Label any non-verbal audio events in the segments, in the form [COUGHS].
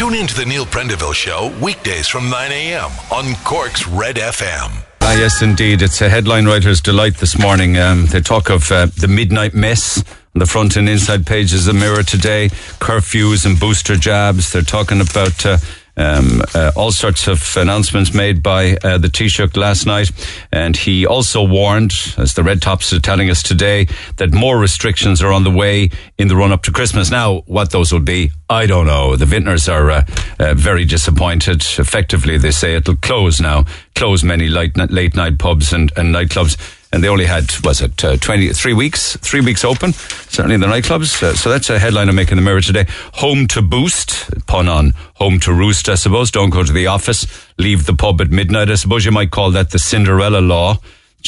Tune in to the Neil Prendeville Show weekdays from 9 a.m. on Cork's Red FM. Ah, yes, indeed. It's a headline writer's delight this morning. Um, they talk of uh, the midnight mess on the front and inside pages of Mirror today, curfews and booster jabs. They're talking about uh, um, uh, all sorts of announcements made by uh, the Taoiseach last night. And he also warned, as the Red Tops are telling us today, that more restrictions are on the way in the run up to Christmas. Now, what those will be, I don't know. The vintners are uh, uh, very disappointed. Effectively, they say it'll close now, close many late, late night pubs and, and nightclubs and they only had was it uh, 23 weeks three weeks open certainly in the nightclubs. Uh, so that's a headline i'm making the mirror today. Home to boost pun on home to roost i suppose. Don't go to the office leave the pub at midnight i suppose. You might call that the cinderella law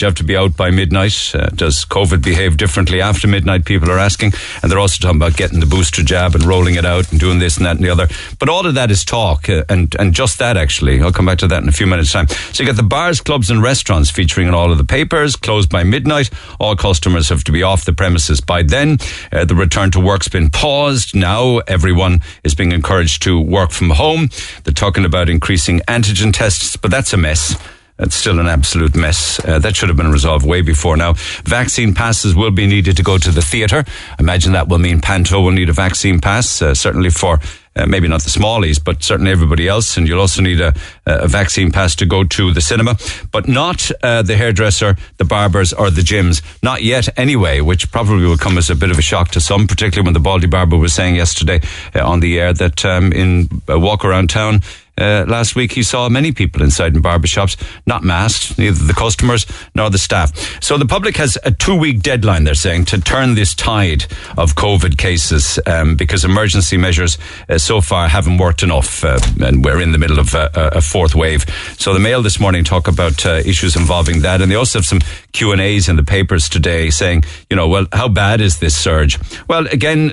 you have to be out by midnight? Uh, does COVID behave differently after midnight? People are asking. And they're also talking about getting the booster jab and rolling it out and doing this and that and the other. But all of that is talk uh, and, and just that actually. I'll come back to that in a few minutes time. So you get the bars, clubs and restaurants featuring in all of the papers, closed by midnight. All customers have to be off the premises by then. Uh, the return to work's been paused. Now everyone is being encouraged to work from home. They're talking about increasing antigen tests, but that's a mess. It's still an absolute mess. Uh, that should have been resolved way before now. Vaccine passes will be needed to go to the theatre. Imagine that will mean Panto will need a vaccine pass, uh, certainly for uh, maybe not the smallies, but certainly everybody else. And you'll also need a, a vaccine pass to go to the cinema, but not uh, the hairdresser, the barbers, or the gyms. Not yet, anyway, which probably will come as a bit of a shock to some, particularly when the Baldy Barber was saying yesterday uh, on the air that um, in a walk around town, uh, last week he saw many people inside in barbershops, not masked, neither the customers nor the staff. So the public has a two week deadline, they're saying, to turn this tide of COVID cases um, because emergency measures uh, so far haven't worked enough. Uh, and we're in the middle of a, fourth wave. So the Mail this morning talk about uh, issues involving that. And they also have some Q&As in the papers today saying, you know, well, how bad is this surge? Well, again,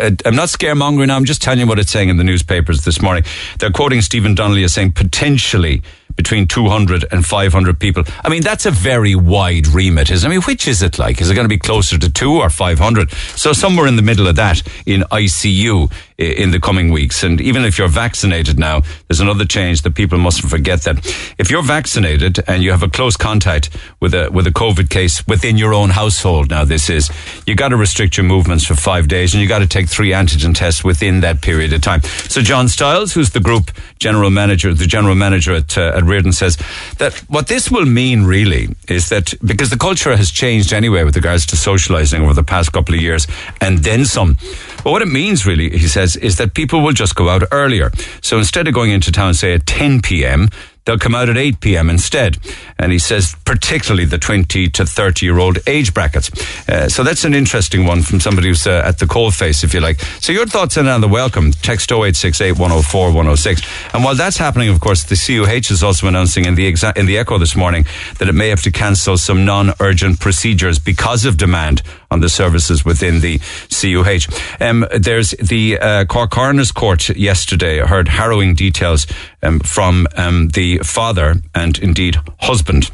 uh, I'm not scaremongering. I'm just telling you what it's saying in the newspapers this morning. They're quoting Stephen Donnelly as saying potentially between 200 and 500 people. I mean, that's a very wide remit. Is I mean, which is it like? Is it going to be closer to two or 500? So somewhere in the middle of that in ICU in the coming weeks. And even if you're vaccinated now, there's another change that people mustn't forget that if you're vaccinated and you have a close contact with a, with a COVID case within your own household, now this is, you got to restrict your movements for five days and you got to take three antigen tests within that period of time. So John Stiles, who's the group general manager, the general manager at, uh, at Rearden says that what this will mean really is that because the culture has changed anyway with regards to socializing over the past couple of years and then some. But what it means really, he says, says is that people will just go out earlier. So instead of going into town, say at 10 p.m., they'll come out at 8 p.m. instead. And he says, particularly the 20 to 30 year old age brackets. Uh, so that's an interesting one from somebody who's uh, at the cold face, if you like. So your thoughts on the welcome. Text 0868 104 106. And while that's happening, of course, the CUH is also announcing in the, exa- in the Echo this morning that it may have to cancel some non urgent procedures because of demand on the services within the CUH. Um, there's the uh, Cork Coroner's Court yesterday heard harrowing details um, from um, the father and indeed husband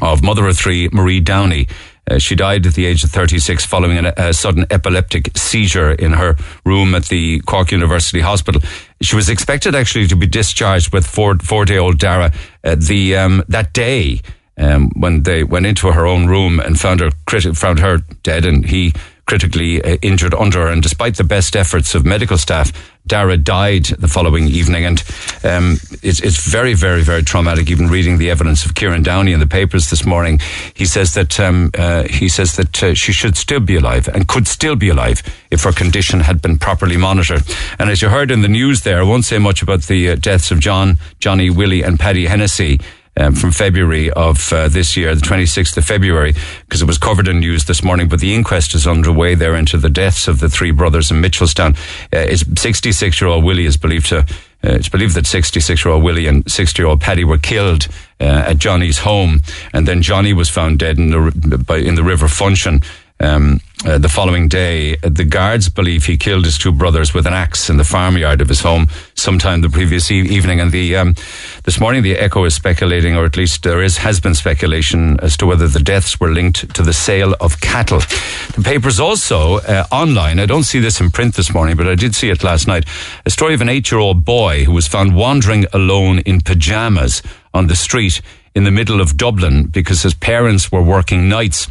of mother of three, Marie Downey. Uh, she died at the age of 36 following an, a sudden epileptic seizure in her room at the Cork University Hospital. She was expected actually to be discharged with four, four day old Dara uh, the, um, that day um, when they went into her own room and found her criti- found her dead and he critically uh, injured under her. And despite the best efforts of medical staff, Dara died the following evening. And um, it's, it's very, very, very traumatic. Even reading the evidence of Kieran Downey in the papers this morning, he says that um, uh, he says that uh, she should still be alive and could still be alive if her condition had been properly monitored. And as you heard in the news there, I won't say much about the uh, deaths of John, Johnny, Willie, and Paddy Hennessy um, from February of uh, this year, the 26th of February, because it was covered in news this morning. But the inquest is underway there into the deaths of the three brothers in Mitchelstown. Uh, it's 66 year old Willie is believed to. Uh, it's believed that 66 year old Willie and 60 year old Paddy were killed uh, at Johnny's home, and then Johnny was found dead in the in the River Funcheon. Um, uh, the following day, the guards believe he killed his two brothers with an axe in the farmyard of his home sometime the previous e- evening. And the um, this morning, the Echo is speculating, or at least there is has been speculation as to whether the deaths were linked to the sale of cattle. The paper's also uh, online. I don't see this in print this morning, but I did see it last night. A story of an eight-year-old boy who was found wandering alone in pajamas on the street in the middle of Dublin because his parents were working nights.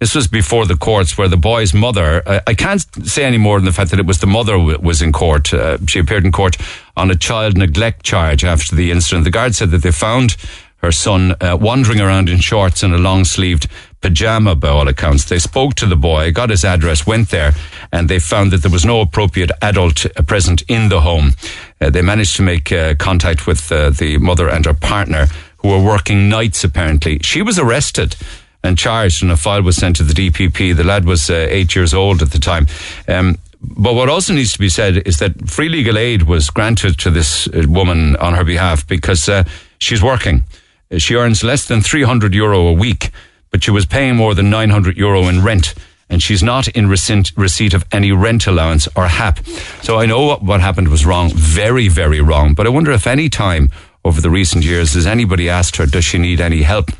This was before the courts, where the boy's mother. I, I can't say any more than the fact that it was the mother w- was in court. Uh, she appeared in court on a child neglect charge after the incident. The guard said that they found her son uh, wandering around in shorts and a long sleeved pajama by all accounts. They spoke to the boy, got his address, went there, and they found that there was no appropriate adult uh, present in the home. Uh, they managed to make uh, contact with uh, the mother and her partner, who were working nights apparently. She was arrested and charged, and a file was sent to the DPP. The lad was uh, eight years old at the time. Um, but what also needs to be said is that free legal aid was granted to this uh, woman on her behalf because uh, she's working. She earns less than 300 euro a week, but she was paying more than 900 euro in rent. And she's not in receipt, receipt of any rent allowance or HAP. So I know what, what happened was wrong, very, very wrong. But I wonder if any time over the recent years has anybody asked her, does she need any help?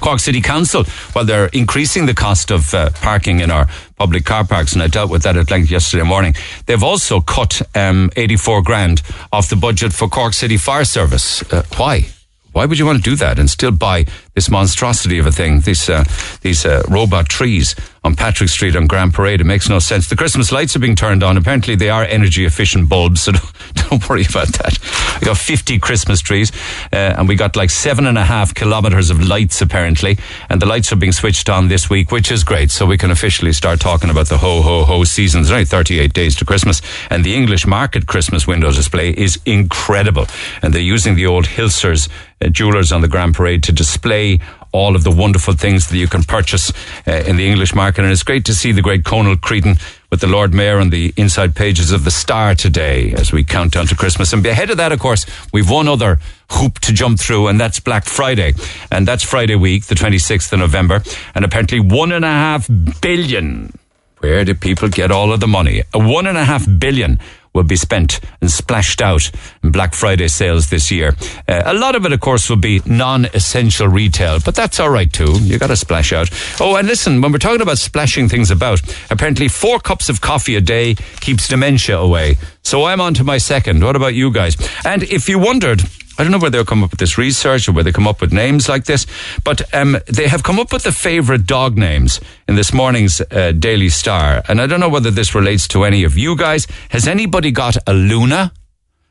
Cork City Council, while they're increasing the cost of uh, parking in our public car parks, and I dealt with that at length yesterday morning, they've also cut um, 84 grand off the budget for Cork City Fire Service. Uh, why? Why would you want to do that and still buy this monstrosity of a thing, these, uh, these uh, robot trees on Patrick Street on Grand Parade? It makes no sense. The Christmas lights are being turned on. Apparently, they are energy efficient bulbs, so [LAUGHS] don't, don't worry about that. We got 50 Christmas trees, uh, and we got like seven and a half kilometers of lights, apparently. And the lights are being switched on this week, which is great. So we can officially start talking about the ho, ho, ho season. There's only 38 days to Christmas. And the English market Christmas window display is incredible. And they're using the old Hilsers uh, jewelers on the Grand Parade to display all of the wonderful things that you can purchase uh, in the English market. And it's great to see the great Conal Creedon with the Lord Mayor on the inside pages of the Star today as we count down to Christmas. And ahead of that, of course, we've one other hoop to jump through, and that's Black Friday. And that's Friday week, the 26th of November. And apparently one and a half billion. Where do people get all of the money? One and a half billion will be spent and splashed out in Black Friday sales this year. Uh, a lot of it, of course, will be non-essential retail, but that's all right too. You got to splash out. Oh, and listen, when we're talking about splashing things about, apparently four cups of coffee a day keeps dementia away. So I'm on to my second. What about you guys? And if you wondered, I don't know where they'll come up with this research or where they come up with names like this, but um, they have come up with the favourite dog names in this morning's uh, Daily Star. And I don't know whether this relates to any of you guys. Has anybody got a Luna?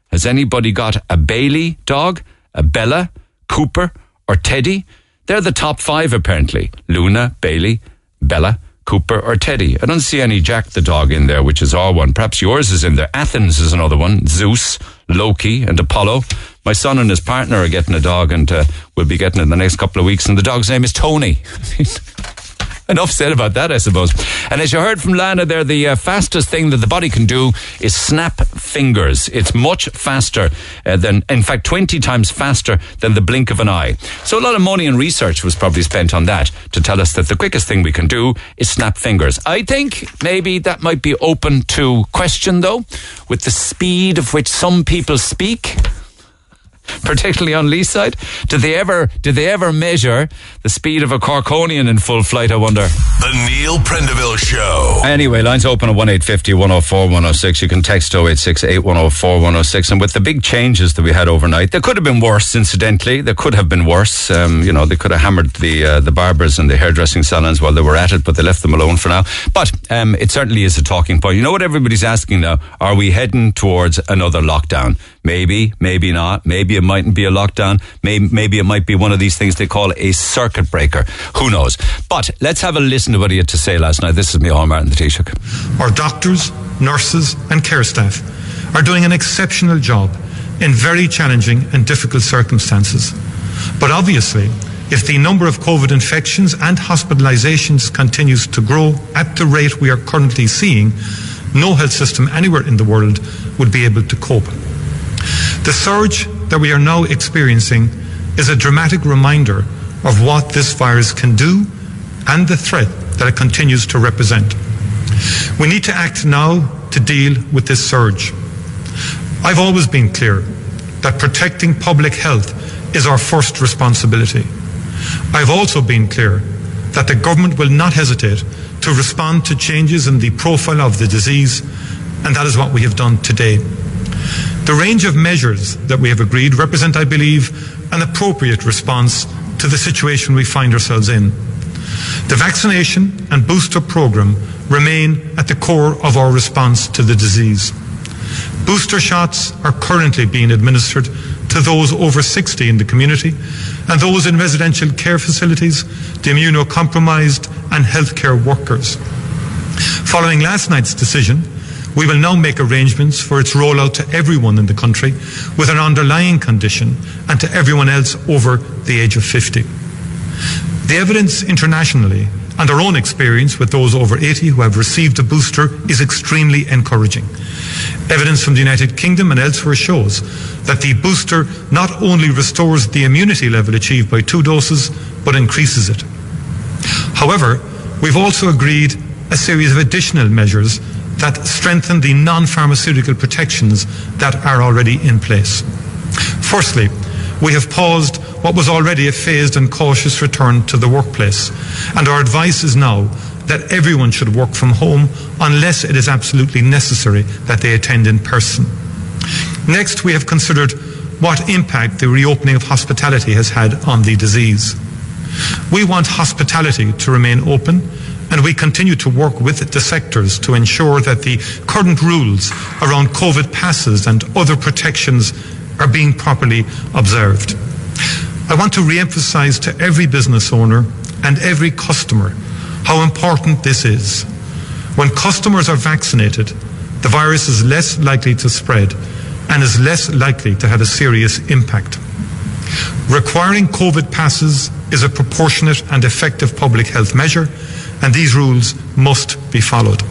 Has anybody got a Bailey dog? A Bella? Cooper? Or Teddy? They're the top five, apparently. Luna, Bailey, Bella, Cooper, or Teddy. I don't see any Jack the dog in there, which is our one. Perhaps yours is in there. Athens is another one. Zeus, Loki, and Apollo. My son and his partner are getting a dog, and uh, we'll be getting it in the next couple of weeks. And the dog's name is Tony. [LAUGHS] Enough said about that, I suppose. And as you heard from Lana there, the uh, fastest thing that the body can do is snap fingers. It's much faster uh, than, in fact, 20 times faster than the blink of an eye. So a lot of money and research was probably spent on that to tell us that the quickest thing we can do is snap fingers. I think maybe that might be open to question, though, with the speed of which some people speak particularly on Lee's side? Did they ever did they ever measure the speed of a Corkonian in full flight, I wonder? The Neil Prendeville Show. Anyway, lines open at 1850 104 106. You can text 086 8104 106. And with the big changes that we had overnight, there could have been worse, incidentally. There could have been worse. Um, you know, they could have hammered the uh, the barbers and the hairdressing salons while they were at it, but they left them alone for now. But um, it certainly is a talking point. You know what everybody's asking now? Are we heading towards another lockdown? Maybe, maybe not. Maybe it mightn't be a lockdown. Maybe, maybe it might be one of these things they call a circuit breaker. Who knows? But let's have a listen to what he had to say last night. This is Micheál Martin the Taoiseach. Our doctors, nurses, and care staff are doing an exceptional job in very challenging and difficult circumstances. But obviously, if the number of COVID infections and hospitalizations continues to grow at the rate we are currently seeing, no health system anywhere in the world would be able to cope. The surge that we are now experiencing is a dramatic reminder of what this virus can do and the threat that it continues to represent. We need to act now to deal with this surge. I've always been clear that protecting public health is our first responsibility. I've also been clear that the government will not hesitate to respond to changes in the profile of the disease, and that is what we have done today. The range of measures that we have agreed represent, I believe, an appropriate response to the situation we find ourselves in. The vaccination and booster programme remain at the core of our response to the disease. Booster shots are currently being administered to those over 60 in the community and those in residential care facilities, the immunocompromised, and healthcare workers. Following last night's decision, we will now make arrangements for its rollout to everyone in the country with an underlying condition and to everyone else over the age of 50. The evidence internationally and our own experience with those over 80 who have received a booster is extremely encouraging. Evidence from the United Kingdom and elsewhere shows that the booster not only restores the immunity level achieved by two doses, but increases it. However, we've also agreed a series of additional measures that strengthen the non pharmaceutical protections that are already in place. Firstly, we have paused what was already a phased and cautious return to the workplace, and our advice is now that everyone should work from home unless it is absolutely necessary that they attend in person. Next, we have considered what impact the reopening of hospitality has had on the disease. We want hospitality to remain open and we continue to work with the sectors to ensure that the current rules around COVID passes and other protections are being properly observed. I want to re emphasise to every business owner and every customer how important this is. When customers are vaccinated, the virus is less likely to spread and is less likely to have a serious impact. Requiring COVID passes is a proportionate and effective public health measure, and these rules must be followed.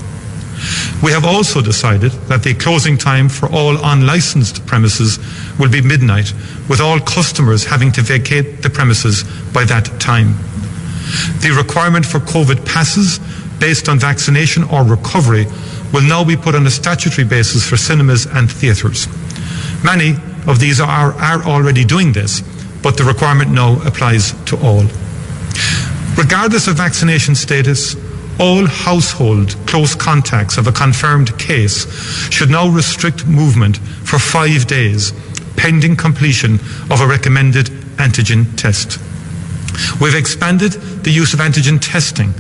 We have also decided that the closing time for all unlicensed premises will be midnight, with all customers having to vacate the premises by that time. The requirement for COVID passes based on vaccination or recovery will now be put on a statutory basis for cinemas and theatres. Many of these are, are already doing this, but the requirement now applies to all. Regardless of vaccination status, all household close contacts of a confirmed case should now restrict movement for five days pending completion of a recommended antigen test. We've expanded the use of antigen testing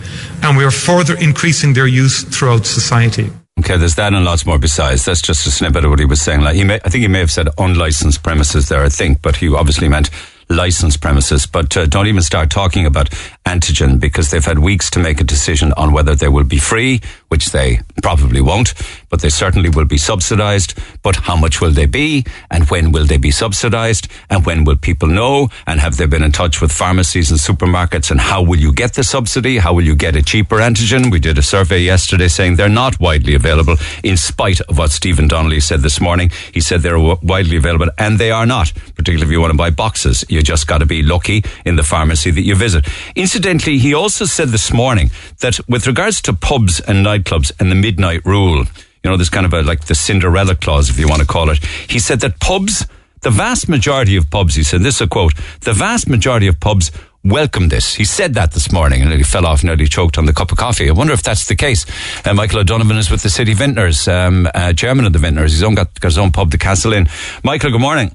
and we are further increasing their use throughout society. Okay, there's that and lots more besides. That's just a snippet of what he was saying. Like he may, I think he may have said unlicensed premises there, I think, but he obviously meant licensed premises. But uh, don't even start talking about antigen because they've had weeks to make a decision on whether they will be free, which they probably won't, but they certainly will be subsidized. But how much will they be? And when will they be subsidized? And when will people know? And have they been in touch with pharmacies and supermarkets? And how will you get the subsidy? How will you get a cheaper antigen? We did a survey yesterday saying they're not widely available in spite of what Stephen Donnelly said this morning. He said they're widely available and they are not, particularly if you want to buy boxes. You just got to be lucky in the pharmacy that you visit. Incidentally, he also said this morning that with regards to pubs and nightclubs and the midnight rule, you know, there's kind of a like the Cinderella clause, if you want to call it. He said that pubs, the vast majority of pubs, he said, this is a quote, the vast majority of pubs welcome this. He said that this morning and he fell off, nearly choked on the cup of coffee. I wonder if that's the case. Uh, Michael O'Donovan is with the City Vintners, um, uh, chairman of the Vintners. He's own got, got his own pub, the Castle Inn. Michael, good morning.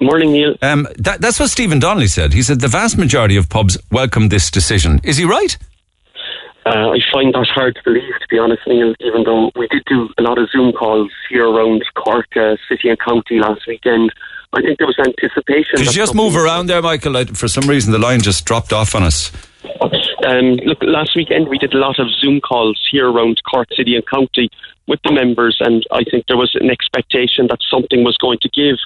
Morning, Neil. Um, that, that's what Stephen Donnelly said. He said the vast majority of pubs welcome this decision. Is he right? Uh, I find that hard to believe, to be honest, Neil, even though we did do a lot of Zoom calls here around Cork uh, City and County last weekend. I think there was anticipation. Could you just move around there, Michael? I, for some reason, the line just dropped off on us. Um, look, last weekend we did a lot of Zoom calls here around Cork City and County with the members, and I think there was an expectation that something was going to give.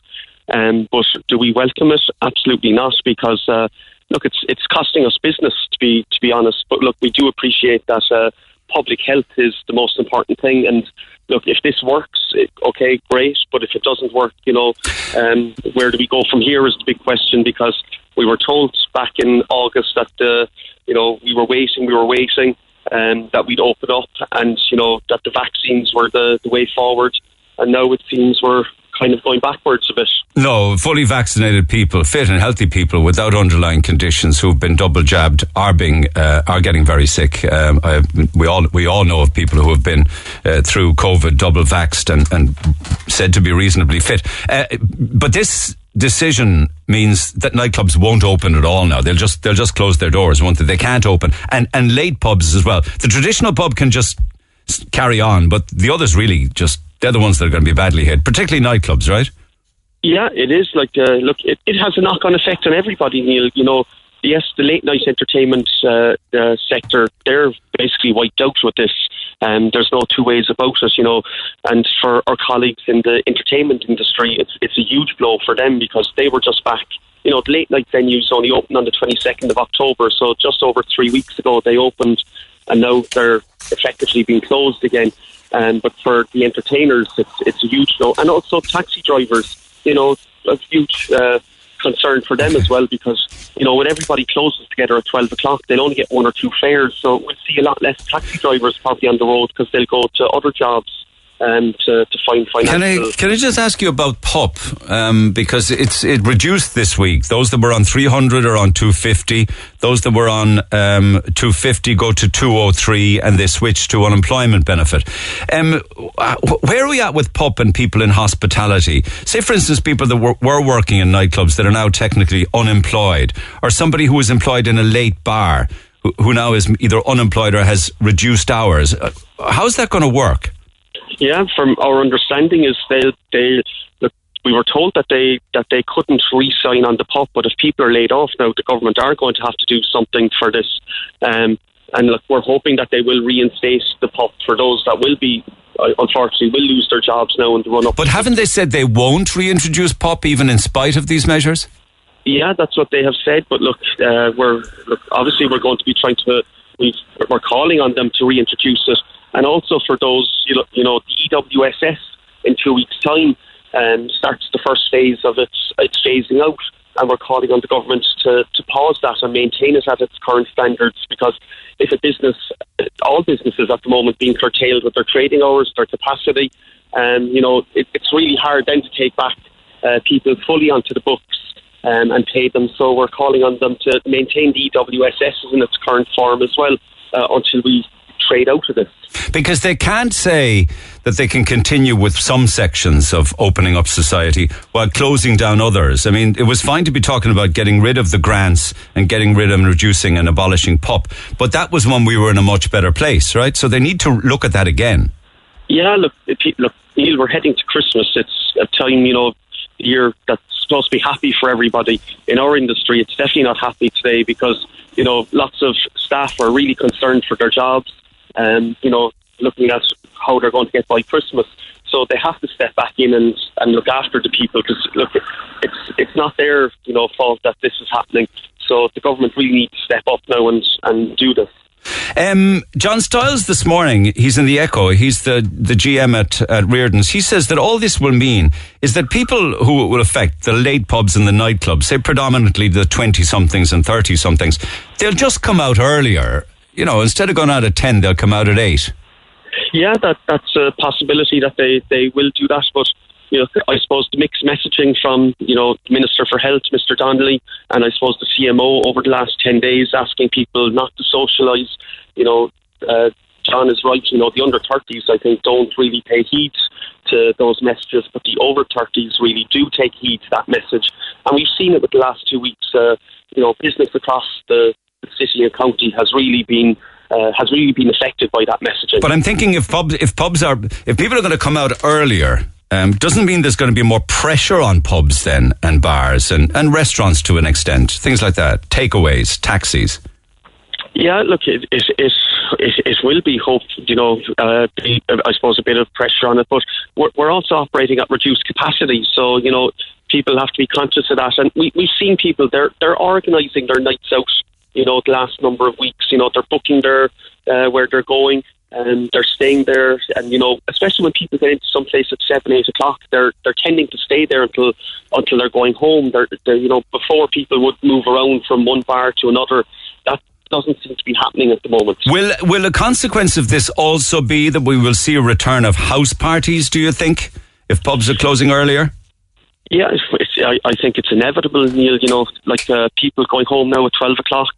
Um, but do we welcome it? Absolutely not, because uh, look, it's it's costing us business to be to be honest. But look, we do appreciate that uh, public health is the most important thing, and look, if this works, it, okay, great. But if it doesn't work, you know, um, where do we go from here is the big question because we were told back in August that uh, you know we were waiting, we were waiting, and um, that we'd open up, and you know that the vaccines were the, the way forward, and now it seems we're kind of going backwards a bit. No, fully vaccinated people, fit and healthy people without underlying conditions who've been double jabbed are being uh, are getting very sick. Um, I, we all we all know of people who have been uh, through COVID, double vaxxed, and, and said to be reasonably fit. Uh, but this decision means that nightclubs won't open at all now. They'll just they'll just close their doors. Won't they? They can't open, and and late pubs as well. The traditional pub can just carry on, but the others really just they're the ones that are going to be badly hit, particularly nightclubs, right? Yeah, it is. Like, uh, look, it, it has a knock-on effect on everybody, Neil. You know, yes, the late night entertainment uh, uh, sector, they're basically wiped out with this. Um, there's no two ways about it, you know. And for our colleagues in the entertainment industry, it's it's a huge blow for them because they were just back. You know, the late night venues only opened on the 22nd of October, so just over three weeks ago they opened, and now they're effectively being closed again. Um, but for the entertainers, it's it's a huge no. and also taxi drivers. You know, a huge. Uh, concern for them as well because you know when everybody closes together at 12 o'clock they'll only get one or two fares so we'll see a lot less taxi drivers probably on the road because they'll go to other jobs um, to, to find financial. Can I can I just ask you about PUP um, because it's it reduced this week. Those that were on three hundred are on two fifty. Those that were on um, two fifty go to two oh three, and they switch to unemployment benefit. Um, where are we at with PUP and people in hospitality? Say, for instance, people that were, were working in nightclubs that are now technically unemployed, or somebody who was employed in a late bar who, who now is either unemployed or has reduced hours. Uh, how's that going to work? Yeah, from our understanding is they they look, we were told that they that they couldn't re-sign on the PUP, but if people are laid off now, the government are going to have to do something for this. Um, and look, we're hoping that they will reinstate the PUP for those that will be uh, unfortunately will lose their jobs now in the run up. But haven't they said they won't reintroduce PUP even in spite of these measures? Yeah, that's what they have said. But look, uh, we're look, obviously we're going to be trying to we are calling on them to reintroduce it and also for those, you know, you know the EWSS in two weeks' time um, starts the first phase of its, its phasing out. And we're calling on the government to, to pause that and maintain it at its current standards because if a business, all businesses at the moment being curtailed with their trading hours, their capacity, um, you know, it, it's really hard then to take back uh, people fully onto the books um, and paid them. So we're calling on them to maintain the EWSS in its current form as well uh, until we trade out of this. Because they can't say that they can continue with some sections of opening up society while closing down others. I mean, it was fine to be talking about getting rid of the grants and getting rid of and reducing and abolishing PUP, but that was when we were in a much better place, right? So they need to look at that again. Yeah, look, look, Neil, we're heading to Christmas. It's a time, you know, year that's supposed to be happy for everybody. In our industry, it's definitely not happy today because, you know, lots of staff are really concerned for their jobs um, you know, looking at how they're going to get by Christmas. So they have to step back in and, and look after the people because look, it's it's not their you know fault that this is happening. So the government really needs to step up now and and do this. Um, John Stiles this morning, he's in the Echo, he's the, the GM at, at Rearden's. He says that all this will mean is that people who will affect, the late pubs and the nightclubs, say predominantly the 20 somethings and 30 somethings, they'll just come out earlier you know, instead of going out at 10, they'll come out at 8. Yeah, that that's a possibility that they, they will do that. But, you know, I suppose the mixed messaging from, you know, Minister for Health, Mr. Donnelly, and I suppose the CMO over the last 10 days asking people not to socialise, you know, uh, John is right, you know, the under 30s, I think, don't really pay heed to those messages, but the over 30s really do take heed to that message. And we've seen it with the last two weeks, uh, you know, business across the, city and county has really been uh, has really been affected by that messaging. But I'm thinking if pubs if pubs are if people are going to come out earlier. Um, doesn't mean there's going to be more pressure on pubs then and bars and, and restaurants to an extent, things like that, takeaways, taxis. Yeah, look, it it it, it, will be hoped, you know, uh, I suppose a bit of pressure on it, but we're, we're also operating at reduced capacity, so you know people have to be conscious of that, and we we've seen people they're they're organising their nights out you know, the last number of weeks. You know, they're booking their uh, where they're going and they're staying there. And you know, especially when people get into some place at seven, eight o'clock, they're they're tending to stay there until until they're going home. They're, they're you know before people would move around from one bar to another. That doesn't seem to be happening at the moment. Will will a consequence of this also be that we will see a return of house parties? Do you think if pubs are closing earlier? Yeah, it's, I, I, think it's inevitable, Neil. You know, like uh, people going home now at 12 o'clock,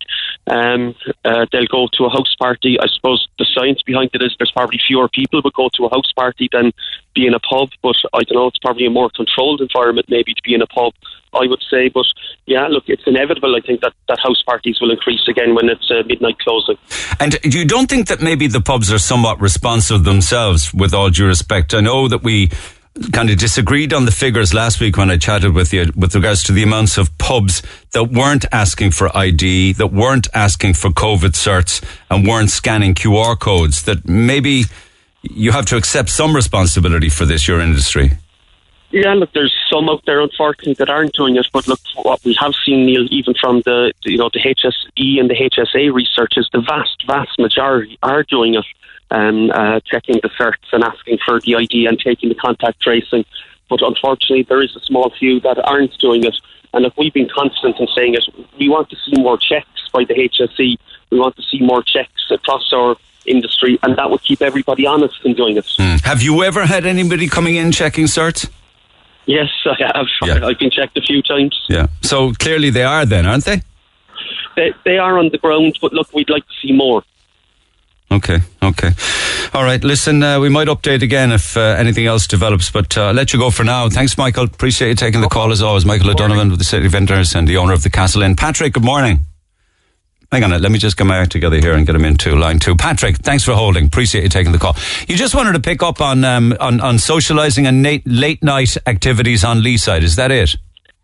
um, uh, they'll go to a house party. I suppose the science behind it is there's probably fewer people would go to a house party than be in a pub, but I don't know, it's probably a more controlled environment maybe to be in a pub, I would say. But yeah, look, it's inevitable, I think, that, that house parties will increase again when it's uh, midnight closing. And you don't think that maybe the pubs are somewhat responsive themselves, with all due respect? I know that we kind of disagreed on the figures last week when I chatted with you with regards to the amounts of pubs that weren't asking for ID, that weren't asking for COVID certs, and weren't scanning QR codes. That maybe you have to accept some responsibility for this, your industry. Yeah, look, there's some out there, unfortunately, that aren't doing it. But look, what we have seen, Neil, even from the you know the HSE and the HSA research, is the vast, vast majority are doing it um, uh, checking the certs and asking for the ID and taking the contact tracing. But unfortunately, there is a small few that aren't doing it. And if we've been constant in saying it, we want to see more checks by the HSE. We want to see more checks across our industry, and that would keep everybody honest in doing it. Mm. Have you ever had anybody coming in checking certs? Yes, I have. Yeah. I've been checked a few times. Yeah. So clearly they are then, aren't they? They, they are on the ground, but look, we'd like to see more. Okay, okay. All right, listen, uh, we might update again if uh, anything else develops, but uh, I'll let you go for now. Thanks, Michael. Appreciate you taking the call as always. Michael O'Donovan with the City Vintners and the owner of the Castle Inn. Patrick, good morning. Hang on, let me just get my act together here and get him into line two. Patrick, thanks for holding. Appreciate you taking the call. You just wanted to pick up on um, on, on socialising and late, late night activities on Lee side. Is that it?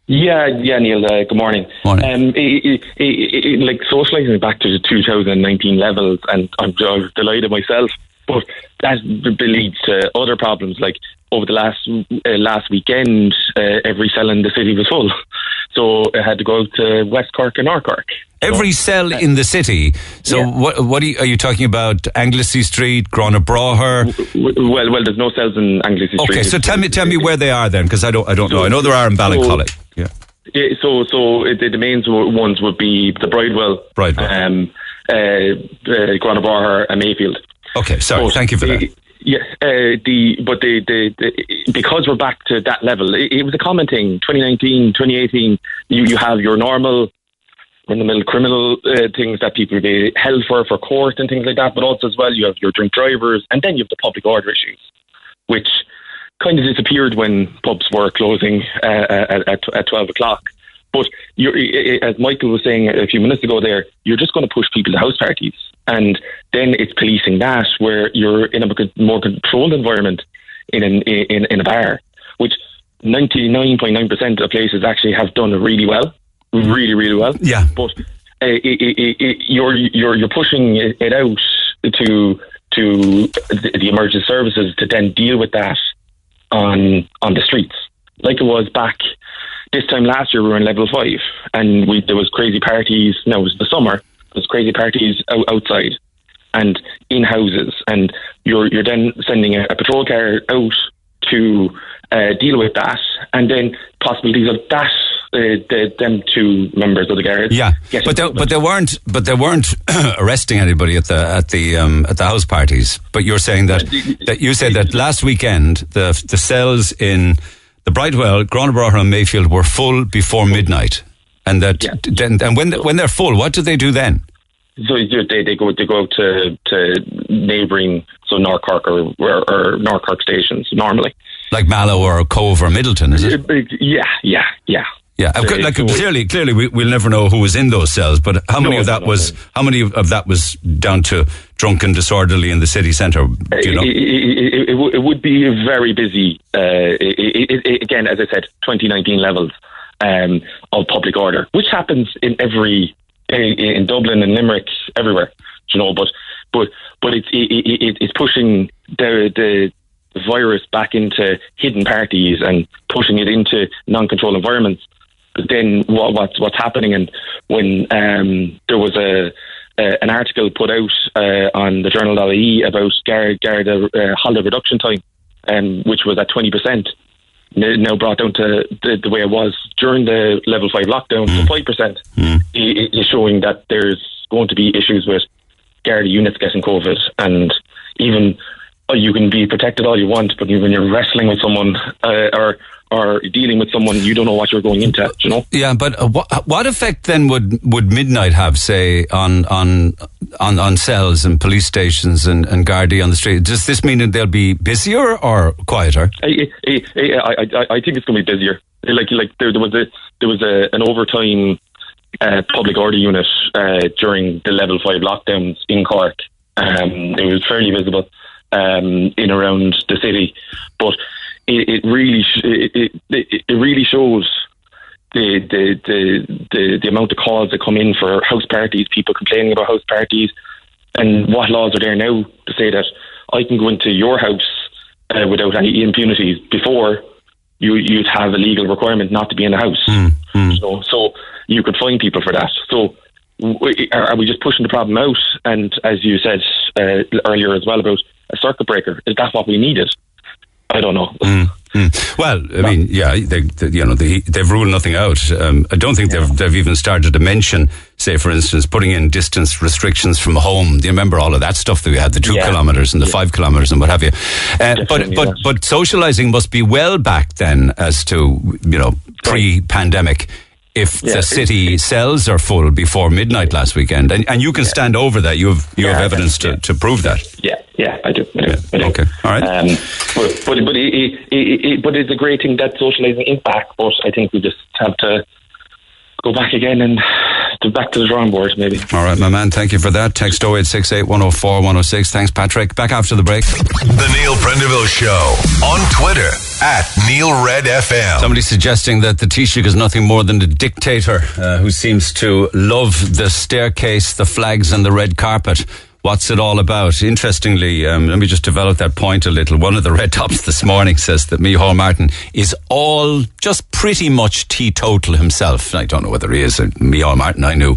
Yeah, yeah, Neil. Uh, good morning. morning. Um, it, it, it, like socialising back to the 2019 levels, and I'm, I'm delighted myself. But that leads to other problems. Like over the last uh, last weekend, uh, every cell in the city was full, [LAUGHS] so I had to go to West Cork and North Cork. Every cell in the city. So, Yeah. what what are you, are you talking about? Anglesey Street, Gurranabraher? W- Well, well, there's no cells in Anglesey Street. Okay, so tell me tell me where they are then, because I don't I don't know. I know there are in Ballincollig. Yeah, Yeah, so, so it, the main ones would be the Bridewell, Bridewell. um, uh, uh, Gurranabraher, and Mayfield. Okay, sorry. But Thank you for that. the- Yeah, uh, the but the, the, the because we're back to that level. It, it was a common thing. 2019, 2018. You you have your normal in the middle criminal uh, things that people be held for for court and things like that. But also as well, you have your drink drivers, and then you have the public order issues, which kind of disappeared when pubs were closing uh, at, at at 12 o'clock. But you're, i- i- as Michael was saying a few minutes ago, there you're just going to push people to house parties, and then it's policing that where you're in a more controlled environment in an, in in a bar, which 99.9% of places actually have done really well, really really well. Yeah. but uh, it, it, it, you're you're you're pushing it, out to to the, the emergency services to then deal with that on on the streets, like it was back this time last year. We were in level five, and we there was crazy parties. No, it was the summer. There was crazy parties out, outside and in houses, and you're you're then sending a, a patrol car out to uh, deal with that, and then possibilities of that. Uh, the, them two members of the guards. Yeah, but they, but they weren't but they weren't [CLEARS THROAT] arresting anybody at the at the um, at the house parties. But you're saying that that you said that last weekend the the cells in the Bridewell, Gurranabraher and Mayfield were full before midnight, and that Yeah. then and when when they're full, what do they do then? So they they go they go to to neighbouring so North Cork or, or, or North Cork stations normally. Like Mallow or Cobh or Midleton, is it? Yeah, yeah, yeah. Yeah, So- like clearly, clearly, we, we'll never know who was in those cells. But how many No, of that no, was? no. How many of that was down to drunken, disorderly in the city centre? You know? It, it, it, it, would- be very busy. Uh, again, as I said, 2019 levels um, of public order, which happens in every in, in Dublin and Limerick, everywhere. You know, but but but it's it, it, it- it's pushing the the virus back into hidden parties and pushing it into non-controlled environments. But then what, what's what's happening? And when um, there was a uh, an article put out uh, on the journal.ie about Garda, Garda uh, holiday reduction time, um, which was at 20%, n- now brought down to the, the way it was during the level 5 lockdown to 5%, i- i- is showing that there's going to be issues with Garda units getting COVID. And even you can be protected all you want, but when you're wrestling with someone uh, or or dealing with someone, you don't know what you're going into. You know. Yeah, but uh, what, what effect then would, would midnight have, say, on on on, on cells and police stations and, and Gardaí on the street? Does this mean that they'll be busier or quieter? I I, I, I, I think it's going to be busier. Like like there, there was a there was a, an overtime uh, public order unit uh, during the level five lockdowns in Cork. Um, it was fairly visible um, in around the city, but it, it really sh- it, it, it really shows the, the the the the amount of calls that come in for house parties, people complaining about house parties, and what laws are there now to say that I can go into your house uh, without any impunity before you you'd have a legal requirement not to be in the house. Mm, mm. Know, so you could fine people for that. So are we just pushing the problem out? And as you said uh, earlier as well about a circuit breaker, is that what we needed? I don't know. Mm, mm. Well, I mean, yeah, they, they you know, they, have ruled nothing out. Um, I don't think they've, they've even started to mention, say, for instance, putting in distance restrictions from home. Do you remember all of that stuff that we had, the two yeah. kilometres and the yeah. five kilometres and what have you? Uh, but but but socialising must be well back then as to you know pre-pandemic if yeah, the city cells are full before midnight last weekend, and, and you can yeah. stand over that. You have you yeah, have evidence to, to prove that. Yeah, yeah, I do. I do, I do. Okay, all right. Um, but but but, it, it, it, but it's a great thing that socialising is back. But I think we just have to go back again and to back to the drawing board, maybe. All right, my man. Thank you for that. Text 0868 104 106. Thanks, Patrick. Back after the break. The Neil Prendeville Show on Twitter at Neil Red FM. Somebody suggesting that the Taoiseach is nothing more than a dictator uh, who seems to love the staircase, the flags, and the red carpet. What's it all about? Interestingly, um, let me just develop that point a little. One of the red [LAUGHS] tops this morning says that Micheál Martin is all just pretty much teetotal himself. I don't know whether he is. Micheál Martin, I knew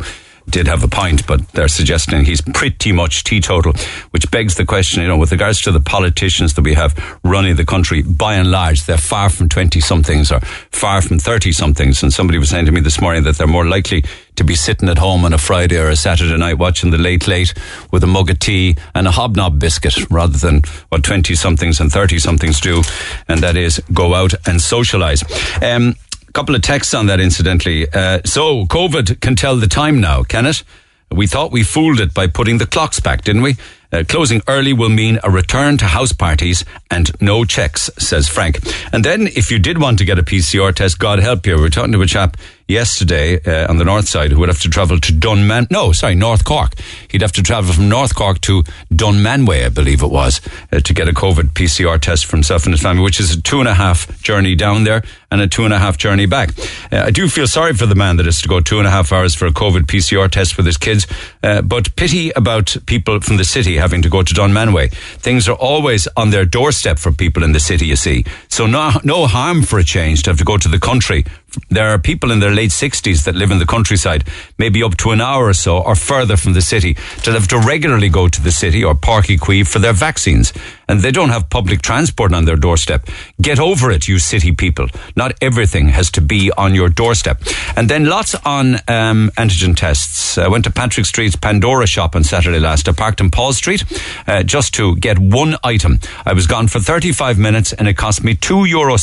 did have a point, but they're suggesting he's pretty much teetotal, which begs the question, you know, with regards to the politicians that we have running the country, by and large, they're far from 20 somethings or far from 30 somethings. And somebody was saying to me this morning that they're more likely to be sitting at home on a Friday or a Saturday night watching the late late with a mug of tea and a hobnob biscuit rather than what 20 somethings and 30 somethings do. And that is go out and socialize. Um, a couple of texts on that, incidentally. Uh, so, COVID can tell the time now, can it? We thought we fooled it by putting the clocks back, didn't we? Uh, closing early will mean a return to house parties and no checks, says Frank. And then, if you did want to get a PCR test, God help you. We are talking to a chap yesterday uh, on the north side who would have to travel to Dunman. No, sorry, North Cork. He'd have to travel from North Cork to Dunmanway, I believe it was, uh, to get a COVID PCR test for himself and his family, which is a two and a half journey down there and a two and a half journey back. Uh, I do feel sorry for the man that has to go two and a half hours for a COVID PCR test with his kids, uh, but pity about people from the city having to go to Dunmanway. Things are always on their doorstep for people in the city, you see. So no, no harm for a change to have to go to the country there are people in their late 60s that live in the countryside, maybe up to an hour or so, or further from the city, to have to regularly go to the city or Uí Chaoimh for their vaccines. And they don't have public transport on their doorstep. Get over it, you city people. Not everything has to be on your doorstep. And then lots on um, antigen tests. I went to Patrick Street's Pandora shop on Saturday last. I parked in Paul Street uh, just to get one item. I was gone for 35 minutes and it cost me €2.70 euro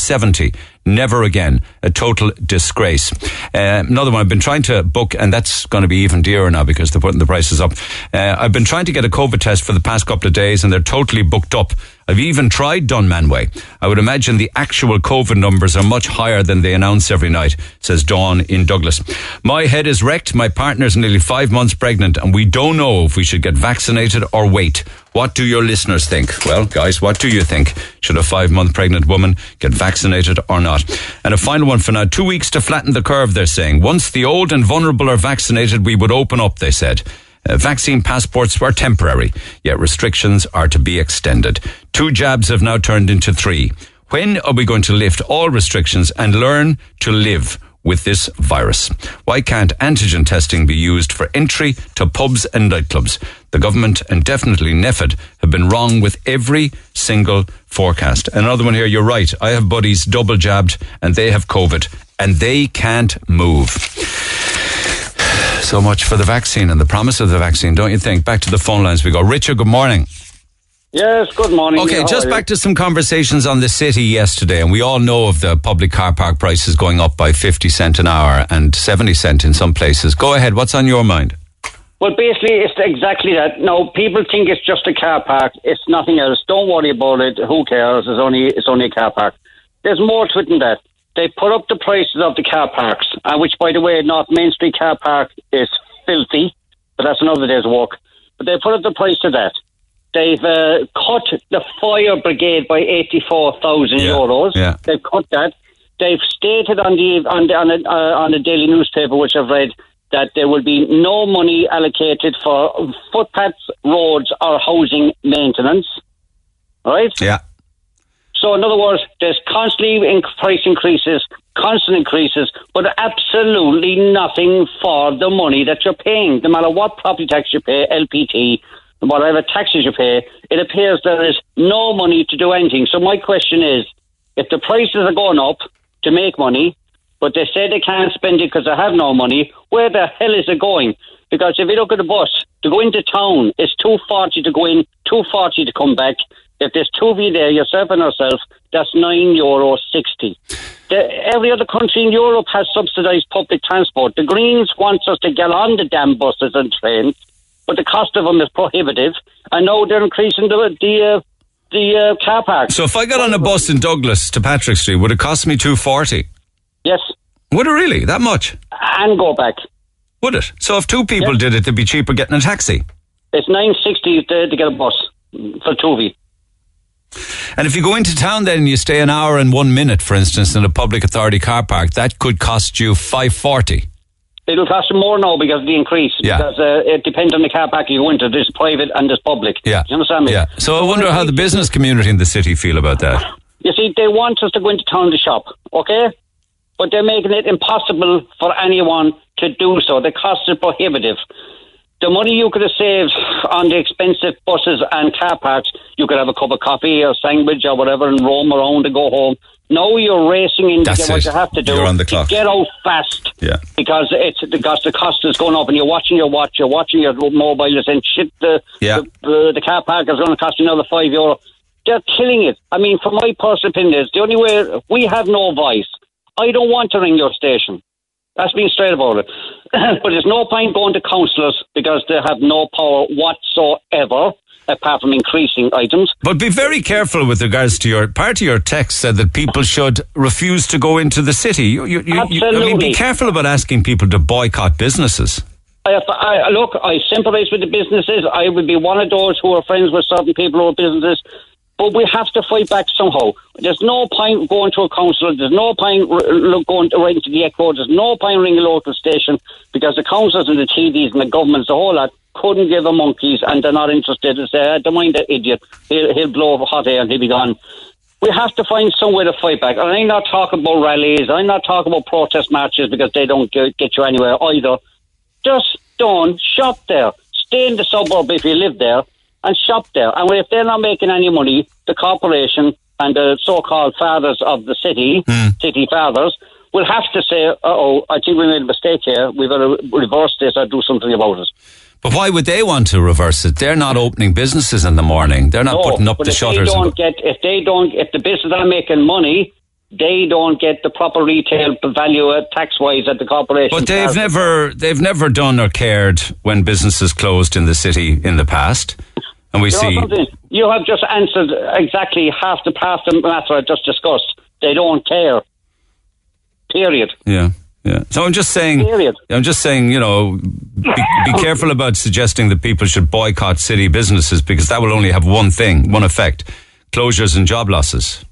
Never again. A total disgrace. Uh, another one I've been trying to book, and that's going to be even dearer now because they're putting the prices up. Uh, I've been trying to get a COVID test for the past couple of days, and they're totally booked up. I've even tried Dunmanway. I would imagine the actual COVID numbers are much higher than they announce every night, says Dawn in Douglas. My head is wrecked. My partner's nearly five months pregnant, and we don't know if we should get vaccinated or wait. What do your listeners think? Well, guys, what do you think? Should a five month pregnant woman get vaccinated or not? And a final one for now. Two weeks to flatten the curve, they're saying. Once the old and vulnerable are vaccinated, we would open up, they said. Uh, vaccine passports were temporary, yet restrictions are to be extended. Two jabs have now turned into three. When are we going to lift all restrictions and learn to live with this virus? Why can't antigen testing be used for entry to pubs and nightclubs? The government and definitely NPHET have been wrong with every single forecast. Another one here, you're right. I have buddies double jabbed and they have COVID and they can't move. So much for the vaccine and the promise of the vaccine, don't you think? Back to the phone lines we go. Richard, good morning. Yes, good morning. Okay, How just back to some conversations on the city yesterday, and we all know of the public car park prices going up by 50 cent an hour and 70 cent in some places. Go ahead, what's on your mind? Well, basically, it's exactly that. No, people think it's just a car park. It's nothing else. Don't worry about it. Who cares? It's only it's only a car park. There's more to it than that. They put up the prices of the car parks, uh, which, by the way, North Main Street car park is filthy, but that's another day's work. But they put up the price of that. They've uh, cut the fire brigade by eighty-four thousand Yeah, euros. yeah. They've cut that. They've stated on the on the on uh, on the daily newspaper, which I've read, that there will be no money allocated for footpaths, roads, or housing maintenance. Right. Yeah. So, in other words, there's constantly price increases, constant increases, but absolutely nothing for the money that you're paying. No matter what property tax you pay, LPT, whatever taxes you pay, it appears there is no money to do anything. So, my question is if the prices are going up to make money, but they say they can't spend it because they have no money, where the hell is it going? Because if you look at the bus, to go into town, it's 240 to go in, 240 to come back. If there's two of you there, yourself and yourself, that's nine euro sixty. The, every other country in Europe has subsidised public transport. The Greens want us to get on the damn buses and trains, but the cost of them is prohibitive. And now they're increasing the the uh, the uh, car park. So if I got on a bus in Douglas to Patrick Street, would it cost me 240? Yes, Would it really? That much? and go back. Would it? So if two people Yeah. did it, it'd be cheaper getting a taxi. It's nine sixty to, to get a bus for two of you. And if you go into town then and you stay an hour and one minute, for instance, in a public authority car park, that could cost you 540. It'll cost you more now because of the increase. Yeah. Because uh, it depends on the car park you go into. There's private and there's public. Yeah. You understand me? Yeah. So I wonder how the business community in the city feel about that. You see, they want us to go into town to shop, okay? But they're making it impossible for anyone to do so. The cost is prohibitive. The money you could have saved on the expensive buses and car parks, you could have a cup of coffee or sandwich or whatever and roam around and go home. Now you're racing in to That's get what it. you have to do. You're on the to clock. Get out fast. Yeah. Because it's because the cost is going up and you're watching your watch, you're watching your mobile, you're saying shit the Yeah. the, the, the car park is going to cost you another five euro. They're killing it. I mean, from my personal opinion, is the only way we have no voice. I don't want to ring your station. That's being straight about it. [COUGHS] but there's no point going to councillors because they have no power whatsoever, apart from increasing items. But be very careful with regards to your part of your text said that people should refuse to go into the city. You, you, you, you- I mean, be careful about asking people to boycott businesses. I, I, look, I sympathise with the businesses. I would be one of those who are friends with certain people who are businesses. But we have to fight back somehow. There's no point going to a council. There's no point going to, right into the echo. There's no point ringing a local station because the councils and the TVs and the governments, the whole lot, couldn't give a monkeys and they're not interested. They say, "Ah, don't mind that idiot. He'll, he'll blow up hot air and he'll be gone. We have to find some way to fight back. And I'm not talking about rallies. I'm not talking about protest marches because they don't get you anywhere either. Just don't shop there. Stay in the suburb if you live there and shop there. And if they're not making any money, the corporation and the so-called fathers of the city, hmm. city fathers, will have to say, "Uh-oh, I think we made a mistake here. We've got to reverse this or do something about it." But why would they want to reverse it? They're not opening businesses in the morning. They're not No, putting up the shutters. They don't get if they don't if the business are making money, they don't get the proper retail value tax wise at the corporation. but they've never they've never done or cared when businesses closed in the city in the past. And we You see? You have just answered exactly half the part of the matter I just discussed. They don't care. Period. Yeah, yeah. So I'm just saying. Period. I'm just saying. You know, be, be careful about suggesting that people should boycott city businesses because that will only have one thing, one effect: closures and job losses.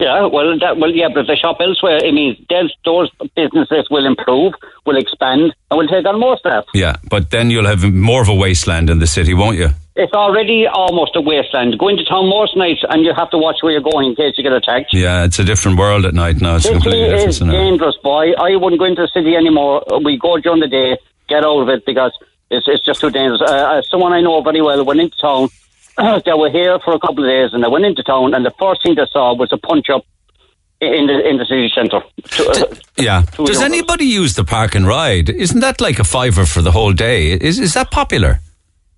Yeah, well, that, well, yeah, but if they shop elsewhere, it means those, those businesses will improve, will expand, and will take on more staff. Yeah, but then you'll have more of a wasteland in the city, won't you? It's already almost a wasteland. Go into town most nights, and you have to watch where you're going in case you get attacked. Yeah, it's a different world at night now. It's City completely different is scenario. dangerous, boy. I wouldn't go into the city anymore. We go during the day, get out of it because it's, it's just too dangerous. Uh, uh, someone I know very well went into town. [CLEARS THROAT] they were here for a couple of days, and they went into town, and the first thing they saw was a punch up in the in the city centre. Uh, Yeah. Does anybody use the park and ride? Isn't that like a fiver for the whole day? Is is that popular?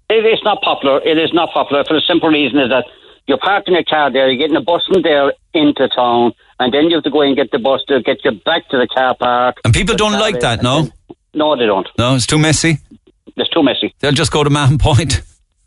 It is not popular. It is not popular for the simple reason is that you're parking a car there, you're getting a bus from there into town, and then you have to go and get the bus to get you back to the car park. And people don't like that, no? No, they don't. No, it's too messy. It's too messy. They'll just go to Mahon Point.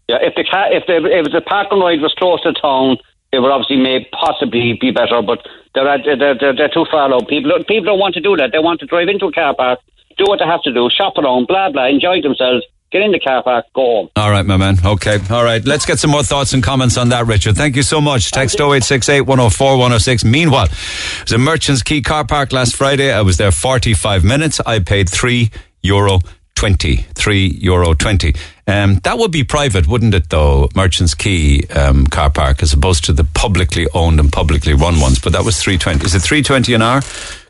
Yeah, if the car, if the if the parking ride was close to town, it would obviously may possibly be better. But they're they're they're, they're too far out. People people don't want to do that. They want to drive into a car park, do what they have to do, shop around, blah blah, enjoy themselves, get in the car park, go home. All right, my man. Okay. All right. Let's get some more thoughts and comments on that, Richard. Thank you so much. Text 0868 104 106. Meanwhile, it was a Merchants Quay car park last Friday. I was there 45 minutes. I paid 3 euro 20. 3 euro 20. Um, that would be private, wouldn't it, though? Merchants Quay um, car park, as opposed to the publicly owned and publicly run ones. But that was 320. Is it 320 an hour?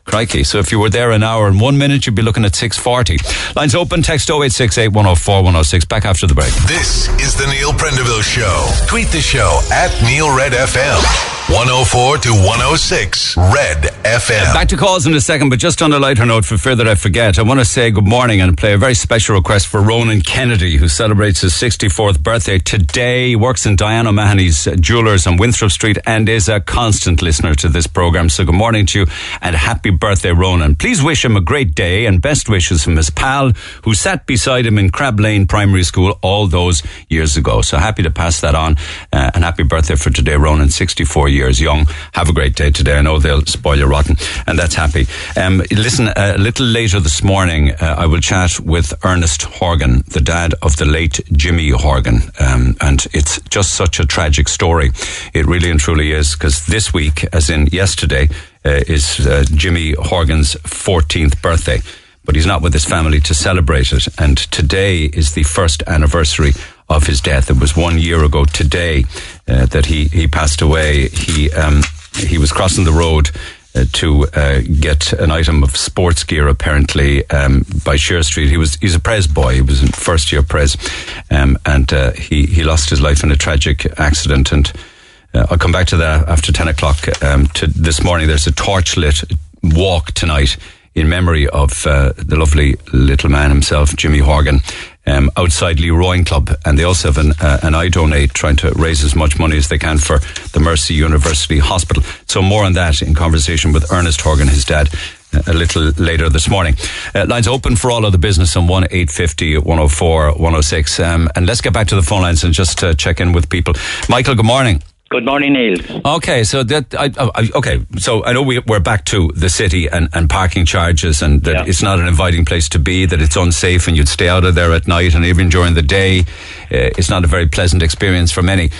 Crikey. So if you were there an hour and one minute, you'd be looking at 640. Lines open, text 0868 104 106. Back after the break. This is the Neil Prendeville Show. Tweet the show at Neil Red FM. 104 to 106 Red FM. Back to calls in a second, but just on a lighter note, for fear that I forget, I want to say good morning and play a very special request for Ronan Kennedy, who celebrates his 64th birthday today. Works in Diana O'Mahony's Jewelers on Winthrop Street and is a constant listener to this program. So good morning to you and happy birthday, Ronan. Please wish him a great day and best wishes from his pal who sat beside him in Crab Lane Primary School all those years ago. So happy to pass that on uh, and happy birthday for today, Ronan, 64 years years young. Have a great day today. I know they'll spoil you rotten, and that's happy. Um, listen, a little later this morning, uh, I will chat with Ernest Horgan, the dad of the late Jimmy Horgan, um, and it's just such a tragic story. It really and truly is, because this week, as in yesterday, uh, is uh, Jimmy Horgan's 14th birthday but he's not with his family to celebrate it. And today is the first anniversary of his death. It was one year ago today uh, that he, he passed away. He, um, he was crossing the road uh, to uh, get an item of sports gear, apparently um, by Sheares Street. He was he's a Pres boy. He was in first year Pres, um, and uh, he he lost his life in a tragic accident. And uh, I'll come back to that after ten o'clock. Um, to this morning, there's a torchlit walk tonight in memory of uh, the lovely little man himself, Jimmy Horgan, um, outside Leroy Club. And they also have an, uh, an iDonate trying to raise as much money as they can for the Mercy University Hospital. So more on that in conversation with Ernest Horgan, his dad. A little later this morning. Uh, lines open for all of the business on 1 850 104 106. Um, and let's get back to the phone lines and just uh, check in with people. Michael, good morning. Good morning, Neil. Okay, so that I, I, okay, so I know we, we're back to the city and, and parking charges, and that Yeah. it's not an inviting place to be. That it's unsafe, and you'd stay out of there at night, and even during the day, uh, it's not a very pleasant experience for many.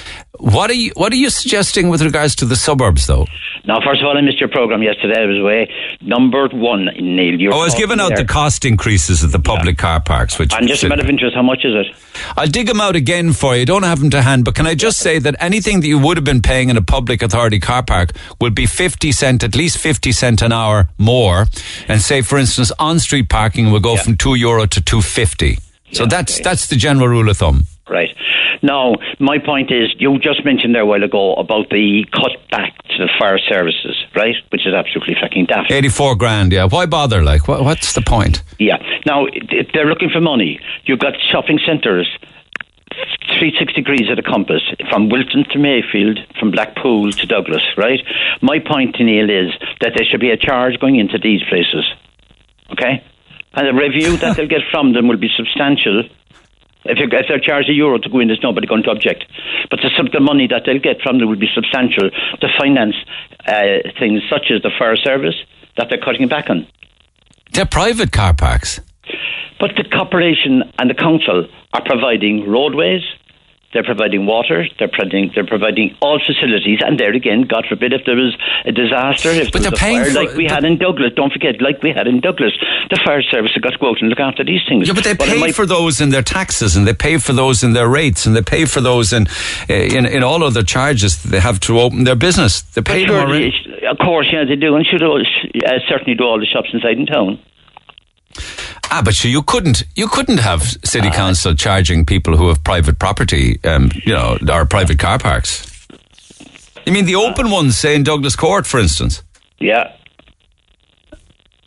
What are you What are you suggesting with regards to the suburbs, though? Now, first of all, I missed your program yesterday. I was away. Number one, Neil. You're Oh, I was giving out there. the cost increases at the public car parks, which And just a matter of interest, how much is it? I'll dig them out again for you. Don't have them to hand, but can I just say that anything that you would have been paying in a public authority car park will be 50 cent, at least 50 cent an hour more. And say, for instance, on-street parking will go Yeah. from 2 euro to 250. So Yeah, that's, okay. that's the general rule of thumb. Right. Now, my point is, you just mentioned there a while ago about the cut back to the fire services, right? Which is absolutely fucking daft. 84 grand, yeah. Why bother? Like, what, what's the point? Yeah. Now, they're looking for money, you've got shopping centres, 360 degrees of the compass, from Wilton to Mayfield, from Blackpool to Douglas, right? My point, Neil, is that there should be a charge going into these places, okay? And the review that they'll get from them will be substantial. If, you, if they're charged a euro to go in, there's nobody going to object. But the, the money that they'll get from them will be substantial to finance uh, things such as the fire service that they're cutting back on. They're private car parks. But the corporation and the council are providing roadways, they're providing water, they're providing they're providing all facilities, and there again, God forbid, if there was a disaster, if But there was a fire for- like we had in Douglas, don't forget, like we had in Douglas, the fire service have got to go out and look after these things. Yeah, but they in pay for those in their taxes, and they pay for those in their rates, and they pay for those in uh, in, in all other charges that they have to open their business. They pay them surely, of course, yeah, they do, and should all- uh, certainly do all the shops inside in town. Ah, but you couldn't you couldn't have city council charging people who have private property, um, you know, or private car parks. You mean the open ones, say in Douglas Court, for instance, Yeah,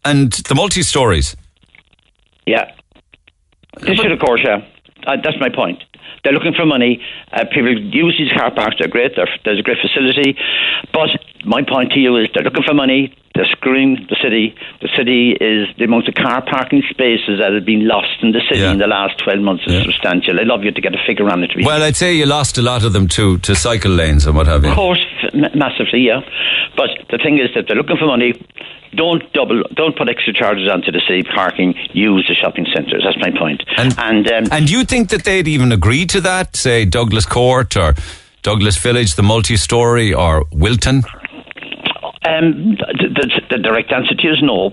and the multi stories. yeah. They should, of course, yeah. Uh, that's my point. they're looking for money. Uh, people use these car parks; they're great. They're, there's a great facility, but my point to you is they're looking for money. They're screwing the city. The city is the amount of car parking spaces that have been lost in the city Yeah. in the last 12 months is Yeah. substantial. I'd love you to get a figure on it. Be Well, I'd say you lost a lot of them to, to cycle lanes and what have you. of course, m- massively, yeah. But the thing is that they're looking for money. Don't double, don't put extra charges onto the city parking. Use the shopping centres. That's my point. And- and um, And you think that they'd even agree to that? Say Douglas Court or Douglas Village, the multi-story, or Wilton? Um, the, the, the direct answer to you is no,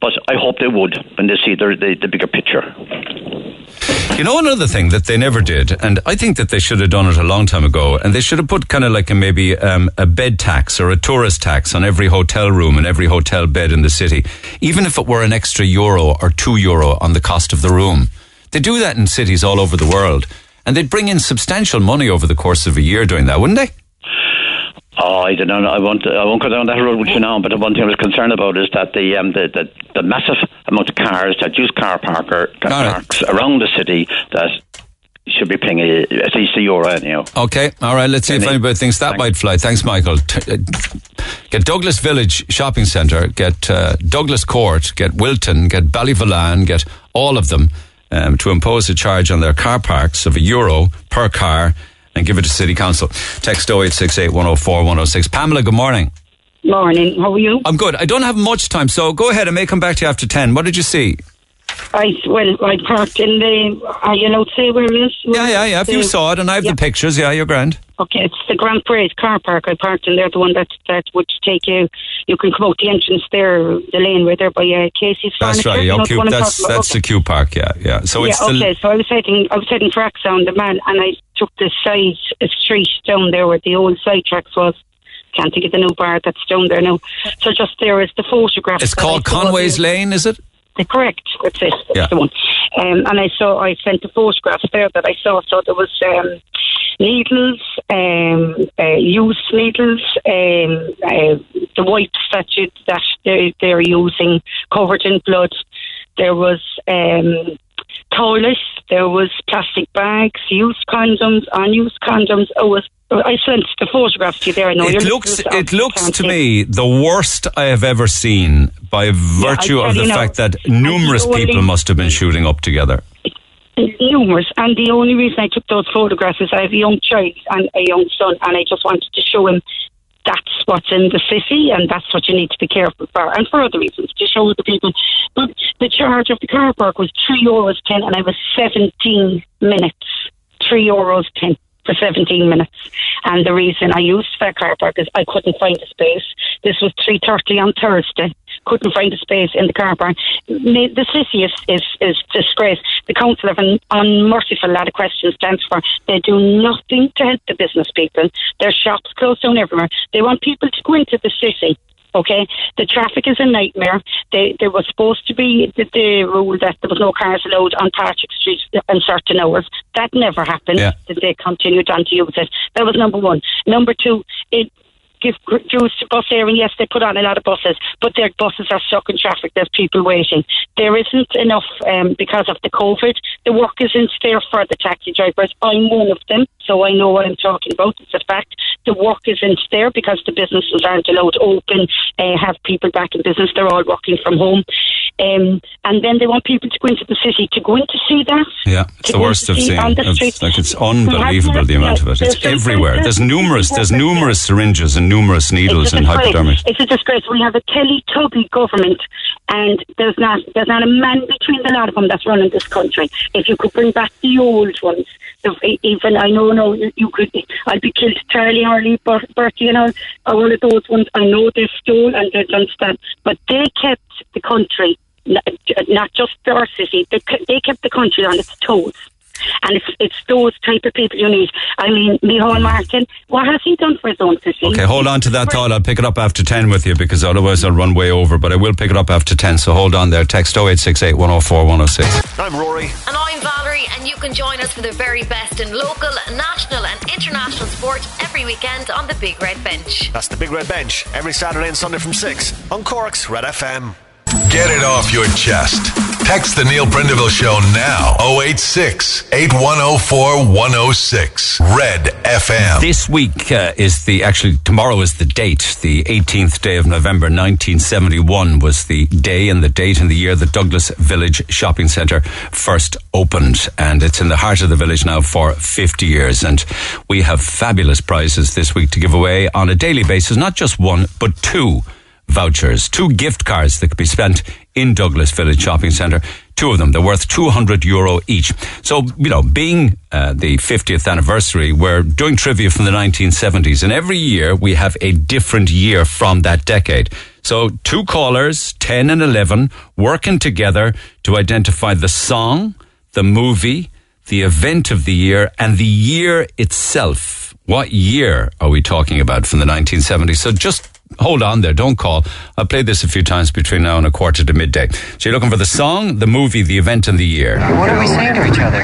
but I hope they would when they see the, the, the bigger picture. You know, another thing that they never did, and I think that they should have done it a long time ago, and they should have put kind of like a maybe um, a bed tax or a tourist tax on every hotel room and every hotel bed in the city, even if it were an extra euro or two euro on the cost of the room. They do that in cities all over the world, and they'd bring in substantial money over the course of a year doing that, wouldn't they? Oh, I don't know. I won't. I won't go down that road with you now. But the one thing I was concerned about is that the um, the, the, the massive amount of cars that use car parker car right. parks around the city that should be paying a, at least a euro anyhow. Okay, all right. Let's see if anybody thinks that Thanks. might fly. Thanks, Michael. Uh, get Douglas Village Shopping Centre, get uh, Douglas Court, get Wilton, get Ballyvolane, get all of them um, to impose a charge on their car parks of a euro per car and give it to City Council. Text 0868 104 106. Pamela, good morning. Morning. How are you? I'm good. I don't have much time, so go ahead. I may come back to you after 10. What did you see? I well, I parked in the. Are you allowed to say where it is? Yeah, yeah, yeah. If you saw it, and I have yeah. the pictures, yeah, you're grand. Okay, it's the Grand Parade car park. I parked in there. The one that that would take you. You can come out the entrance there, the lane right there by uh, Casey's. That's Furniture. right. You Yeah, know one I'm that's that's Okay. the Q Park. Yeah, yeah. So yeah, it's the okay. So I was heading, I was heading for Axon, the man, and I took the side uh, street down there where the old side tracks was. Can't think of the new bar that's down there now. So just there is the photograph. It's called Conway's. Lane, is it? The correct. That's it. That's Yeah. the one. Um, and I saw, I sent the photographs there that I saw. So there was um, needles, um, uh, used needles, um, uh, the wipes that you, that they, they're using covered in blood. There was um, toilets. There was plastic bags, used condoms, unused condoms. Oh, was I sent the photographs to you there. I know It looks it looks to me the worst I have ever seen by virtue I of the fact that numerous the only- people must have been shooting up together. numerous. And the only reason I took those photographs is I have a young child and a young son, and I just wanted to show him that's what's in the city, and that's what you need to be careful for, and for other reasons to show the people. But the charge of the car park was three euros ten, and I was seventeen minutes. Three euros ten for 17 minutes. And the reason I used that car park is I couldn't find a space. This was 3.30 on Thursday. Couldn't find a space in the car park. The city is, is, is disgrace. The council have an unmerciful lot of questions to answer for. They do nothing to help the business people. Their shops close down everywhere. They want people to go into the city. Okay, the traffic is a nightmare. They, there was supposed to be the, the rule that there was no cars allowed on Patrick Street in certain hours. That never happened. Yeah. They continued on to use it. That was number one. Number two, it give juice to bus area. Yes, they put on a lot of buses, but their buses are stuck in traffic. There's people waiting. There isn't enough um, because of the COVID. The work isn't there for the taxi drivers. I'm one of them, so I know what I'm talking about. It's a fact. The work isn't there because the businesses aren't allowed to open, uh, have people back in business. They're all working from home. Um, and then they want people to go into the city to go in to see that. Yeah, it's the worst I've seen. It's, like it's unbelievable the amount of it. It's everywhere. There's numerous. There's numerous syringes and numerous needles and hypodermic. It's a disgrace. We have a Kelly Teletubby government, and there's not there's not a man between the lot of them that's running this country. If you could bring back the old ones, even I know no, you, could. I'd be killed. Charlie Haughey, Ber- Bertie, and all, all of those ones. I know they've stole and they've done stuff, but they kept the country, not just our city. They they kept the country on its toes. And it's it's those type of people you need. I mean, Micheál Martin, what has he done for his own city? Okay, hold on to that thought. I'll pick it up after 10 with you because otherwise I'll run way over. But I will pick it up after 10. So hold on there. Text 0868 104 106. I'm Rory. And I'm Valerie, and you can join us for the very best in local, national, and international sport every weekend on the Big Red Bench. That's the Big Red Bench every Saturday and Sunday from 6 on Cork's Red FM. Get it off your chest. Text the Neil Prendeville Show now 086 8104 106. Red FM. This week uh, is the, actually, tomorrow is the date. The 18th day of November 1971 was the day and the date and the year the Douglas Village Shopping Centre first opened. And it's in the heart of the village now for 50 years. And we have fabulous prizes this week to give away on a daily basis, not just one, but two vouchers, two gift cards that could be spent in Douglas Village Shopping Centre. Two of them, they're worth 200 euro each. So, you know, being uh, the 50th anniversary, we're doing trivia from the 1970s, and every year we have a different year from that decade. So, two callers, 10 and 11, working together to identify the song, the movie, the event of the year, and the year itself. What year are we talking about from the 1970s? So just hold on there, don't call. I've played this a few times between now and a quarter to midday. So you're looking for the song, the movie, the event, and the year. What are we saying to each other?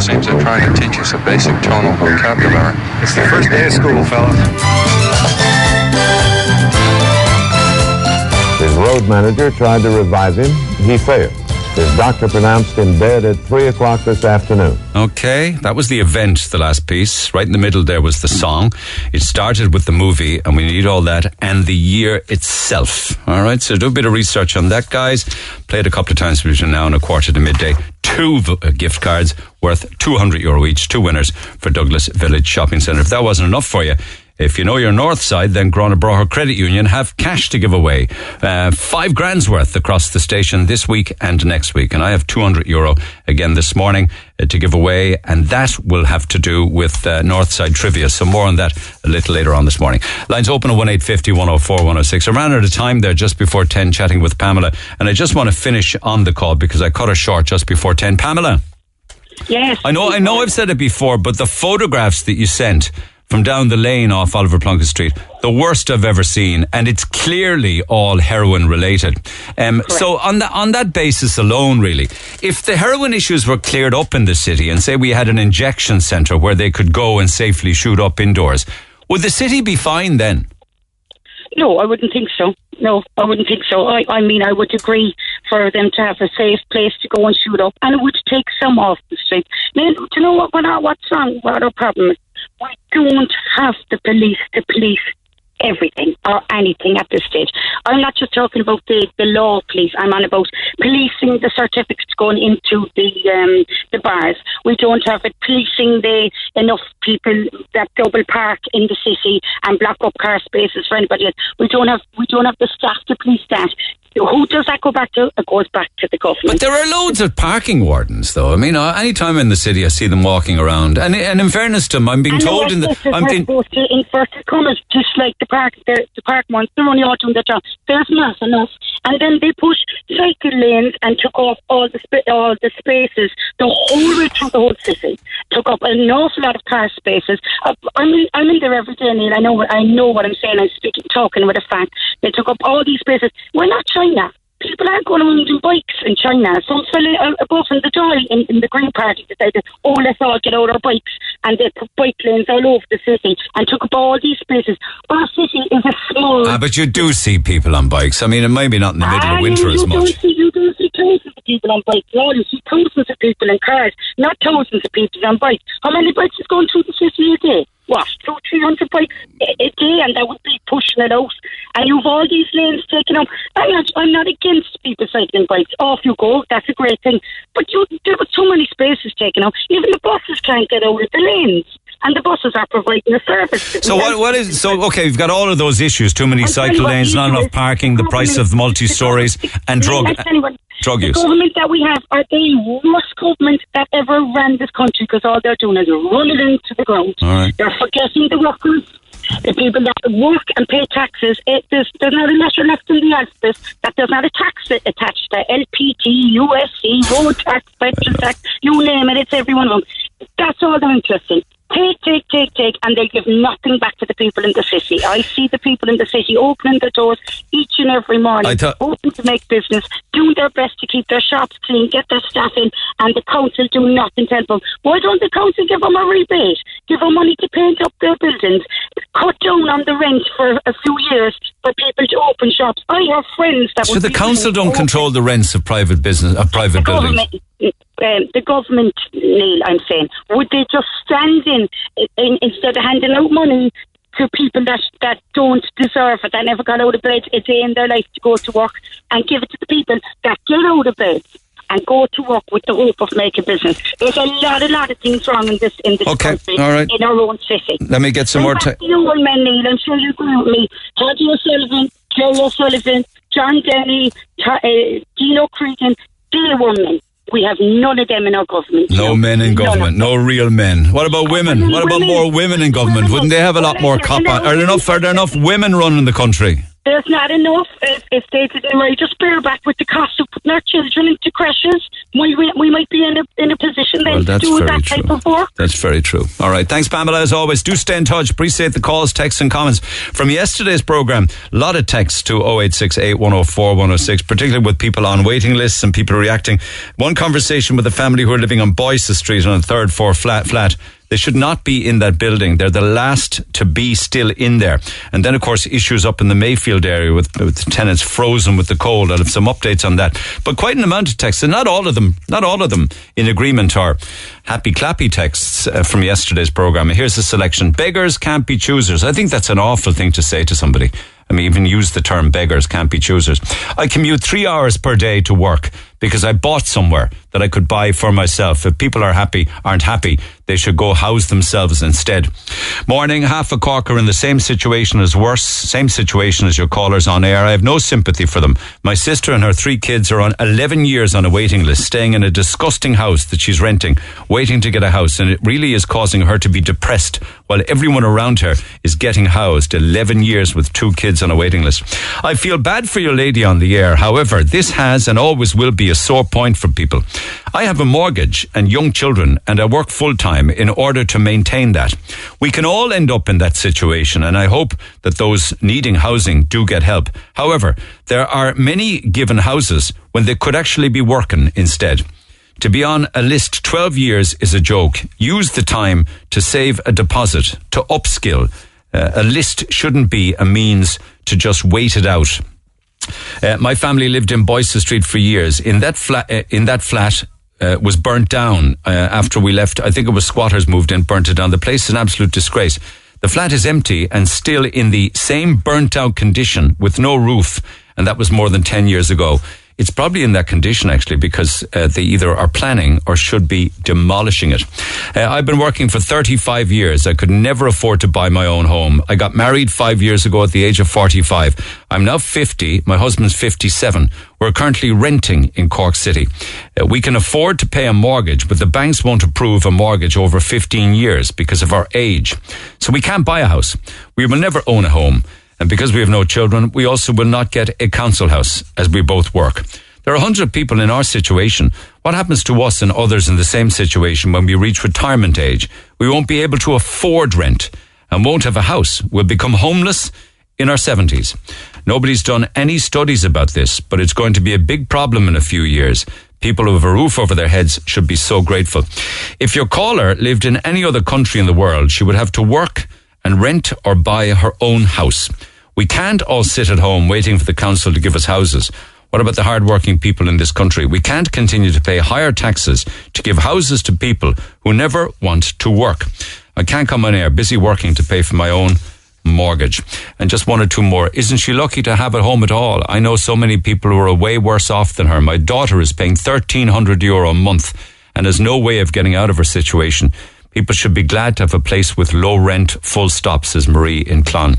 Seems they're trying to teach us a basic tonal vocabulary. It's the first day of school, fellas. His road manager tried to revive him. He failed. His doctor pronounced him dead at 3 o'clock this afternoon. Okay, that was the event, the last piece. Right in the middle there was the song. It started with the movie, and we need all that, and the year itself. All right, so do a bit of research on that, guys. Played a couple of times between now and a quarter to midday. Two uh, gift cards worth 200 euro each, two winners for Douglas Village Shopping Centre. If that wasn't enough for you, if you know your north side, then Gurranabraher Credit Union have cash to give away. Uh, five grand's worth across the station this week and next week. And I have 200 euro again this morning uh, to give away. And that will have to do with uh, north side trivia. So more on that a little later on this morning. Lines open at 1850 104 106. I ran out of time there just before 10 chatting with Pamela. And I just want to finish on the call because I cut her short just before 10. Pamela. Yes. I know, I know I've said it before, but the photographs that you sent from down the lane off Oliver Plunkett Street, the worst I've ever seen, and it's clearly all heroin related. Um, so on that on that basis alone, really, if the heroin issues were cleared up in the city, and say we had an injection centre where they could go and safely shoot up indoors, would the city be fine then? No, I wouldn't think so. No, I wouldn't think so. I, I mean, I would agree for them to have a safe place to go and shoot up, and it would take some off the street. Now, do you know what? What our, what's wrong? What our problem is? We don't have the police to police everything or anything at this stage. I'm not just talking about the, the law police. I'm on about policing the certificates going into the um, the bars. We don't have it policing the enough people that double park in the city and block up car spaces for anybody else. We don't have we don't have the staff to police that. Who does that go back to? It goes back to the government. But there are loads of parking wardens, though. I mean, uh, any time in the city, I see them walking around. And, and in fairness to them, I'm being and told in the. I'm being, to inverted commas, just like the park, the, the park ones. They're only all doing their job. There's not enough, and then they push cycle lanes and took off all the spa- all the spaces the whole way through the whole city. Took up an awful lot of car spaces. I'm in, I'm in there every day, Neil. I know what I know what I'm saying. I'm speaking, talking with a fact. They took up all these spaces. We're not China people aren't going around in bikes in China. Some fella uh, above in the Dáil in, in the Green Party decided, oh, let's all get out our bikes. And they put bike lanes all over the city and took up all these spaces. Our city is a small. ah, but you do see people on bikes. I mean, it may be not in the middle Ah, of winter you, as much. Don't see, you don't see thousands of people on bikes. No, you see thousands of people in cars, not thousands of people on bikes. How many bikes is going through the city a day? What, two, three hundred bikes a, day, and that would be pushing it out. And you've all these lanes taken up. I'm not, I'm not against people cycling bikes. Off you go, that's a great thing. But you, there were too many spaces taken up. Even the buses can't get of the lanes, and the buses are providing a service. So what? What is so? Okay, We've got all of those issues: too many cycle lanes, not enough parking, the price of multi-stories, and drug I'll tell you what, drug the use. government that we have are the worst government that ever ran this country because all they're doing is running into the ground. Right. They're forgetting the workers, the people that work and pay taxes. It, there's, there's not a letter left in the alphabet that there's not a tax attached to LPT, USC, road tax, petrol tax, you name it, it's every one of them. That's all they're interested in. Take, take, take, take, and they give nothing back to the people in the city. I see the people in the city opening their doors each and every morning, I thought- open to make business, doing their best to keep their shops clean, get their staff in, and the council do nothing to help them. Why don't the council give them a rebate? Give them money to paint up their buildings? cut down on the rent for a few years for people to open shops. I have friends that So would the be council don't open- control the rents of private business of private the buildings. government, um, the government, Neil, I'm saying, would they just stand in, in instead of handing out money to people that, that don't deserve it, that never got out of bed a day in their life to go to work, and give it to the people that get out of bed and go to work with the hope of making business. There's a lot, a lot of things wrong in this in this Okay, country, all right. in our own city. Let me get some more time. The old men, Neil, I'm sure you agree with me. Toddy O'Sullivan, Jerry O'Sullivan, John Dennehy, Ta- uh, Dino Cregan, they were men. We have none of them in our government. No men in government, no real men. What about women? What about more women in government? Wouldn't they have a lot more cop on? Are there enough? Are there enough women running the country? There's not enough. If, if they did it right, just bear back with the cost of putting our children into creches. We, we, we might be in a, in a position then Well, to that's do very that true. type of work. That's very true. All right. Thanks, Pamela, as always. Do stay in touch. Appreciate the calls, texts, and comments. From yesterday's programme, a lot of texts to 0868 104 106, particularly with people on waiting lists and people reacting. One conversation with a family who are living on Boyce Street on a third floor flat. flat. They should not be in that building. They're the last to be still in there. And then, of course, issues up in the Mayfield area with, with tenants frozen with the cold. I'll have some updates on that. But quite an amount of texts, and not all of them, not all of them in agreement are happy clappy texts uh, from yesterday's program. Here's a selection. Beggars can't be choosers. I think that's an awful thing to say to somebody. I mean, even use the term beggars can't be choosers. I commute three hours per day to work because I bought somewhere that I could buy for myself. If people are happy, aren't happy, they should go house themselves instead. Morning, half a corker in the same situation as worse, same situation as your callers on air. I have no sympathy for them. My sister and her three kids are on 11 years on a waiting list, staying in a disgusting house that she's renting, waiting to get a house, and it really is causing her to be depressed while everyone around her is getting housed 11 years with two kids on a waiting list. I feel bad for your lady on the air. However, this has and always will be a sore point for people. I have a mortgage and young children and I work full time in order to maintain that. We can all end up in that situation and I hope that those needing housing do get help. However, there are many given houses when they could actually be working instead. To be on a list 12 years is a joke. Use the time to save a deposit, to upskill. Uh, a list shouldn't be a means to just wait it out. Uh, my family lived in Boyce Street for years. In that flat, uh, in that flat uh, was burnt down uh, after we left. I think it was squatters moved in, burnt it down. The place is an absolute disgrace. The flat is empty and still in the same burnt out condition with no roof, and that was more than ten years ago. It's probably in that condition actually because uh, they either are planning or should be demolishing it. Uh, I've been working for 35 years. I could never afford to buy my own home. I got married five years ago at the age of 45. I'm now 50. My husband's 57. We're currently renting in Cork City. Uh, we can afford to pay a mortgage, but the banks won't approve a mortgage over 15 years because of our age. So we can't buy a house. We will never own a home. And because we have no children, we also will not get a council house as we both work. There are 100 people in our situation. What happens to us and others in the same situation when we reach retirement age? We won't be able to afford rent and won't have a house. We'll become homeless in our 70s. Nobody's done any studies about this, but it's going to be a big problem in a few years. People who have a roof over their heads should be so grateful. If your caller lived in any other country in the world, she would have to work and rent or buy her own house. We can't all sit at home waiting for the council to give us houses. What about the hard-working people in this country? We can't continue to pay higher taxes to give houses to people who never want to work. I can't come on air busy working to pay for my own mortgage. And just one or two more. Isn't she lucky to have a home at all? I know so many people who are way worse off than her. My daughter is paying 1300 euro a month and has no way of getting out of her situation. People should be glad to have a place with low rent, full stop, says Marie in Clon.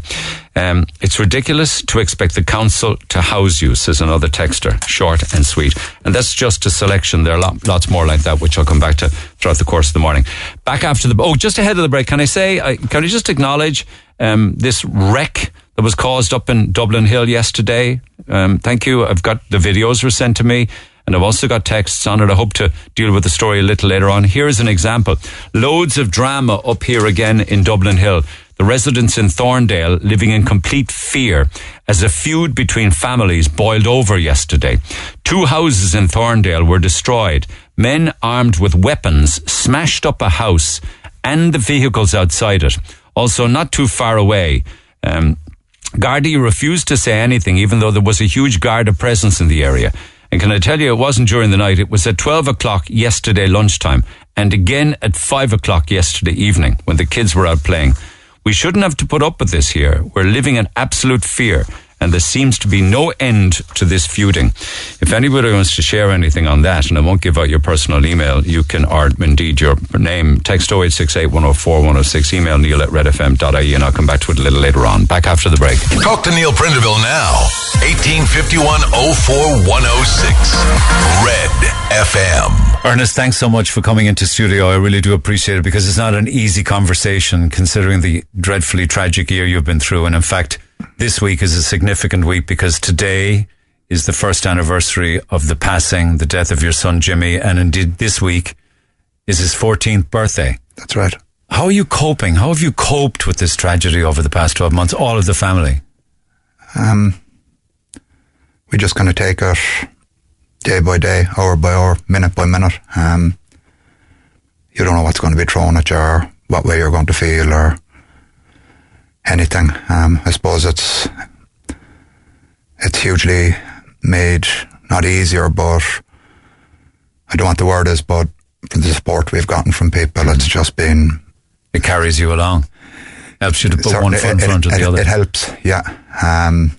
Um, it's ridiculous to expect the council to house you, says another texter. Short and sweet. And that's just a selection. There are lot, lots more like that, which I'll come back to throughout the course of the morning. Back after the, oh, just ahead of the break, can I say, I, can I just acknowledge um, this wreck that was caused up in Dublin Hill yesterday? Um, thank you. I've got the videos were sent to me. And I've also got texts on it. I hope to deal with the story a little later on. Here is an example. Loads of drama up here again in Dublin Hill. The residents in Thorndale living in complete fear as a feud between families boiled over yesterday. Two houses in Thorndale were destroyed. Men armed with weapons smashed up a house and the vehicles outside it. Also, not too far away. Um, refused to say anything, even though there was a huge Garda presence in the area. And can I tell you, it wasn't during the night. It was at 12 o'clock yesterday lunchtime and again at 5 o'clock yesterday evening when the kids were out playing. We shouldn't have to put up with this here. We're living in absolute fear and there seems to be no end to this feuding. If anybody wants to share anything on that, and I won't give out your personal email, you can, or indeed your name, text 0868 104 106, email neil at redfm.ie, and I'll come back to it a little later on. Back after the break. Talk to Neil Prendeville now. 1851 04106. Red FM. Ernest, thanks so much for coming into studio. I really do appreciate it because it's not an easy conversation considering the dreadfully tragic year you've been through. And in fact, this week is a significant week because today is the first anniversary of the passing, the death of your son Jimmy, and indeed this week is his 14th birthday. That's right. How are you coping? How have you coped with this tragedy over the past 12 months, all of the family? Um, we're just going to take it day by day, hour by hour, minute by minute. Um, you don't know what's going to be thrown at you or what way you're going to feel or anything. Um, I suppose it's it's hugely made not easier, but I don't want the word is, but the support we've gotten from people, it's just been. It carries you along. Helps you to put one foot in front it, of the it, other. It helps, yeah. Um,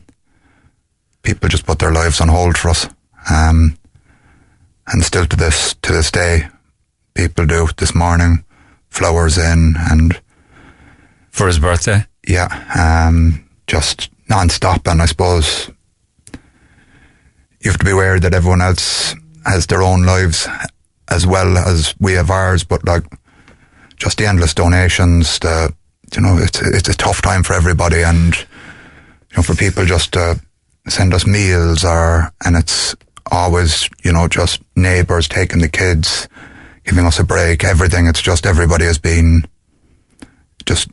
people just put their lives on hold for us, um, and still to this to this day, people do. This morning, flowers in and for his birthday. Yeah, um, just non-stop, and I suppose you have to be aware that everyone else has their own lives as well as we have ours. But like, just the endless donations, the you know, it's it's a tough time for everybody, and you know, for people just to send us meals or and it's always you know just neighbours taking the kids, giving us a break. Everything. It's just everybody has been just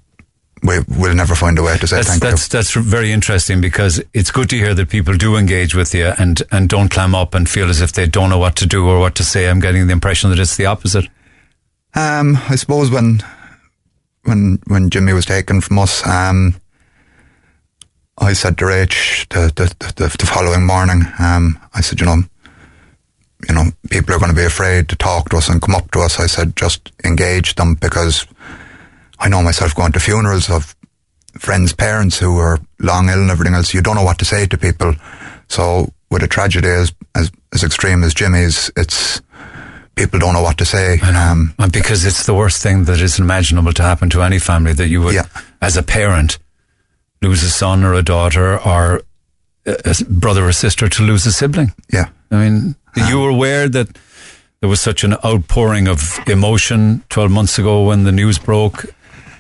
we will never find a way to say that's, thank that's, you. That's very interesting because it's good to hear that people do engage with you and, and don't clam up and feel as if they don't know what to do or what to say. I'm getting the impression that it's the opposite. Um, I suppose when when when Jimmy was taken from us, um, I said to Rach the, the, the, the following morning, um, I said, you know, you know, people are going to be afraid to talk to us and come up to us. I said, just engage them because I know myself going to funerals of friends' parents who are long ill and everything else. You don't know what to say to people. So with a tragedy as as, as extreme as Jimmy's, it's people don't know what to say. Um, and because it's the worst thing that is imaginable to happen to any family that you would, yeah. as a parent, lose a son or a daughter or a brother or sister to lose a sibling. Yeah. I mean, um, you were aware that there was such an outpouring of emotion 12 months ago when the news broke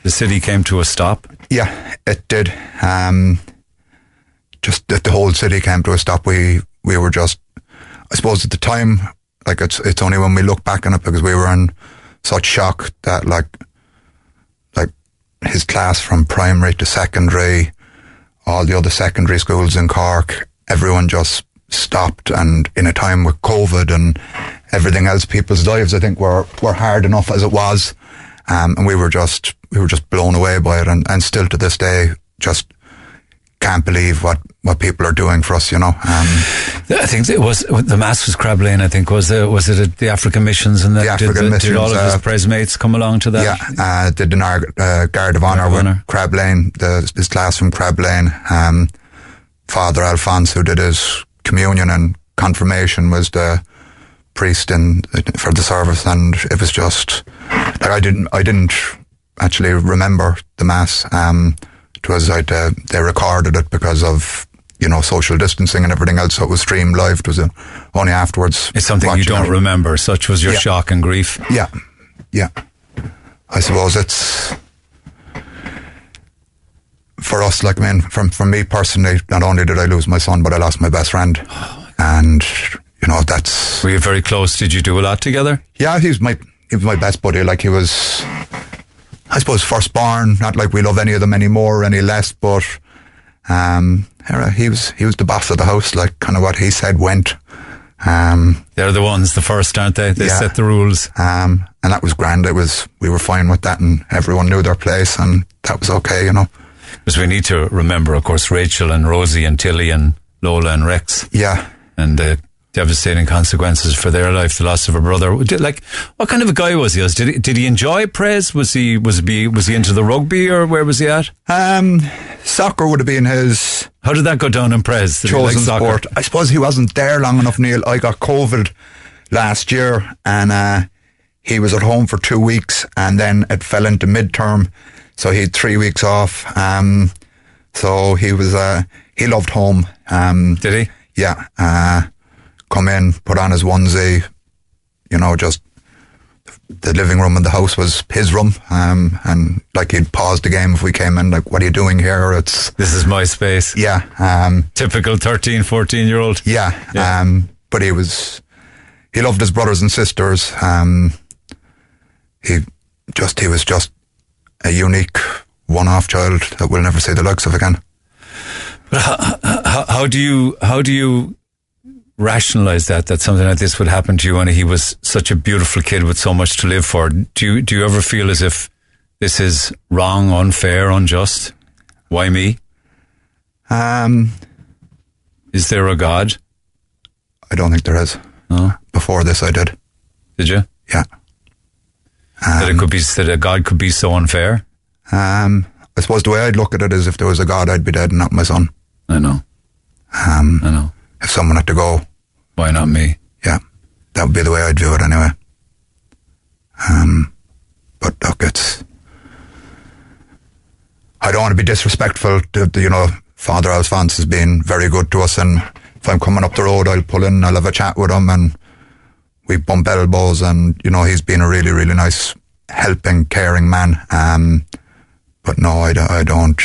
the city came to a stop? Yeah, it did. Um, just that the whole city came to a stop. We we were just, I suppose, at the time, like it's it's only when we look back on it because we were in such shock that like like his class from primary to secondary, all the other secondary schools in Cork, everyone just stopped, and in a time with COVID and everything else, people's lives I think were were hard enough as it was. Um, and we were just we were just blown away by it, and, and still to this day, just can't believe what, what people are doing for us. You know, um, I think it was the mass was Crab Lane. I think was it was it the African missions and the African did, the, missions, did all of uh, his pres mates come along to that? Yeah, uh, did the uh, Guard of Honour with Crab Lane, the, his class from Crab Lane. Um, Father Alphonse, who did his communion and confirmation, was the priest in for the service, and it was just like I didn't I didn't actually remember the mass. Um, it was uh, they recorded it because of you know social distancing and everything else, so it was streamed live. It was uh, only afterwards. It's something you don't it. remember. Such was your yeah. shock and grief. Yeah, yeah. I suppose it's for us. Like I mean, from for me personally, not only did I lose my son, but I lost my best friend, and you know that's. Were you very close? Did you do a lot together? Yeah, he was my he was my best buddy. Like he was, I suppose, firstborn. Not like we love any of them anymore, any less, but um, he was he was the boss of the house. Like kind of what he said went, Um, They're the ones, the first, aren't they? They Yeah. set the rules. um, and that was grand. It was we were fine with that, and everyone knew their place, and that was okay, you know. Because we need to remember, of course, Rachel and Rosie and Tilly and Lola and Rex. Yeah. And the devastating consequences for their life, the loss of a brother. Like, what kind of a guy was he? Did he, did he enjoy Prez? Was he, was he, was he into the rugby or where was he at? Um, soccer would have been his How did that go down in Prez? Did he like chosen sport. I suppose he wasn't there long enough, Neil. I got COVID last year, and uh, he was at home for two weeks, and then it fell into midterm, so he had three weeks off. Um, so he was uh, he loved home. Um, Did he? Yeah. Uh, come in, put on his onesie, you know, just the living room in the house was his room. Um, and like he'd pause the game if we came in, like, what are you doing here? It's, This is my space. yeah. Um, Typical 13, 14 year old. yeah. Um, but he was, he loved his brothers and sisters. Um, he just, he was just a unique one-off child that we'll never see the likes of again. How, how do you, how do you rationalize that, that something like this would happen to you when he was such a beautiful kid with so much to live for? Do you, do you ever feel as if this is wrong, unfair, unjust? Why me? Um, Is there a God? I don't think there is. No. Before this, I did. Did you? Yeah. that it could be, that a God could be so unfair? Um, I suppose the way I'd look at it is if there was a God, I'd be dead and not my son. I know. Um, I know. if someone had to go, Why not me? yeah, that would be the way I'd view it anyway. Um, but look, it's. I don't want to be disrespectful to, you know, Father Alphonse has been very good to us, and if I'm coming up the road, I'll pull in, I'll have a chat with him, and we bump elbows, and you know, he's been a really, really nice, helping, caring man. Um, but no, I, don't- I don't.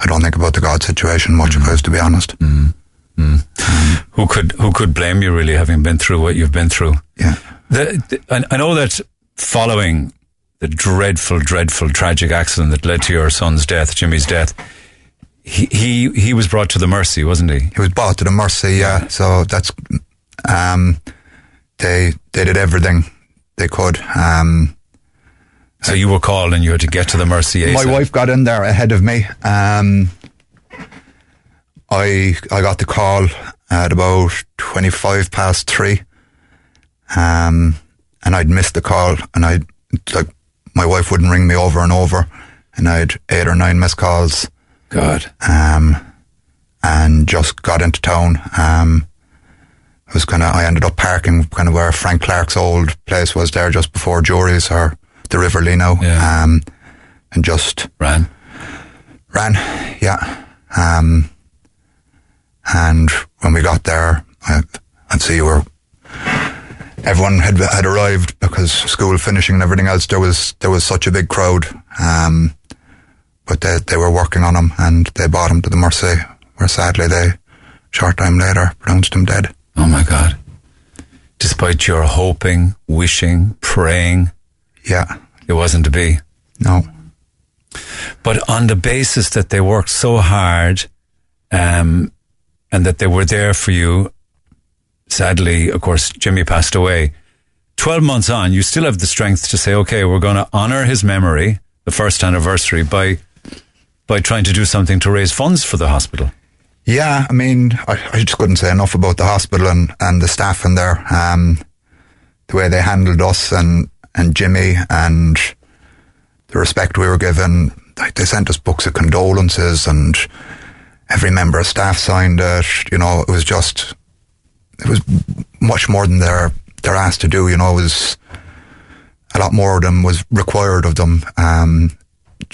I don't think about the God situation much, if I was to be honest. Who could, who could blame you really having been through what you've been through? Yeah. The, the, I, I know that following the dreadful, dreadful, tragic accident that led to your son's death, Jimmy's death, he, he, he was brought to the mercy, wasn't he? He was brought to the Mercy, yeah. So that's um, they they did everything they could. Um, So you were called and you had to get to the mercy. my wife got in there ahead of me. Um, I I got the call at about twenty five past three, um, and I'd missed the call, and I like my wife wouldn't ring me over and over, and I'd eight or nine missed calls. God. um, and just got into town. Um, it was kind of, I ended up parking kind of where Frank Clark's old place was there just before Jury's or the River Lino. Yeah. Um, and just Ran. ran, yeah. Um, and when we got there, I, I'd see where everyone had had arrived because school finishing and everything else. There was there was such a big crowd, um, but they they were working on him and they brought him to the Mercy, where sadly they short time later pronounced him dead. Oh my God. Despite your hoping, wishing, praying, Yeah, it wasn't to be. no, But on the basis that they worked so hard, um, and that they were there for you, sadly, of course, Jimmy passed away. 12 months on, you still have the strength to say, okay, we're going to honor his memory, the first anniversary, by, by trying to do something to raise funds for the hospital. Yeah, I mean, I, I just couldn't say enough about the hospital and, and the staff in there. Um, the way they handled us and, and Jimmy and the respect we were given. They sent us books of condolences and every member of staff signed it. You know, it was just, it was much more than they're, they're asked to do. You know, it was a lot more of them was required of them. Um,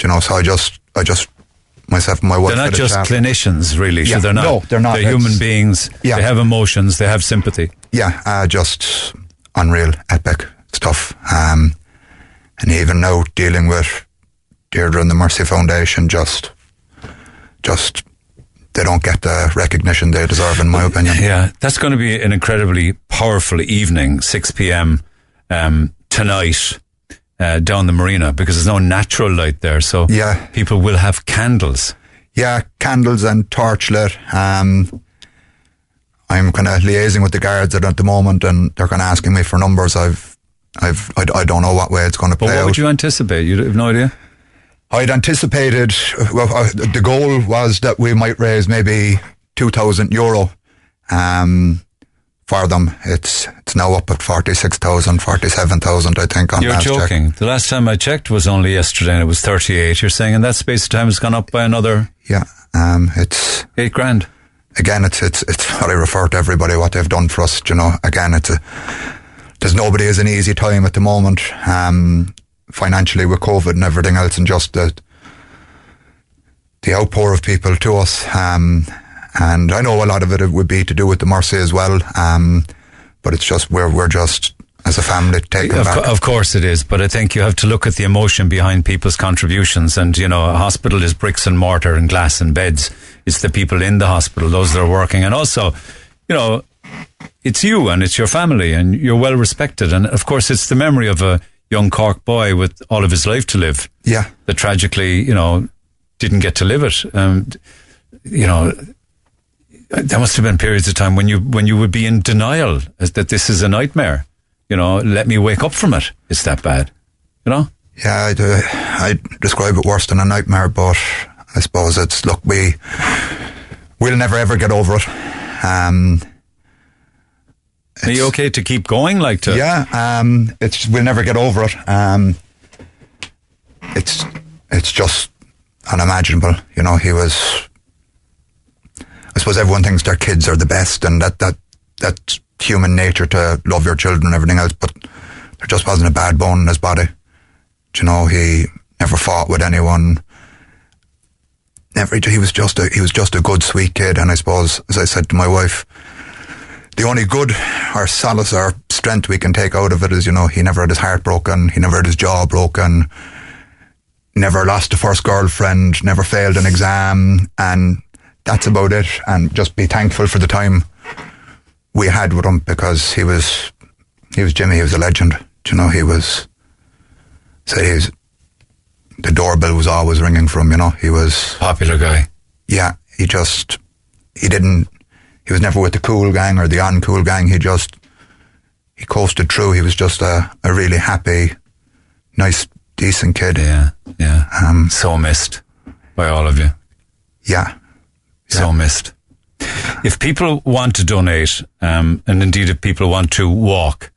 you know, so I just, I just, myself and my wife. They're not just clinicians, really. Yeah, so they're not. no, they're not. They're human beings. Yeah. They have emotions. They have sympathy. yeah, uh, just unreal, epic stuff. Um, and even now dealing with Deirdre and the Mercy Foundation, just, just they don't get the recognition they deserve, in my opinion. Yeah, that's going to be an incredibly powerful evening, 6 p.m. Um, tonight uh, down the marina because there's no natural light there. So Yeah. people will have candles. Yeah, candles and torchlit. Um, I'm kind of liaising with the guards at, the moment, and they're kind of asking me for numbers. I've, I've, I, I don't know what way it's going to But play what out. would you anticipate? You have no idea. I'd anticipated. Well, uh, the goal was that we might raise maybe two thousand euro. Um, for them, it's it's now up at 46,000, 47,000, I think. On You're last check. joking. The last time I checked was only yesterday, and it was 38. You're saying in that space of time has gone up by another Yeah, um, it's eight grand. again, it's it's it's what I refer to everybody what they've done for us. You know, again, it's a there's nobody has an easy time at the moment, um, financially with COVID and everything else, and just the the outpour of people to us. Um, and I know a lot of it would be to do with the mercy as well. Um, but it's just we're we're just as a family taken Of, back. of course it is, but I think you have to look at the emotion behind people's contributions. And, you know, a hospital is bricks and mortar and glass and beds. It's the people in the hospital, those that are working. And also, you know, it's you and it's your family and you're well respected. And of course, it's the memory of a young Cork boy with all of his life to live yeah, that tragically, you know, didn't get to live it. Um, you know, there must have been periods of time when you when you would be in denial as that this is a nightmare. You know, let me wake up from it. It's that bad. You know. Yeah, I, do, I describe it worse than a nightmare, but I suppose it's look we we'll never ever get over it. Um, Are you okay to keep going? Like to yeah, um, it's we'll never get over it. Um, it's it's just unimaginable. You know, he was. I suppose everyone thinks their kids are the best, and that that that's human nature to love your children and everything else. But there just wasn't a bad bone in his body. Do you know, he never fought with anyone. Never. He was just a he was just a good, sweet kid. And I suppose, as I said to my wife, the only good or solace or strength we can take out of it is, you know, he never had his heart broken, he never had his jaw broken, never lost a first girlfriend, never failed an exam, and that's about it. And just be thankful for the time we had with him because he was he was Jimmy, he was a legend. Do you know, he was say he's the doorbell was always ringing for him, you know. He was popular guy. Yeah. He just he didn't he was never with the cool gang or the uncool gang. He just he coasted through. He was just a, a really happy, nice, decent kid. Yeah, yeah. Um, so missed by all of you. Yeah, so missed. If people want to donate, um, and indeed if people want to walk,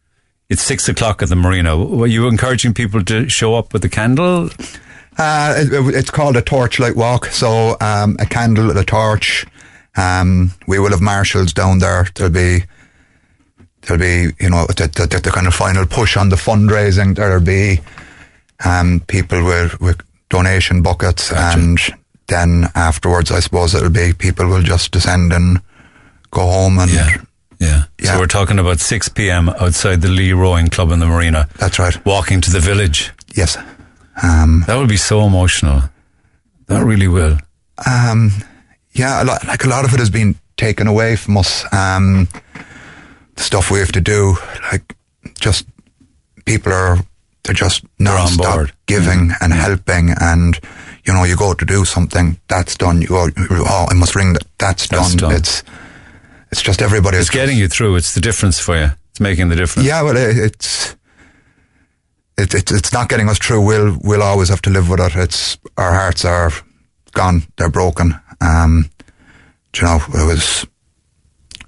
it's six o'clock at the marina. Were you encouraging people to show up with a candle? Uh, it, it's called a torchlight walk. So um, a candle, a torch. Um, we will have marshals down there. There'll be there'll be you know the, the, the kind of final push on the fundraising. There'll be um, people with with donation buckets, and then afterwards, I suppose it'll be people will just descend and go home and. Yeah. Yeah. So we're talking about 6 p.m. outside the Lee Rowing Club in the marina. That's right. Walking to the village. Yes. Um, that would be so emotional. That really will. Um, yeah, a lot, like a lot of it has been taken away from us. Um, the stuff we have to do, like just people are they're just non-stop giving and helping, and you know you go to do something that's done. You go, oh, I must ring that. That's, That's done. done. It's it's just everybody. It's getting you through. It's the difference for you. It's making the difference. Yeah, well, it, it's it, it, it's not getting us through. We'll we'll always have to live with it. It's our hearts are gone. They're broken. Um, do you know, it was.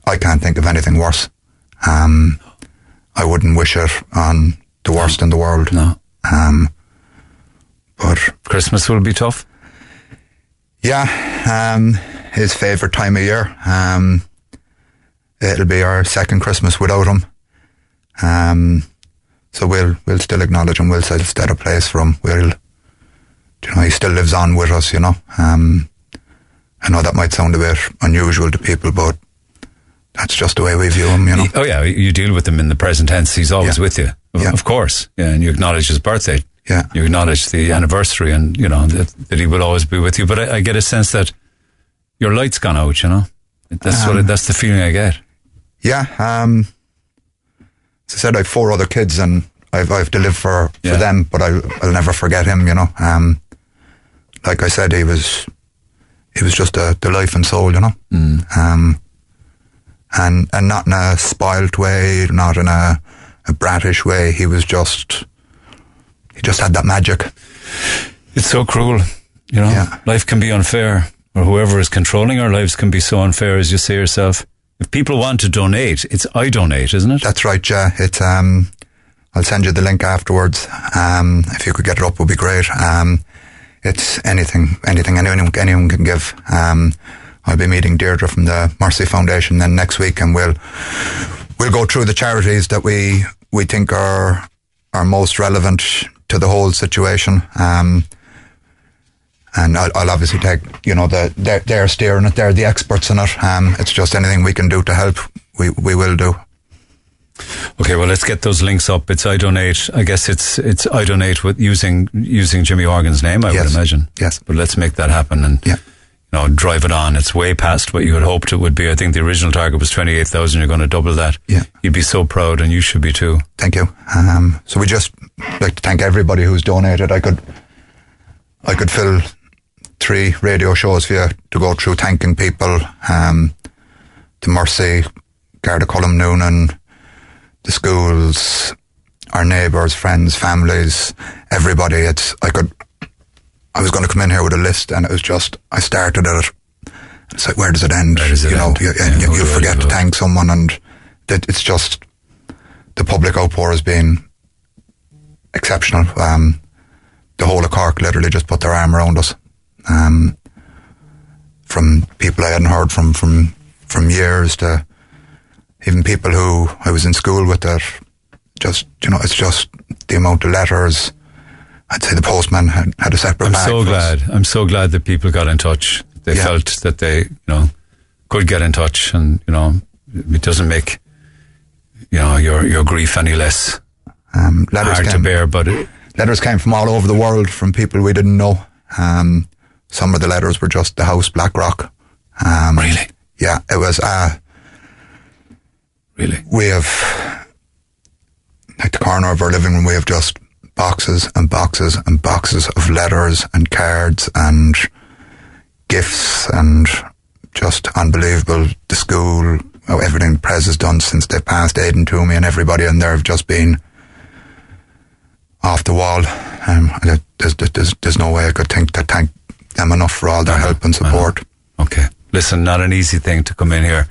I can't think of anything worse. Um, I wouldn't wish it on the worst in the world. No. Um, but Christmas will be tough. Yeah, um, his favourite time of year. Um, it'll be our second Christmas without him. Um, so we'll we'll still acknowledge him. We'll still set a place for him. We'll, you know, he still lives on with us. You know, um, I know that might sound a bit unusual to people, but that's just the way we view him. You know. Oh yeah, you deal with him in the present tense. He's always Yeah. with you, of, Yeah. of course. Yeah, and you acknowledge his birthday. Yeah, you acknowledge the anniversary, and you know that, that he will always be with you. But I, I get a sense that your light's gone out. You know, that's what Um, it, that's the feeling I get. Yeah. Um, as I said, I have four other kids, and I've I've to live for, for Yeah. them, but I I'll never forget him. You know. Um, like I said, he was he was just a, the life and soul. You know. Mm. Um, and and not in a spoilt way, not in a, a bratish way. He was just he just had that magic. It's so cruel, you know. Yeah. Life can be unfair, or whoever is controlling our lives can be so unfair, as you say yourself. If people want to donate, it's iDonate, isn't it? That's right, yeah. It's um, I'll send you the link afterwards. Um, if you could get it up, would be great. Um, it's anything, anything anyone anyone can give. Um, I'll be meeting Deirdre from the Mercy Foundation then next week, and we'll we'll go through the charities that we we think are are most relevant to the whole situation. Um, and I'll, I'll obviously take, you know, the they're, they're steering it. They're the experts in it. Um, it's just anything we can do to help, we we will do. Okay, well, let's get those links up. It's iDonate. I guess it's it's iDonate with using using Jimmy Horgan's name. I Yes. would imagine. Yes. But let's make that happen and Yeah. you know drive it on. It's way past what you had hoped it would be. I think the original target was twenty eight thousand. You're going to double that. Yeah. You'd be so proud, and you should be too. Thank you. Um, so we just like to thank everybody who's donated. I could, I could fill three radio shows for you to go through thanking people. Um, the Mercy, Garda Cullum Noonan, the schools, our neighbours, friends, families, everybody. It's I could. I was going to come in here with a list, and it was just I started at it. It's like where does it end? Does it you know, you, Yeah, you, you forget to thank someone, and that it's just the public outpour has been exceptional. Um, the whole of Cork literally just put their arm around us. Um, from people I hadn't heard from from from years to even people who I was in school with that just you know it's just the amount of letters. I'd say the postman had, had a separate I'm so glad. I'm so glad that people got in touch. They Yeah. felt that they, you know, could get in touch, and you know, it doesn't make you know your your grief any less Um, letters hard to bear. But it, letters came from all over the world from people we didn't know. Um, some of the letters were just the house Blackrock. Um, Really? Yeah, it was. Uh, really, we have like the corner of our living room. We have just boxes and boxes and boxes of letters and cards and gifts and just unbelievable. The school, oh, everything Pres has done since they passed Aiden to me and everybody, and there have just been off the wall. Um, there's, there's, there's no way I could think to thank them enough for all their help and support. okay. Listen, not an easy thing to come in here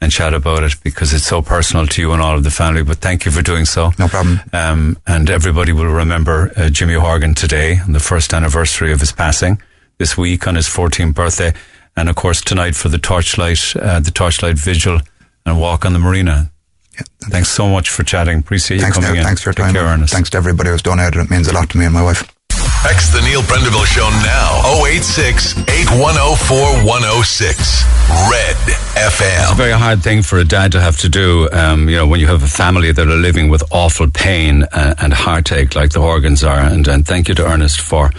and chat about it because it's so personal to you and all of the family. But thank you for doing so. No problem. Um, and everybody will remember uh, Jimmy Horgan today on the first anniversary of his passing this week on his 14th birthday. And of course, tonight for the torchlight, uh, the torchlight vigil and walk on the marina. Yeah. Thanks so much for chatting. Appreciate Thanks, you coming Neil. in. Thanks for your Take time. care, Ernest. Thanks to everybody who's donated. It means a lot to me and my wife. Text the Neil Prendeville Show now. 086 8104 106. Red It's a FM. very hard thing for a dad to have to do. Um, you know, when you have a family that are living with awful pain and, and heartache, like the Horgans are. And, and thank you to Ernest for.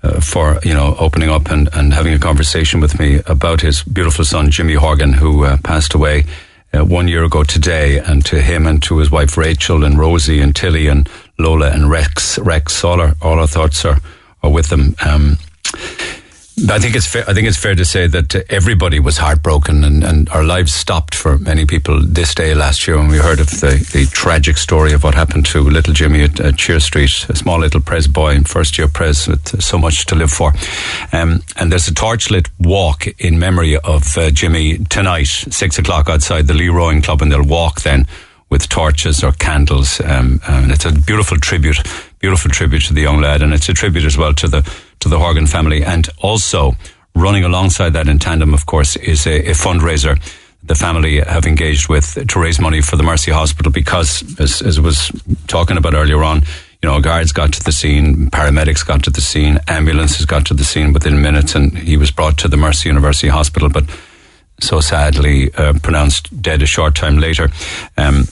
Uh, for you know opening up and, and having a conversation with me about his beautiful son Jimmy Horgan who uh, passed away uh, one year ago today and to him and to his wife Rachel and Rosie and Tilly and Lola and Rex Rex all our all our thoughts are are with them um, I think it's fair. I think it's fair to say that uh, everybody was heartbroken, and, and our lives stopped for many people this day last year when we heard of the, the tragic story of what happened to little Jimmy at, at Sheares Street, a small little Pres boy in first year Pres with so much to live for. Um, and there's a torchlit walk in memory of uh, Jimmy tonight, six o'clock outside the Lee Rowing Club, and they'll walk then with torches or candles. Um, and it's a beautiful tribute, beautiful tribute to the young lad, and it's a tribute as well to the to the Horgan family. And also running alongside that in tandem, of course, is a, a fundraiser the family have engaged with to raise money for the Mercy Hospital because, as, as I was talking about earlier on, you know, guards got to the scene, paramedics got to the scene, ambulances got to the scene within minutes, and he was brought to the Mercy University Hospital, but so sadly uh, pronounced dead a short time later. Um,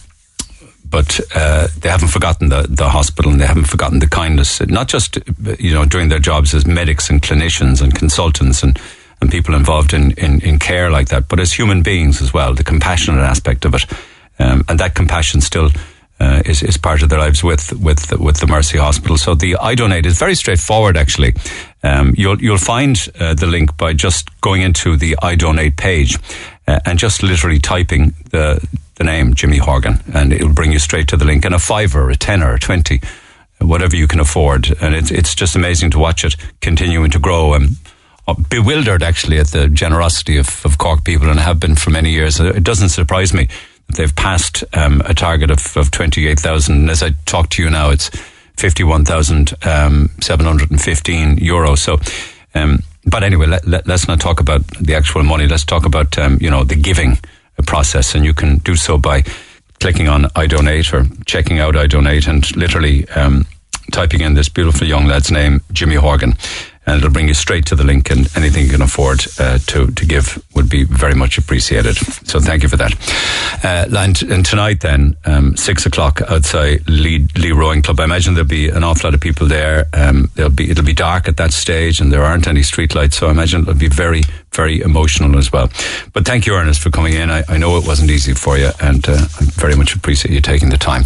but uh, they haven't forgotten the, the hospital and they haven't forgotten the kindness, not just you know during their jobs as medics and clinicians and consultants and, and people involved in, in, in care like that, but as human beings as well, the compassionate aspect of it, um, and that compassion still. Uh, is, is part of their lives with with with the Mercy Hospital. So the iDonate is very straightforward. Actually, um, you'll you'll find uh, the link by just going into the iDonate page, uh, and just literally typing the the name Jimmy Horgan, and it will bring you straight to the link. And a fiver, a tenner, a twenty, whatever you can afford, and it's it's just amazing to watch it continuing to grow. And uh, bewildered actually at the generosity of, of Cork people, and have been for many years. It doesn't surprise me that they've passed um, a target of, of twenty eight thousand. And as I talk to you now, it's fifty one thousand um, seven hundred and fifteen euros. So. Um, but anyway, let, let, us not talk about the actual money. Let's talk about um, you know the giving process, and you can do so by clicking on iDonate or checking out iDonate and literally um, typing in this beautiful young lad's name, Jimmy Horgan, and it'll bring you straight to the link. And anything you can afford uh, to to give would be very much appreciated. So thank you for that. Uh, and, and, tonight, then um, six o'clock outside Lee, Lee, Rowing Club. I imagine there'll be an awful lot of people there. Um, there'll be it'll be dark at that stage, and there aren't any street lights. So I imagine it'll be very very emotional as well. But thank you, Ernest, for coming in. I, I know it wasn't easy for you, and uh, I very much appreciate you taking the time.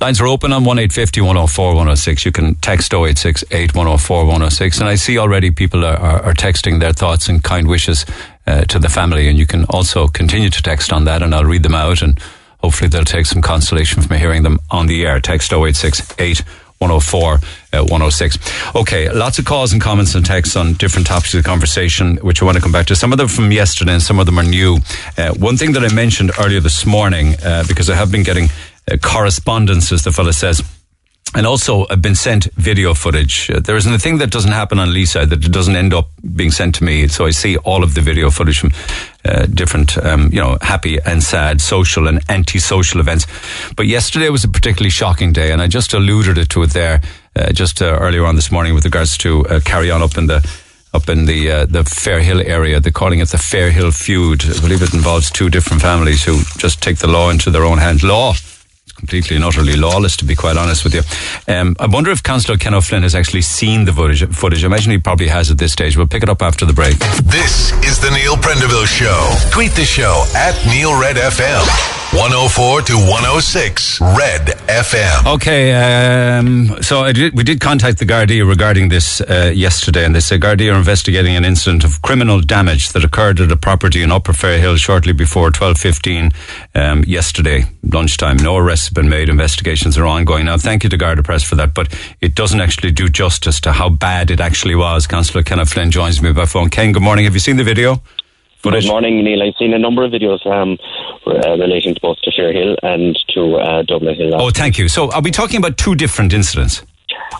Lines are open on one 104 106 You can text 086 8104 106 And I see already people are, are, are texting their thoughts and kind wishes uh, to the family, and you can also continue to text on that, and I'll read them out, and hopefully they'll take some consolation from hearing them on the air. Text 086 104 uh, 106. Okay, lots of calls and comments and texts on different topics of the conversation, which I want to come back to. Some of them from yesterday and some of them are new. Uh, one thing that I mentioned earlier this morning, uh, because I have been getting uh, correspondence, as the fellow says, and also I've been sent video footage. Uh, there isn't a thing that doesn't happen on Lisa that doesn't end up being sent to me. So I see all of the video footage from uh, different, um, you know, happy and sad, social and anti-social events. But yesterday was a particularly shocking day, and I just alluded it to it there uh, just uh, earlier on this morning with regards to uh, carry on up in the up in the uh, the Fairhill area. They're calling it the Fairhill feud. I believe it involves two different families who just take the law into their own hands. Law completely and utterly lawless, to be quite honest with you. Um, I wonder if Councillor Ken O'Flynn has actually seen the footage, footage. I imagine he probably has at this stage. We'll pick it up after the break. This is the Neil Prendeville Show. Tweet the show at Neil Red FM. 104 to 106 Red FM. Okay, um, so did, we did contact the Gardaí regarding this uh, yesterday, and they say Gardaí are investigating an incident of criminal damage that occurred at a property in Upper Fairhill shortly before 12.15 um, yesterday, lunchtime. No arrests have been made. Investigations are ongoing. Now, thank you to Garda Press for that, but it doesn't actually do justice to how bad it actually was. Councillor Ken O'Flynn joins me by phone. Ken, good morning. Have you seen the video? Good morning, Neil. I've seen a number of videos um, uh, relating to both to Fairhill and to uh, Dublin Hill. Oh, thank you. So, are we talking about two different incidents?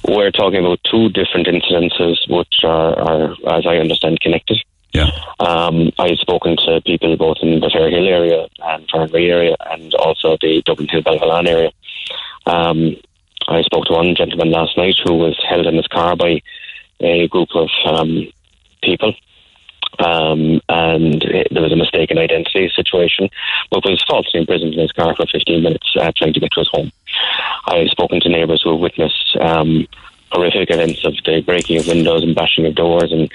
We're talking about two different incidences, which are, are as I understand, connected. Yeah. Um, I've spoken to people both in the Fairhill area and Farranree area, and also the Dublin Hill Ballyvolane area. Um, I spoke to one gentleman last night who was held in his car by a group of um, people um, and it, there was a mistaken identity situation, but was falsely imprisoned in his car for 15 minutes uh, trying to get to his home. I've spoken to neighbours who have witnessed um, horrific events of the breaking of windows and bashing of doors and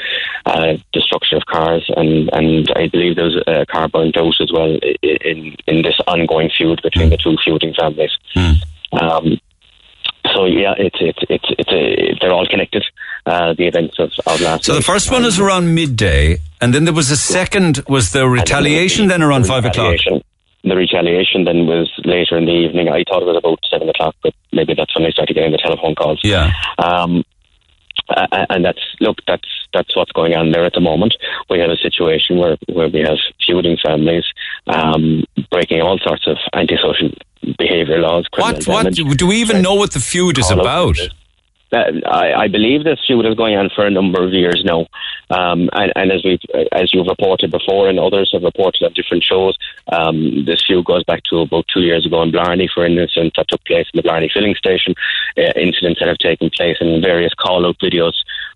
uh, destruction of cars, and, and I believe there was a car burnt out as well in in this ongoing feud between the two feuding families. Mm. Um, so yeah, it's it's it's it's a, they're all connected. Uh, the events of, of last. So the first one is around midday, and then there was a second. Was the retaliation then, the, around five o'clock? The retaliation then was later in the evening. I thought it was about seven o'clock, but maybe that's when I started getting the telephone calls. Yeah. Um, and that's look, that's that's what's going on there at the moment. We have a situation where where we have feuding families um, breaking all sorts of antisocial behaviour laws. What? What? Do we even know what the feud is about? Uh, I, I, believe this feud is going on for a number of years now, um, and, and, as we as you've reported before, and others have reported on different shows, um, this feud goes back to about two years ago in Blarney, for instance, that took place in the Blarney filling station. Uh, incidents that have taken place in various call-out videos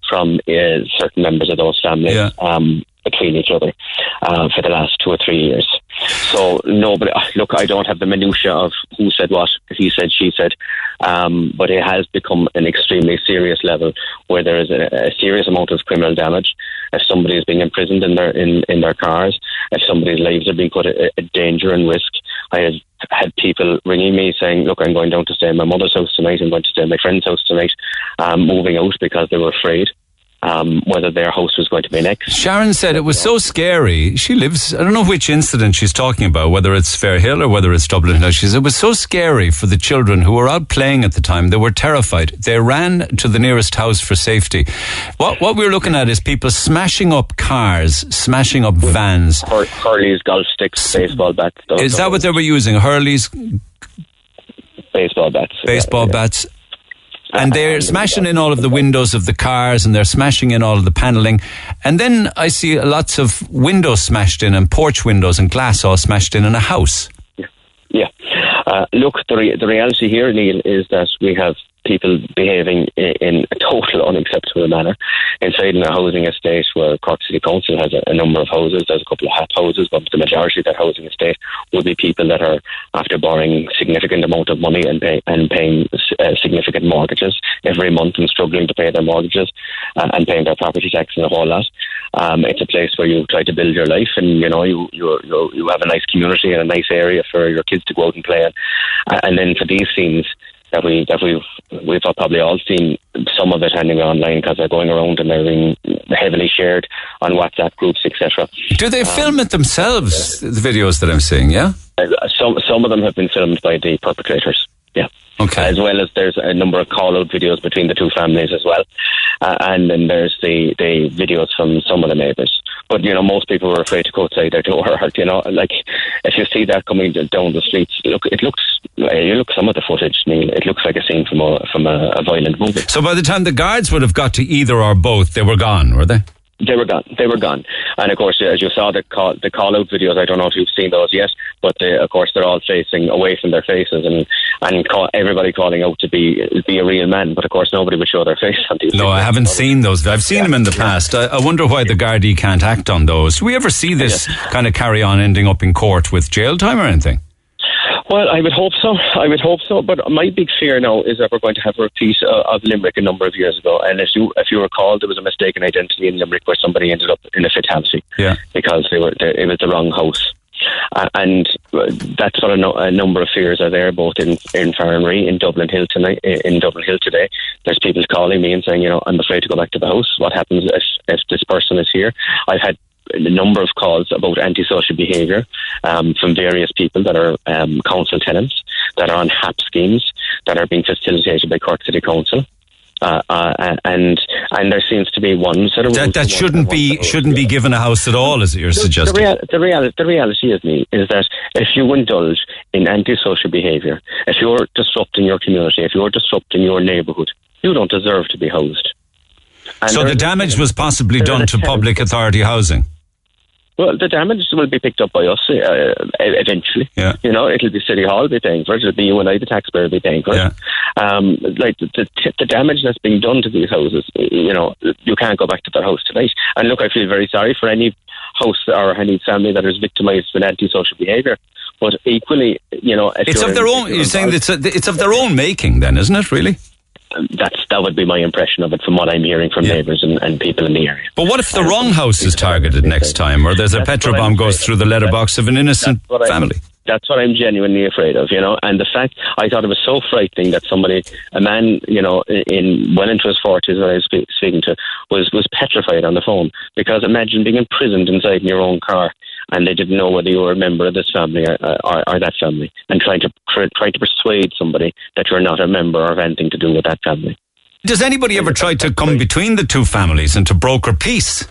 from uh, certain members of those families. Yeah. Um, between each other uh, for the last two or three years. So no, but uh, look, I don't have the minutiae of who said what, he said, she said, um, but it has become an extremely serious level where there is a, a, serious amount of criminal damage. If somebody is being imprisoned in their in, in their cars, if somebody's lives are being put at, at danger and risk, I have had people ringing me saying, "Look, I'm going down to stay in my mother's house tonight. I'm going to stay in my friend's house tonight. Um, moving out because they were afraid." Um, whether their house was going to be next. Sharon said it was so scary. She lives, I don't know which incident she's talking about, whether it's Fairhill or whether it's Dublin Hill. She said it was so scary for the children who were out playing at the time. They were terrified. They ran to the nearest house for safety. What, what we're looking at is people smashing up cars, smashing up vans. Hur- Hurleys, golf sticks, baseball bats. those- Is that what they were using? Hurleys, baseball bats? baseball bats. And they're smashing in all of the windows of the cars and they're smashing in all of the paneling. And then I see lots of windows smashed in and porch windows and glass all smashed in in a house. Yeah. Uh, look, the, re- the reality here, Neil, is that we have people behaving in, a total unacceptable manner inside in a housing estate where Cork City Council has a, a number of houses. There's a couple of half houses, but the majority of that housing estate will be people that are after borrowing significant amount of money and, pay, and paying uh, significant mortgages every month and struggling to pay their mortgages uh, and paying their property tax and a whole lot. Um, it's a place where you try to build your life and you know you you you, you have a nice community and a nice area for your kids to go out and play in. Uh, and then for these scenes that we that we've we've probably all seen some of it anyway online because they're going around and they're being heavily shared on WhatsApp groups, etc. Do they film it themselves, the videos that I'm seeing, yeah? Uh, some some of them have been filmed by the perpetrators. Yeah. Okay. As well as there's a number of call out videos between the two families as well. Uh, and then there's the, the videos from some of the neighbours. But, you know, most people were afraid to go outside their door. [LAUGHS] You know, like, if you see that coming down the streets, look, it looks, you look some of the footage, Neil, it looks like a scene from a, from a, a violent movie. So by the time the guards would have got to either or both, they were gone, were they? They were gone. They were gone. And of course, as you saw the call, the call out videos, I don't know if you've seen those yet, but they, of course they're all facing away from their faces and and call, everybody calling out to be be a real man. But of course, nobody would show their face on these. No, I haven't seen those. I've seen them in the past. I, I wonder why the Gardaí can't act on those. Do we ever see this kind of carry on ending up in court with jail time or anything? Well, I would hope so. I would hope so. But my big fear now is that we're going to have a repeat uh, of Limerick a number of years ago. And if you if you recall, there was a mistaken identity in Limerick where somebody ended up in a fatality Yeah. because they were they, it was the wrong house. Uh, and that's what a, no, a number of fears are there, both in in Farranree, in Dublin Hill tonight, in Dublin Hill today. There's people calling me and saying, you know, I'm afraid to go back to the house. What happens if if this person is here? I've had a number of calls about antisocial behaviour um, from various people that are um, council tenants, that are on HAP schemes, that are being facilitated by Cork City Council. Uh, uh, and and there seems to be one sort of That, that shouldn't be shouldn't be given a house at all, as you're the, suggesting. real, the, real, the reality is, me, is that if you indulge in antisocial behaviour, if you're disrupting your community, if you're disrupting your neighbourhood, you don't deserve to be housed. And so the damage was possibly done to public authority housing. Well, the damage will be picked up by us uh, eventually. Yeah. You know, it'll be City Hall be paying for it. It'll be you and I, the taxpayer, be paying for it. Um, like the, the, the damage that's being done to these houses, you know, you can't go back to their house tonight. And look, I feel very sorry for any house or any family that is victimised with antisocial behaviour. But equally, you know, It's of their own. You're saying it's a, it's of their own making, then, isn't it? Really? That's that would be my impression of it from what I'm hearing from neighbours and, and people in the area. But what if the wrong house is targeted next time, or there's a petrol bomb goes through the letterbox of an innocent That's what I'm- family? That's what I'm genuinely afraid of, you know. And the fact I thought it was so frightening that somebody, a man, you know, in well into his forties, that I was speaking to, was was petrified on the phone because imagine being imprisoned inside in your own car and they didn't know whether you were a member of this family or, or, or that family, and trying to try, try to persuade somebody that you're not a member or have anything to do with that family. Does anybody ever try to come between the two families and to broker peace?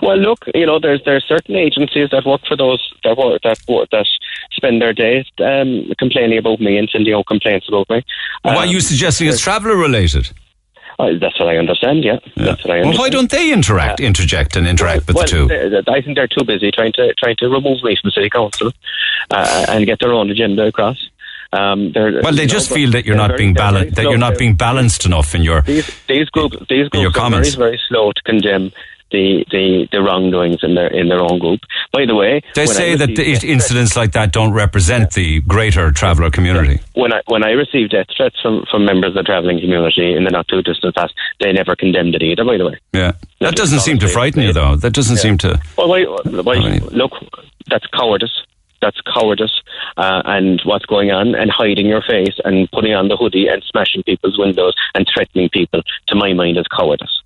Well, look, you know, there's there's certain agencies that work for those that work that work, that spend their days um, complaining about me and sending out complaints about me. Why are Um, you suggesting it's traveller related? Uh, that's what I understand. Yeah, that's what I understand. Well, why don't they interact, interject, and interact with well, the two? they- I think they're too busy trying to trying to remove me from the city council uh, and get their own agenda across. Um, they're- Well, they you know, just feel that you're not very- being balanced. That slow. you're not being balanced enough in your. these these groups these groups are very comments. very slow to condemn the, the, the wrongdoings in their in their own group. By the way, They say that the incidents like that don't represent the greater traveller community. when I when I received death threats from, from members of the travelling community in the not too distant past, they never condemned it either. By the way, Yeah, that doesn't seem to frighten you, though. That doesn't seem to. well, why, why, look, that's cowardice. That's cowardice, uh, and what's going on, and hiding your face, and putting on the hoodie, and smashing people's windows, and threatening people. To my mind, is cowardice.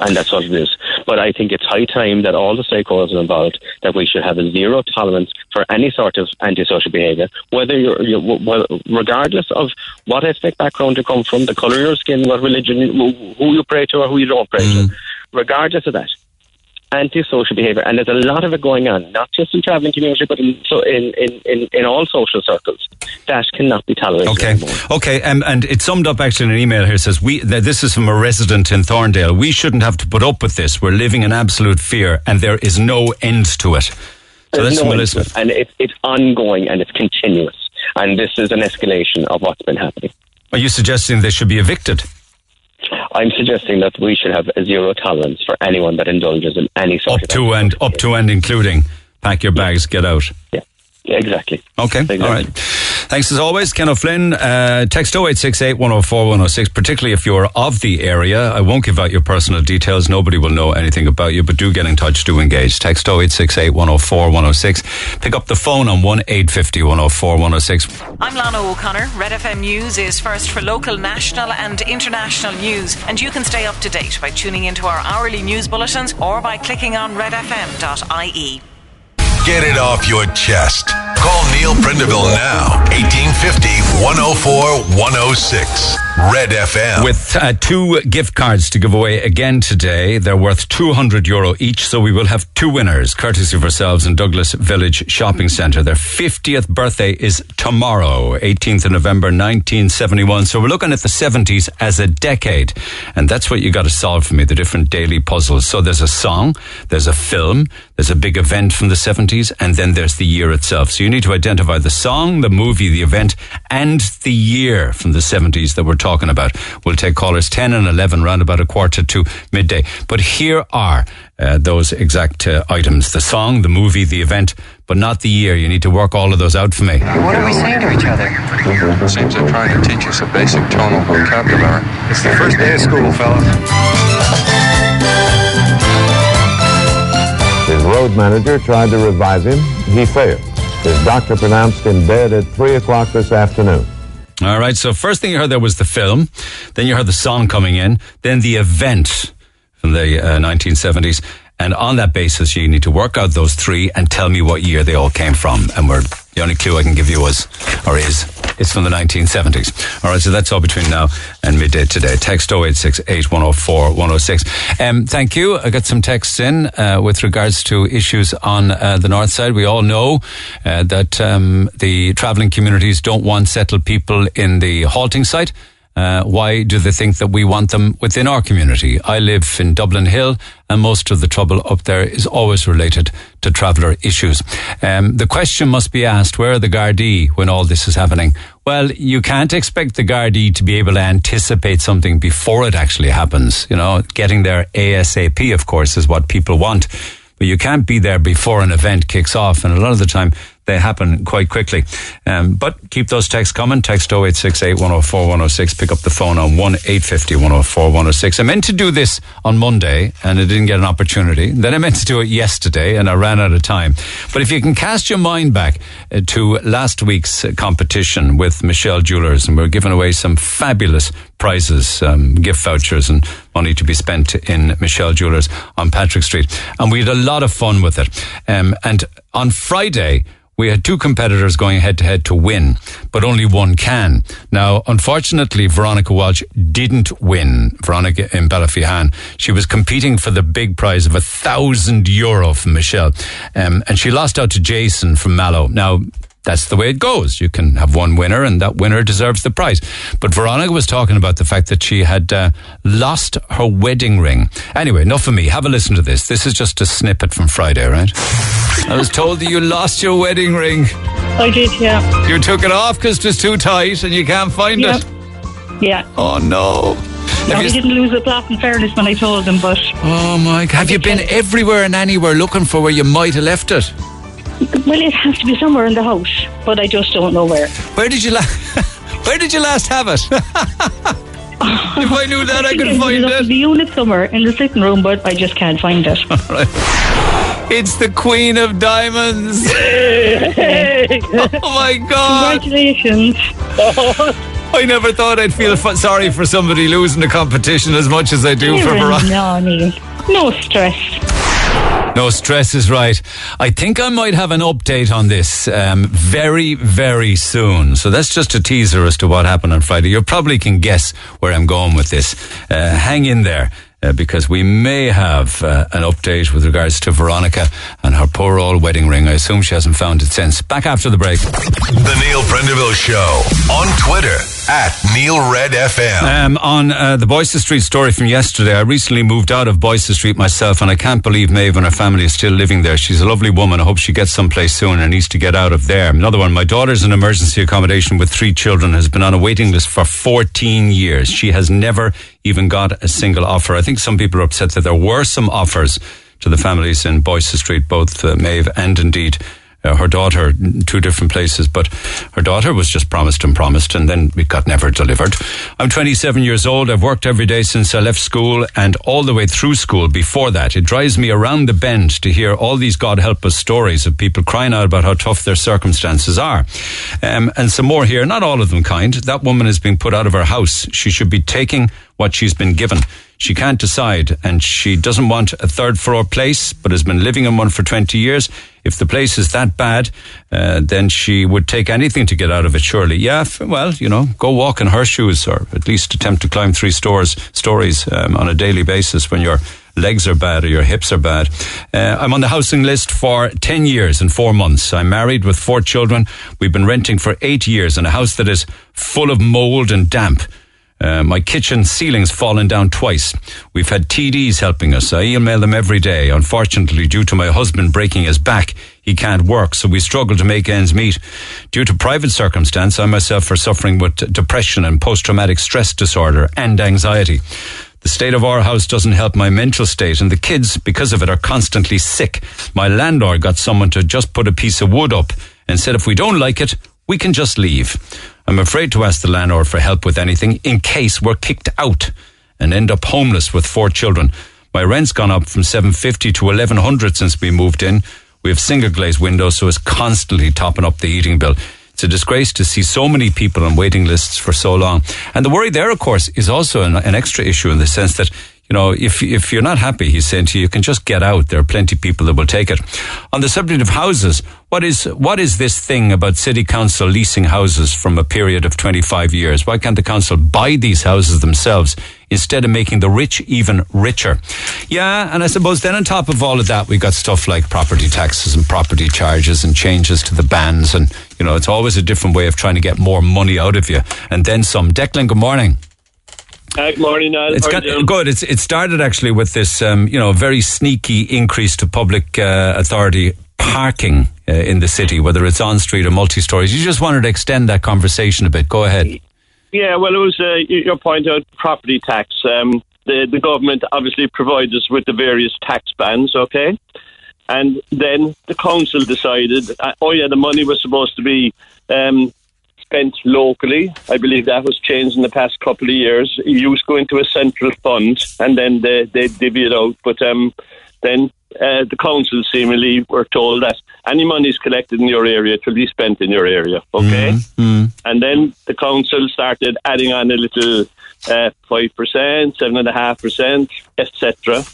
And that's what it is. But I think it's high time that all the stakeholders involved that we should have a zero tolerance for any sort of antisocial behaviour, whether you're, you're well, regardless of what ethnic background you come from, the colour of your skin, what religion, who you pray to or who you don't pray Mm. to, regardless of that. Antisocial behaviour, and there's a lot of it going on, not just in travelling community, but in, so in, in, in, in all social circles. That cannot be tolerated Okay. anymore. Okay. Um, and it's summed up actually in an email here. It says we. This is from a resident in Thorndale. We shouldn't have to put up with this. We're living in absolute fear, and there is no end to it. So There's that's no Elizabeth. it, and it, it's ongoing and it's continuous. And this is an escalation of what's been happening. Are you suggesting they should be evicted? I'm suggesting that we should have a zero tolerance for anyone that indulges in any sort of Up to and up to and including pack your bags, get out. Yeah. Yeah, exactly. Okay. All right. Thanks as always, Ken O'Flynn. Uh, text 0868 104 106, particularly if you're of the area. I won't give out your personal details. Nobody will know anything about you, but do get in touch, do engage. Text 0868 104 106. Pick up the phone on 1 850 104 106. I'm Lana O'Connor. Red FM News is first for local, national, and international news, and you can stay up to date by tuning into our hourly news bulletins or by clicking on redfm.ie. Get it off your chest. Call Neil Prendeville now. 1850 104 106. Red FM. With uh, two gift cards to give away again today. They're worth 200 euro each, so we will have two winners, courtesy of ourselves in Douglas Village Shopping Centre. Their 50th birthday is tomorrow, 18th of November 1971. So we're looking at the 70s as a decade. And that's what you got to solve for me, the different daily puzzles. So there's a song, there's a film, there's a big event from the 70s, and then there's the year itself. So you need to identify the song, the movie, the event, and the year from the 70s that we're talking about. We'll take callers 10 and 11 round about a quarter to midday. But here are uh, those exact uh, items the song, the movie, the event, but not the year. You need to work all of those out for me. What are we saying to each other? Seems they're trying to teach us a basic tonal vocabulary. It's the first day of school, fella. Road manager tried to revive him. He failed. His doctor pronounced him dead at 3 o'clock this afternoon. All right. So first thing you heard there was the film. Then you heard the song coming in. Then the event from the uh, 1970s. And on that basis, you need to work out those three and tell me what year they all came from. And we're, the only clue I can give you was, or is, it's from the 1970s. All right. So that's all between now and midday today. Text 0868 104 106. Um, thank you. I got some texts in uh, with regards to issues on uh, the north side. We all know uh, that um, the travelling communities don't want settled people in the halting site. Uh, why do they think that we want them within our community? I live in Dublin Hill, and most of the trouble up there is always related to traveller issues. Um, the question must be asked: Where are the Gardaí when all this is happening? Well, you can't expect the Gardaí to be able to anticipate something before it actually happens. You know, getting there ASAP, of course, is what people want, but you can't be there before an event kicks off, and a lot of the time they happen quite quickly. Um, but keep those texts coming. Text 0868 104 106. Pick up the phone on 1 850 104 106. I meant to do this on Monday and I didn't get an opportunity. Then I meant to do it yesterday and I ran out of time. But if you can cast your mind back uh, to last week's uh, competition with Michelle Jewelers, and we are giving away some fabulous prizes, um, gift vouchers, and money to be spent in Michelle Jewelers on Patrick Street. And we had a lot of fun with it. Um, and on Friday, we had two competitors going head to head to win, but only one can. Now, unfortunately, Veronica Walsh didn't win. Veronica in Ballyphehane. She was competing for the big prize of a thousand euro from Michelle. Um, and she lost out to Jason from Mallow. Now, that's the way it goes. You can have one winner, and that winner deserves the prize. But Veronica was talking about the fact that she had uh, lost her wedding ring. Anyway, enough of me. Have a listen to this. This is just a snippet from Friday, right? I was told that you lost your wedding ring. I did, yeah. You took it off because it was too tight and you can't find Yeah. it. Yeah. Oh no. No, Have you- didn't lose a plot in fairness when I told them, but Oh my! God. Have you been everywhere and anywhere looking for where you might have left it? Well, it has to be somewhere in the house, but I just don't know where. Where did you last? [LAUGHS] Where did you last have it? [LAUGHS] if I knew that, I think could find it. in The unit somewhere in the sitting room, but I just can't find it. [LAUGHS] It's the Queen of Diamonds. oh my God! Congratulations! I never thought I'd feel f- sorry for somebody losing a competition as much as I do for Veronica. No, Neil. No stress. No stress is right. I think I might have an update on this um, very, very soon. So that's just a teaser as to what happened on Friday. You probably can guess where I'm going with this. Uh, hang in there. Uh, because we may have uh, an update with regards to Veronica and her poor old wedding ring. I assume she hasn't found it since. Back after the break. The Neil Prendeville Show on Twitter at Neil Red FM. Um, on uh, the Boyce Street story from yesterday, I recently moved out of Boyce Street myself, and I can't believe Maeve and her family is still living there. She's a lovely woman. I hope she gets someplace soon and needs to get out of there. Another one, my daughter's in emergency accommodation with three children, has been on a waiting list for 14 years. She has never even got a single offer. I think some people are upset that there were some offers to the families in Boyce Street, both uh, Maeve and indeed uh, her daughter, two different places, but her daughter was just promised and promised, and then it got never delivered. I'm 27 years old. I've worked every day since I left school and all the way through school before that. It drives me around the bend to hear all these God help us stories of people crying out about how tough their circumstances are. Um, and some more here, not all of them kind. That woman is being put out of her house. She should be taking what she's been given. She can't decide, and she doesn't want a third floor place, but has been living in one for 20 years. If the place is that bad, uh, then she would take anything to get out of it, surely. Yeah, well, you know, go walk in her shoes, or at least attempt to climb three stores, stories um, on a daily basis when your legs are bad or your hips are bad. Uh, I'm on the housing list for 10 years and four months. I'm married with four children. We've been renting for eight years in a house that is full of mold and damp. Uh, my kitchen ceiling's fallen down twice. We've had TDs helping us. I email them every day. Unfortunately, due to my husband breaking his back, he can't work, so we struggle to make ends meet. Due to private circumstance, I myself are suffering with depression and post-traumatic stress disorder and anxiety. The state of our house doesn't help my mental state, and the kids, because of it, are constantly sick. My landlord got someone to just put a piece of wood up and said if we don't like it, we can just leave. I'm afraid to ask the landlord for help with anything in case we're kicked out and end up homeless with four children. My rent's gone up from 750 to 1100 since we moved in. We have single glazed windows, so it's constantly topping up the heating bill. It's a disgrace to see so many people on waiting lists for so long. And the worry there, of course, is also an, an extra issue in the sense that you know, if if you're not happy, he's saying to you, you can just get out. There are plenty of people that will take it. On the subject of houses, what is what is this thing about city council leasing houses from a period of 25 years? Why can't the council buy these houses themselves instead of making the rich even richer? Yeah, and I suppose then on top of all of that, we've got stuff like property taxes and property charges and changes to the bans, and you know, it's always a different way of trying to get more money out of you, and then some. Declan, good morning. Hi, good morning, Neil. It's got, are you doing? good. It's, it started actually with this, um, you know, very sneaky increase to public uh, authority parking uh, in the city, whether it's on street or multi stories. You just wanted to extend that conversation a bit. Go ahead. Yeah, well, it was uh, your point out property tax. Um, the the government obviously provides us with the various tax bands, okay, and then the council decided, uh, oh yeah, the money was supposed to be um, spent locally. I believe that was changed in the past couple of years. It used to go into a central fund, and then they they divvy it out. But um, then uh, the council seemingly were told that any money is collected in your area it will be spent in your area. Okay. And then the council started adding on a little uh, five percent, seven and a half percent, etc.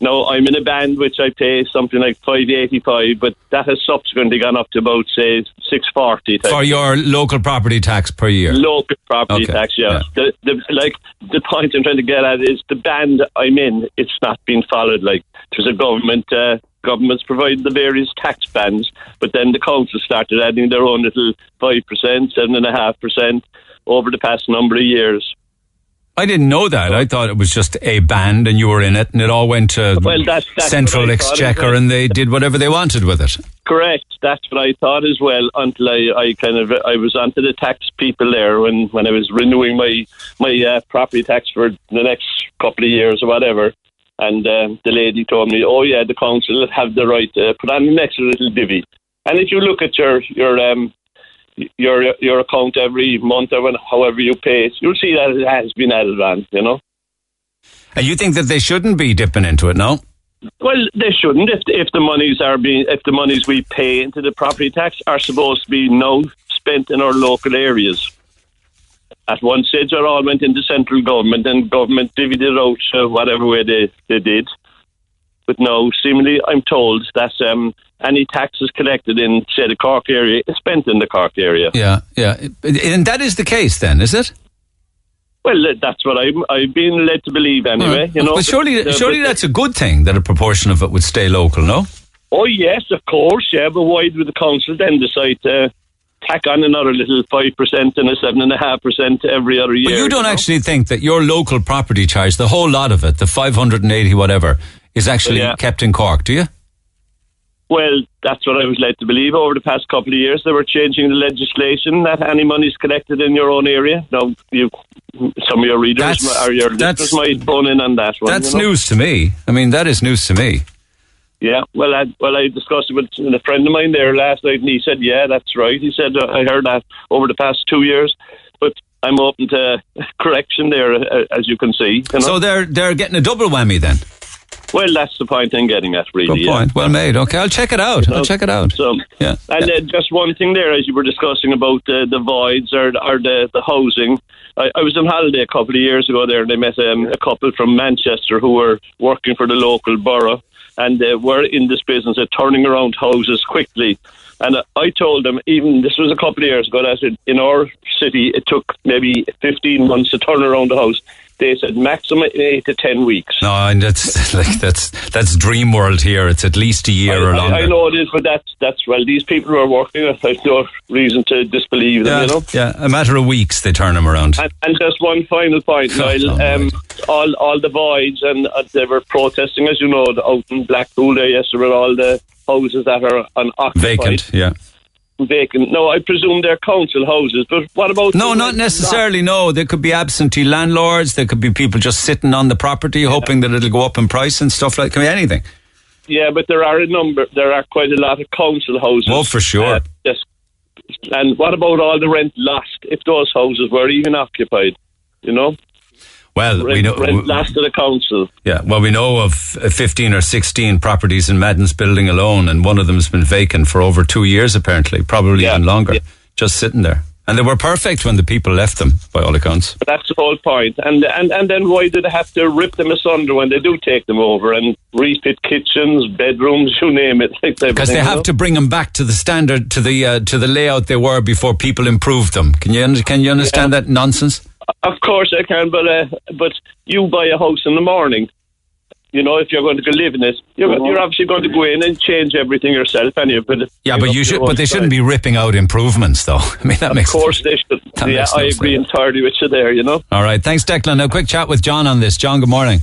Now I'm in a band which I pay something like five eighty five, but that has subsequently gone up to about say six forty. For your local property tax per year. local property Okay, tax, yeah. yeah. The, the like the point I'm trying to get at is the band I'm in. It's not being followed. Like there's a government. Uh, Governments provide the various tax bands, but then the council started adding their own little five percent, seven and a half percent over the past number of years. I didn't know that. I thought it was just a band and you were in it and it all went to Well, that's- that's Central what I thought as Exchequer well. and they did whatever they wanted with it. Correct. That's what I thought as well. Until I, I kind of I was onto the tax people there when, when I was renewing my my uh, property tax for the next couple of years or whatever. And um, the lady told me, "Oh yeah, the council have the right to put on an extra little divvy." And if you look at your your um your your account every month or when, however you pay it, you'll see that it has been added on. You know. And you think that they shouldn't be dipping into it, no? Well, they shouldn't. If if the monies are being, if the monies we pay into the property tax are supposed to be now spent in our local areas, at one stage, it all went into central government, and government divvied it out uh, whatever way they, they did. But now, seemingly, I'm told that um, any taxes collected in, say, the Cork area is spent in the Cork area. Yeah, yeah. And that is the case then, is it? Well, that's what I'm, I've been led to believe anyway. You know, but surely, uh, surely but- that's a good thing that a proportion of it would stay local, no? Oh yes, of course, yeah. But why would the council then decide to tack on another little five percent and a seven and a half percent every other year? But you don't know? actually think that your local property charge, the whole lot of it, the 580 whatever, is actually Yeah. kept in Cork, do you? Well, that's what I was led to believe. Over the past couple of years, they were changing the legislation that any money is collected in your own area. Now, you, some of your readers That's- or your that's- listeners might phone in on that one. That's you know? news to me. I mean, that is news to me. Yeah, well, I, well, I discussed it with a friend of mine there last night, and he said, "Yeah, that's right." He said, "I heard that over the past two years, but I'm open to [LAUGHS] correction there, uh, as you can see." You know? So they're they're getting a double whammy then. Well, that's the point I'm getting at, really. Good yeah. point. Well made. Okay, I'll check it out. I'll check it out. So, Yeah. and uh, just one thing there, as you were discussing about uh, the voids or, or the, the housing, I, I was on holiday a couple of years ago there, and I met um, a couple from Manchester who were working for the local borough, and they were in this business of turning around houses quickly. And I told them, even this was a couple of years ago, that I said, in our city it took maybe 15 months to turn around the house. They said maximum eight to 10 weeks. No, and that's [LAUGHS] like that's that's dream world here. It's at least a year or I, longer. I, I know it is, but that's that's well. These people who are working, I've no reason to disbelieve them. yeah, You know. yeah, a matter of weeks they turn them around. And, and just one final point, [LAUGHS] Neil. Um, all all the voids, and uh, they were protesting, as you know, out in Blackpool there yesterday, all the houses that are unoccupied, Vacant, yeah. Vacant. No, I presume they're council houses, but what about? No, not necessarily. No, there could be absentee landlords. There could be people just sitting on the property, hoping that it'll go up in price and stuff like. Can be anything. Yeah, but there are a number. There are quite a lot of council houses. Oh, for sure. Uh, yes. And what about all the rent lost if those houses were even occupied? You know, Well, rent, we know. rent lost to the council. Yeah, well, we know of 15 or 16 properties in Madden's building alone, and one of them has been vacant for over two years, apparently, probably even longer, just sitting there. And they were perfect when the people left them, by all accounts. But that's the whole point. And and and then why do they have to rip them asunder when they do take them over and refit kitchens, bedrooms, [LAUGHS] you name it? Like Because they have to bring them back to the standard, to the uh, to the layout they were before people improved them. Can you can you understand that nonsense? Of course I can, but uh, but you buy a house in the morning. You know, if you're going to go live in it, you're, you're obviously going to go in and change everything yourself, and you put it. Yeah, but you should, but they shouldn't be ripping out improvements, though. [LAUGHS] I mean, that Of makes. course they should. That Yeah, no I agree entirely with you there. You know. All right, thanks, Declan. Now, quick chat with John on this. John, good morning.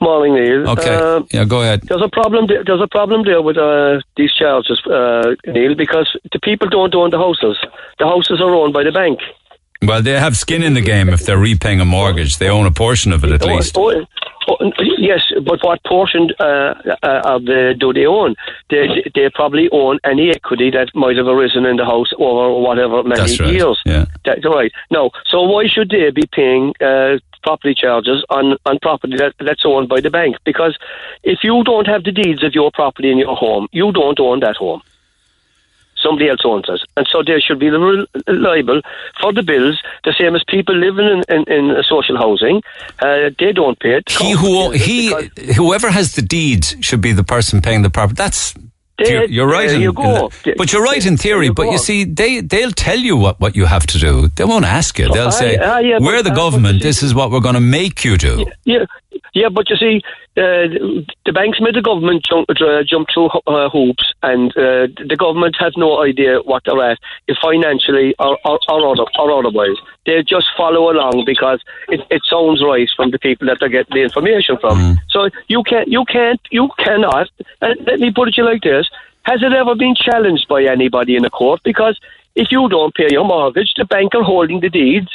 Morning, Neil. Okay, Uh, yeah, go ahead. there's a problem. There, there's a problem there with uh, these charges, uh, Neil, because the people don't own the houses. The houses are owned by the bank. Well, they have skin in the game if they're repaying a mortgage. They own a portion of it at Oh, least. oh, oh, yes, but what portion uh, uh, of the do they own? They they probably own any equity that might have arisen in the house over whatever many That's right, years. yeah. That's right. No, so why should they be paying uh, property charges on, on property that, that's owned by the bank? Because if you don't have the deeds of your property in your home, you don't own that home. Somebody else owns it, and so they should be li- liable for the bills, the same as people living in, in, in social housing. Uh, they don't pay it. He who he whoever has the deeds should be the person paying the property. That's There- you're right. there in- you that. But you're right in theory. But you see, they they'll tell you what, what you have to do. They won't ask you. They'll say, yeah, "We're the government. This is what we're going to make you do." Yeah, yeah, but you see, uh, the banks made the government jump, uh, jump through uh, hoops, and uh, the government has no idea what they're at, if financially or, or, or, other, or otherwise. They just follow along because it, it sounds right from the people that they're getting the information from. So you can't, you can't, you cannot. And let me put it to you like this: Has it ever been challenged by anybody in a court? Because if you don't pay your mortgage, the bank are holding the deeds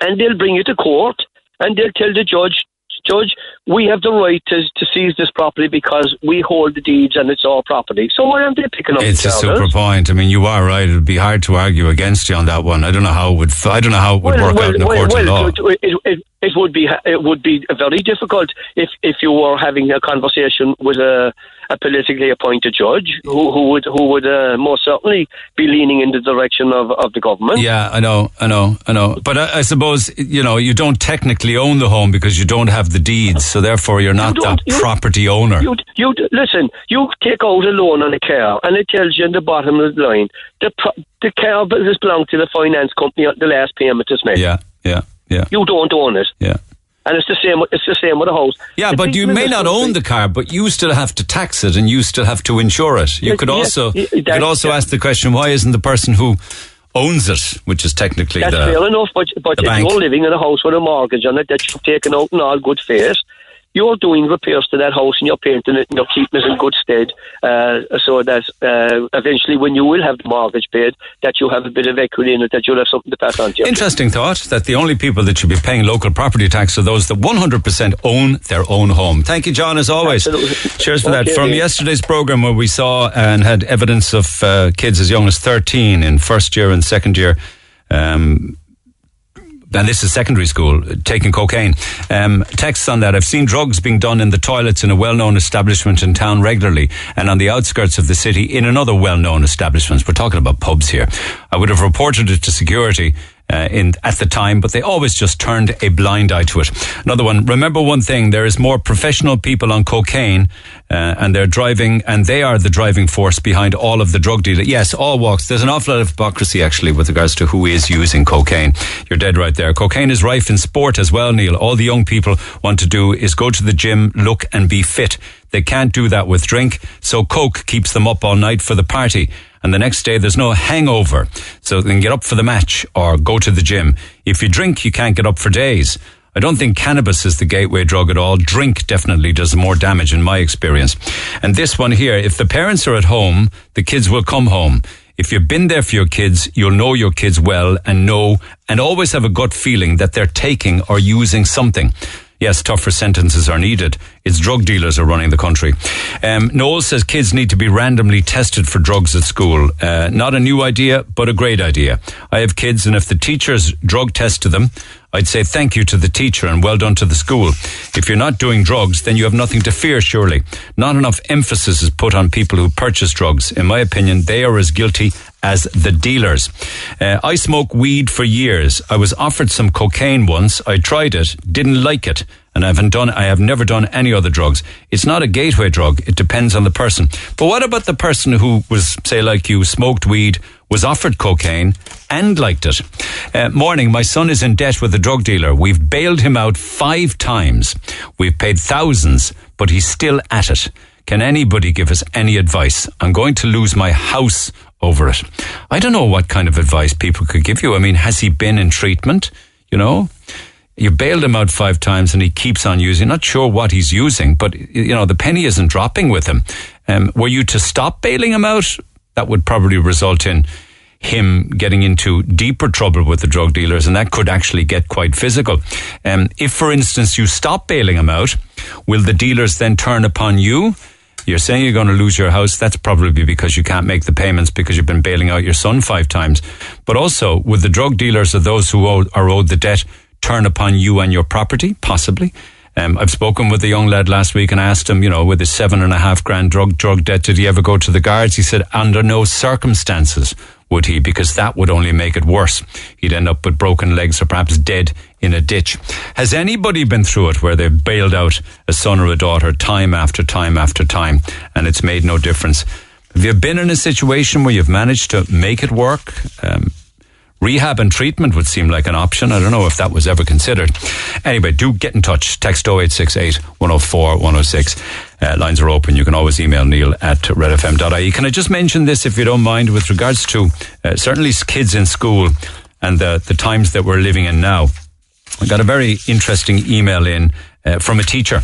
and they'll bring you to court and they'll tell the judge, Judge, we have the right to, to seize this property because we hold the deeds and it's our property. So why aren't they picking up It's the a super point. I mean, you are right. It would be hard to argue against you on that one. I don't know how it would. I don't know how it would work out in a court of law. It, it, it, it would be it would be very difficult if if you were having a conversation with a a politically appointed judge who, who would who would uh, most certainly be leaning in the direction of, of the government. Yeah, I know, I know, I know. But I, I suppose you know you don't technically own the home because you don't have the deeds, so therefore you're not that you- property owner. You, you listen. You take out a loan on a car, and it tells you in the bottom of the line the pro- the car belong to the finance company. The last payment is made. Yeah, yeah, yeah. You don't own it. Yeah. And it's the same. It's the same with a house. Yeah, The but you may not own the car, but you still have to tax it and you still have to insure it. You Yeah, could also yeah, you could also ask the question: Why isn't the person who owns it, which is technically That's the fair enough, but but if bank. you're living in a house with a mortgage on it that you've taken out in all good faith, you're doing repairs to that house and you're painting it and you're keeping it in good stead, uh, so that uh, eventually, when you will have the mortgage paid, that you have a bit of equity in it, that you'll have something to pass on to your Interesting thought that the only people that should be paying local property tax are those that 100% own their own home. Thank you, John, as always. Cheers for that. Okay, From yeah. yesterday's program where we saw and had evidence of uh, kids as young as 13 in first year and second year. Um, and this is secondary school, uh, taking cocaine. Um, texts on that. I've seen drugs being done in the toilets in a well-known establishment in town regularly and on the outskirts of the city in another well-known establishment. We're talking about pubs here. I would have reported it to security uh, in at the time, but they always just turned a blind eye to it. Another one. Remember one thing: there is more professional people on cocaine, uh, and they're driving, and they are the driving force behind all of the drug dealing. Yes, all walks. There's an awful lot of hypocrisy actually with regards to who is using cocaine. You're dead right there. Cocaine is rife in sport as well, Neil. All the young people want to do is go to the gym, look, and be fit. They can't do that with drink, so coke keeps them up all night for the party and the next day there's no hangover. So they can get up for the match or go to the gym. If you drink, you can't get up for days. I don't think cannabis is the gateway drug at all. Drink definitely does more damage in my experience. And this one here, if the parents are at home, the kids will come home. If you've been there for your kids, you'll know your kids well and know and always have a gut feeling that they're taking or using something. Yes, tougher sentences are needed. It's drug dealers are running the country. Um, Noel says kids need to be randomly tested for drugs at school. Uh, not a new idea, but a great idea. I have kids, and if the teachers drug tested them, I'd say thank you to the teacher and well done to the school. If you're not doing drugs, then you have nothing to fear, surely. Not enough emphasis is put on people who purchase drugs. In my opinion, they are as guilty as the dealers. Uh, I smoke weed for years. I was offered some cocaine once. I tried it, didn't like it, and I haven't done. I have never done any other drugs. It's not a gateway drug. It depends on the person. But what about the person who was, say, like you, smoked weed, was offered cocaine, and liked it? Uh, morning. My son is in debt with a drug dealer. We've bailed him out five times. We've paid thousands, but he's still at it. Can anybody give us any advice? I'm going to lose my house over it. I don't know what kind of advice people could give you. I mean, has he been in treatment? You know, you bailed him out five times and he keeps on using. Not sure what he's using, but you know, the penny isn't dropping with him. Um, were you to stop bailing him out? That would probably result in him getting into deeper trouble with the drug dealers, and that could actually get quite physical. Um, if, for instance, you stop bailing him out, will the dealers then turn upon you? You're saying you're going to lose your house. That's probably because you can't make the payments because you've been bailing out your son five times. But also, will the drug dealers or those who owe, are owed the debt turn upon you and your property? Possibly. Um, I've spoken with a young lad last week and asked him, you know, with his seven and a half grand drug drug debt, did he ever go to the guards? He said, under no circumstances would he, because that would only make it worse. He'd end up with broken legs or perhaps dead in a ditch. Has anybody been through it where they've bailed out a son or a daughter time after time after time and it's made no difference? Have you been in a situation where you've managed to make it work? Um, Rehab and treatment would seem like an option. I don't know if that was ever considered. Anyway, do get in touch. Text 0868 104 106. Uh, lines are open. You can always email neil at redfm.ie. Can I just mention this, if you don't mind, with regards to uh, certainly kids in school and the, the times that we're living in now? I got a very interesting email in uh, from a teacher.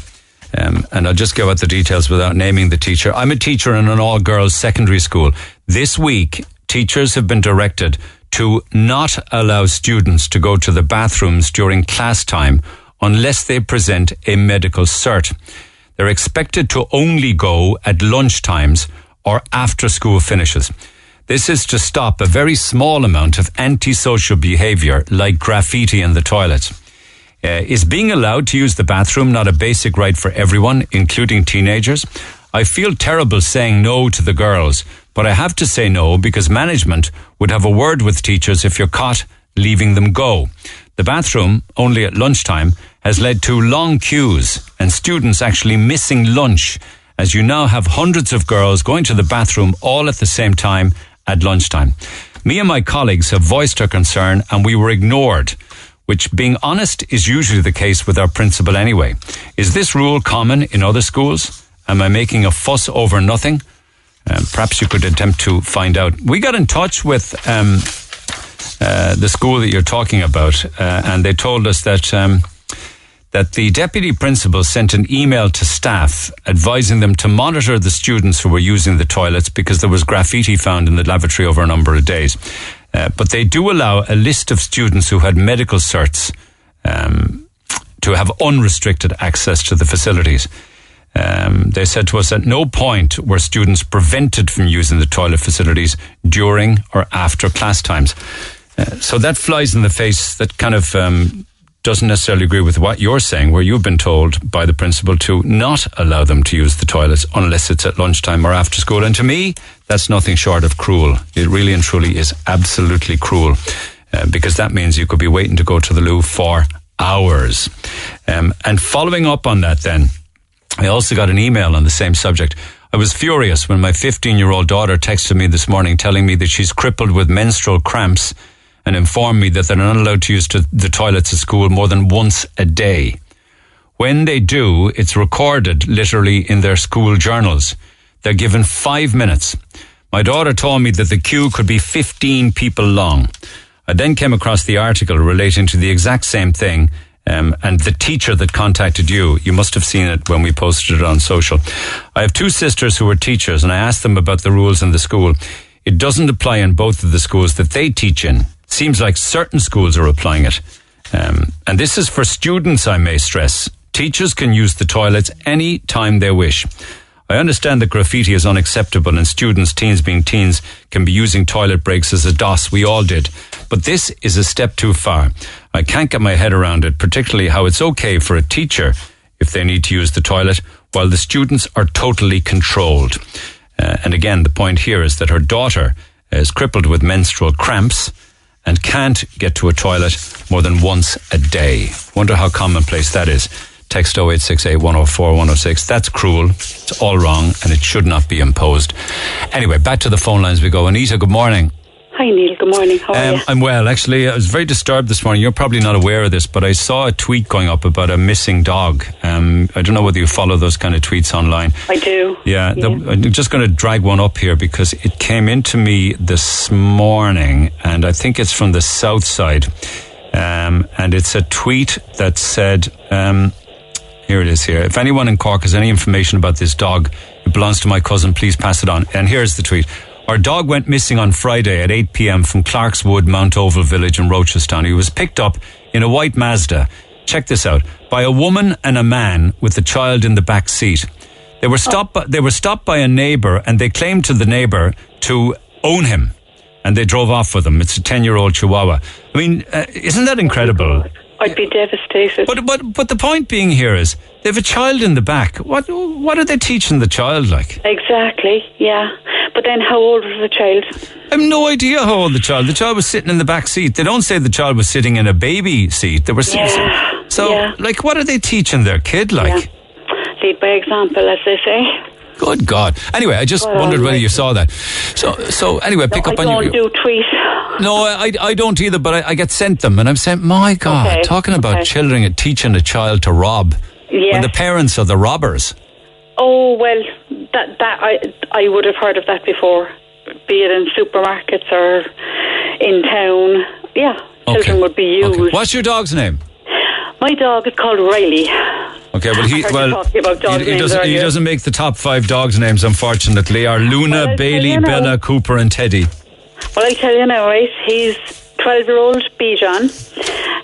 Um, and I'll just give out the details without naming the teacher. I'm a teacher in an all girls secondary school. This week, teachers have been directed to not allow students to go to the bathrooms during class time unless they present a medical cert. They're expected to only go at lunch times or after school finishes. This is to stop a very small amount of antisocial behavior like graffiti in the toilets. Uh, is being allowed to use the bathroom not a basic right for everyone, including teenagers? I feel terrible saying no to the girls, but I have to say no because management would have a word with teachers if you're caught leaving them go. The bathroom, only at lunchtime, has led to long queues and students actually missing lunch as you now have hundreds of girls going to the bathroom all at the same time at lunchtime. Me and my colleagues have voiced our concern and we were ignored, which, being honest, is usually the case with our principal anyway. Is this rule common in other schools? Am I making a fuss over nothing? Um, perhaps you could attempt to find out. We got in touch with um, uh, the school that you're talking about, uh, and they told us that um, that the deputy principal sent an email to staff advising them to monitor the students who were using the toilets because there was graffiti found in the lavatory over a number of days. Uh, but they do allow a list of students who had medical certs um, to have unrestricted access to the facilities. Um, they said to us at no point were students prevented from using the toilet facilities during or after class times. Uh, so that flies in the face. That kind of um, doesn't necessarily agree with what you're saying, where you've been told by the principal to not allow them to use the toilets unless it's at lunchtime or after school. And to me, that's nothing short of cruel. It really and truly is absolutely cruel uh, because that means you could be waiting to go to the loo for hours. Um, and following up on that, then, I also got an email on the same subject. I was furious when my 15 year old daughter texted me this morning telling me that she's crippled with menstrual cramps and informed me that they're not allowed to use to the toilets at school more than once a day. When they do, it's recorded literally in their school journals. They're given five minutes. My daughter told me that the queue could be 15 people long. I then came across the article relating to the exact same thing. Um, and the teacher that contacted you, you must have seen it when we posted it on social. I have two sisters who are teachers, and I asked them about the rules in the school. It doesn't apply in both of the schools that they teach in. Seems like certain schools are applying it. Um, and this is for students, I may stress. Teachers can use the toilets any time they wish. I understand that graffiti is unacceptable and students, teens being teens, can be using toilet breaks as a DOS. We all did. But this is a step too far. I can't get my head around it, particularly how it's okay for a teacher if they need to use the toilet while the students are totally controlled. Uh, and again, the point here is that her daughter is crippled with menstrual cramps and can't get to a toilet more than once a day. Wonder how commonplace that is. Text 0868 104 106. That's cruel. It's all wrong and it should not be imposed. Anyway, back to the phone lines we go. Anita, good morning. Hi, Neil. Good morning. How are Um, you? I'm well. Actually, I was very disturbed this morning. You're probably not aware of this, but I saw a tweet going up about a missing dog. Um, I don't know whether you follow those kind of tweets online. I do. Yeah, the- I'm just going to drag one up here because it came into me this morning, and I think it's from the south side. Um, and it's a tweet that said, um, here it is here. If anyone in Cork has any information about this dog, it belongs to my cousin, please pass it on. And here's the tweet. Our dog went missing on Friday at 8 p.m. from Clarkswood, Mount Oval village in Rochestown. He was picked up in a white Mazda. Check this out. By a woman and a man with the child in the back seat. They were stopped. By, they were stopped by a neighbour, and they claimed to the neighbour to own him, and they drove off with him. It's a ten-year-old Chihuahua. I mean, uh, isn't that incredible? I'd be devastated. But but but the point being here is they have a child in the back. What what are they teaching the child like? Exactly, yeah. But then how old was the child? I have no idea how old the child. The child was sitting in the back seat. They don't say the child was sitting in a baby seat. They were sitting. Yeah, So yeah. like, what are they teaching their kid like? Lead by example, as they say. Good God. Anyway, I just Well, wondered whether you saw that. So so anyway, pick I up on don't your. do tweet. No, I, I don't either, but I, I get sent them, and I'm saying, my God, Okay, talking about okay. children and teaching a child to rob Yeah. when the parents are the robbers. Oh well, that that I I would have heard of that before, be it in supermarkets or in town. Yeah, children would be used. What's your dog's name? My dog is called Riley. Okay, well, he I heard you well talking about dog he, he doesn't he doesn't make the top five dogs names, unfortunately. Are Luna, Well, Bailey. Bella, Cooper, and Teddy. Well, I tell you now, right? He's twelve-year-old Bichon.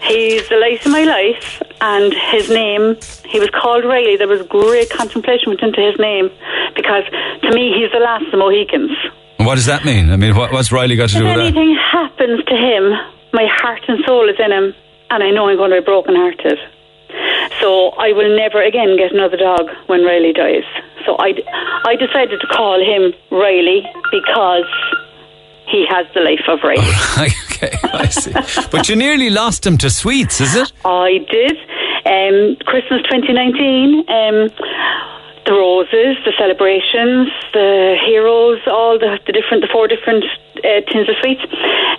He's the light of my life, and his name he was called Riley. There was great contemplation went into his name because to me he's the last of the Mohicans. What does that mean? I mean, what, what's Riley got to If do with that? anything happens to him, my heart and soul is in him, and I know I'm going to be broken-hearted. So I will never again get another dog when Riley dies. So I, I decided to call him Riley because he has the life of [LAUGHS] Riley. okay, I see. But you nearly lost him to sweets, is it? I did. Um, Christmas 2019. Um, the roses, the celebrations, the heroes, all the, the different, the four different uh, tins of sweets.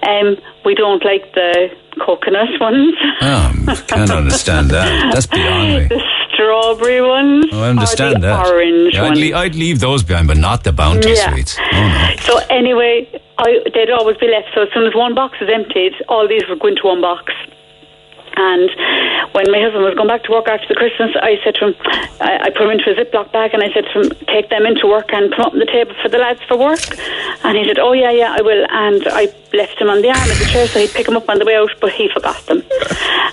Um, we don't like the coconut ones. Oh, can't understand that. That's beyond me. [LAUGHS] the strawberry ones. Oh, I understand that. Orange Yeah, I'd, le- I'd leave those behind, but not the bounty Yeah. sweets. Oh, no. So anyway, I, they'd always be left. So as soon as one box is emptied, all these would go into one box. And when my husband was going back to work after the Christmas, I said to him, I, I put him into a Ziploc bag and I said to him, take them into work and put them on the table for the lads for work. And he said, oh yeah, yeah, I will. And I left him on the arm of the chair so he'd pick them up on the way out, but he forgot them. [LAUGHS]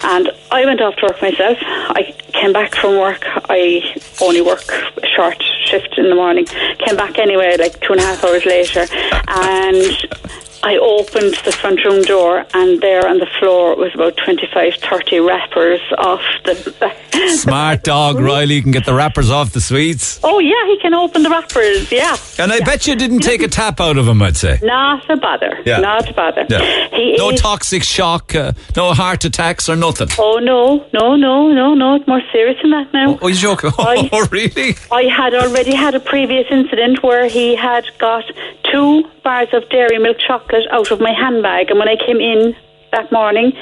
And I went off to work myself. I came back from work. I only work a short shift in the morning. Came back anyway, like two and a half hours later. And I opened the front room door, and there on the floor was about 25, 30 wrappers off the. [LAUGHS] Smart dog, Riley. Can get the wrappers off the sweets. Oh, yeah, he can open the wrappers, yeah. And I bet you didn't take a tap out of him, I'd say. Not a bother. Yeah. Not a bother. Yeah. He No ate- toxic shock, uh, no heart attacks or nothing. Oh, no, no, no, no, no. It's more serious than that now. Oh, you joking? [LAUGHS] I- Oh, really? I had already had a previous incident where he had got two bars of dairy milk chocolate out of my handbag, and when I came in that morning,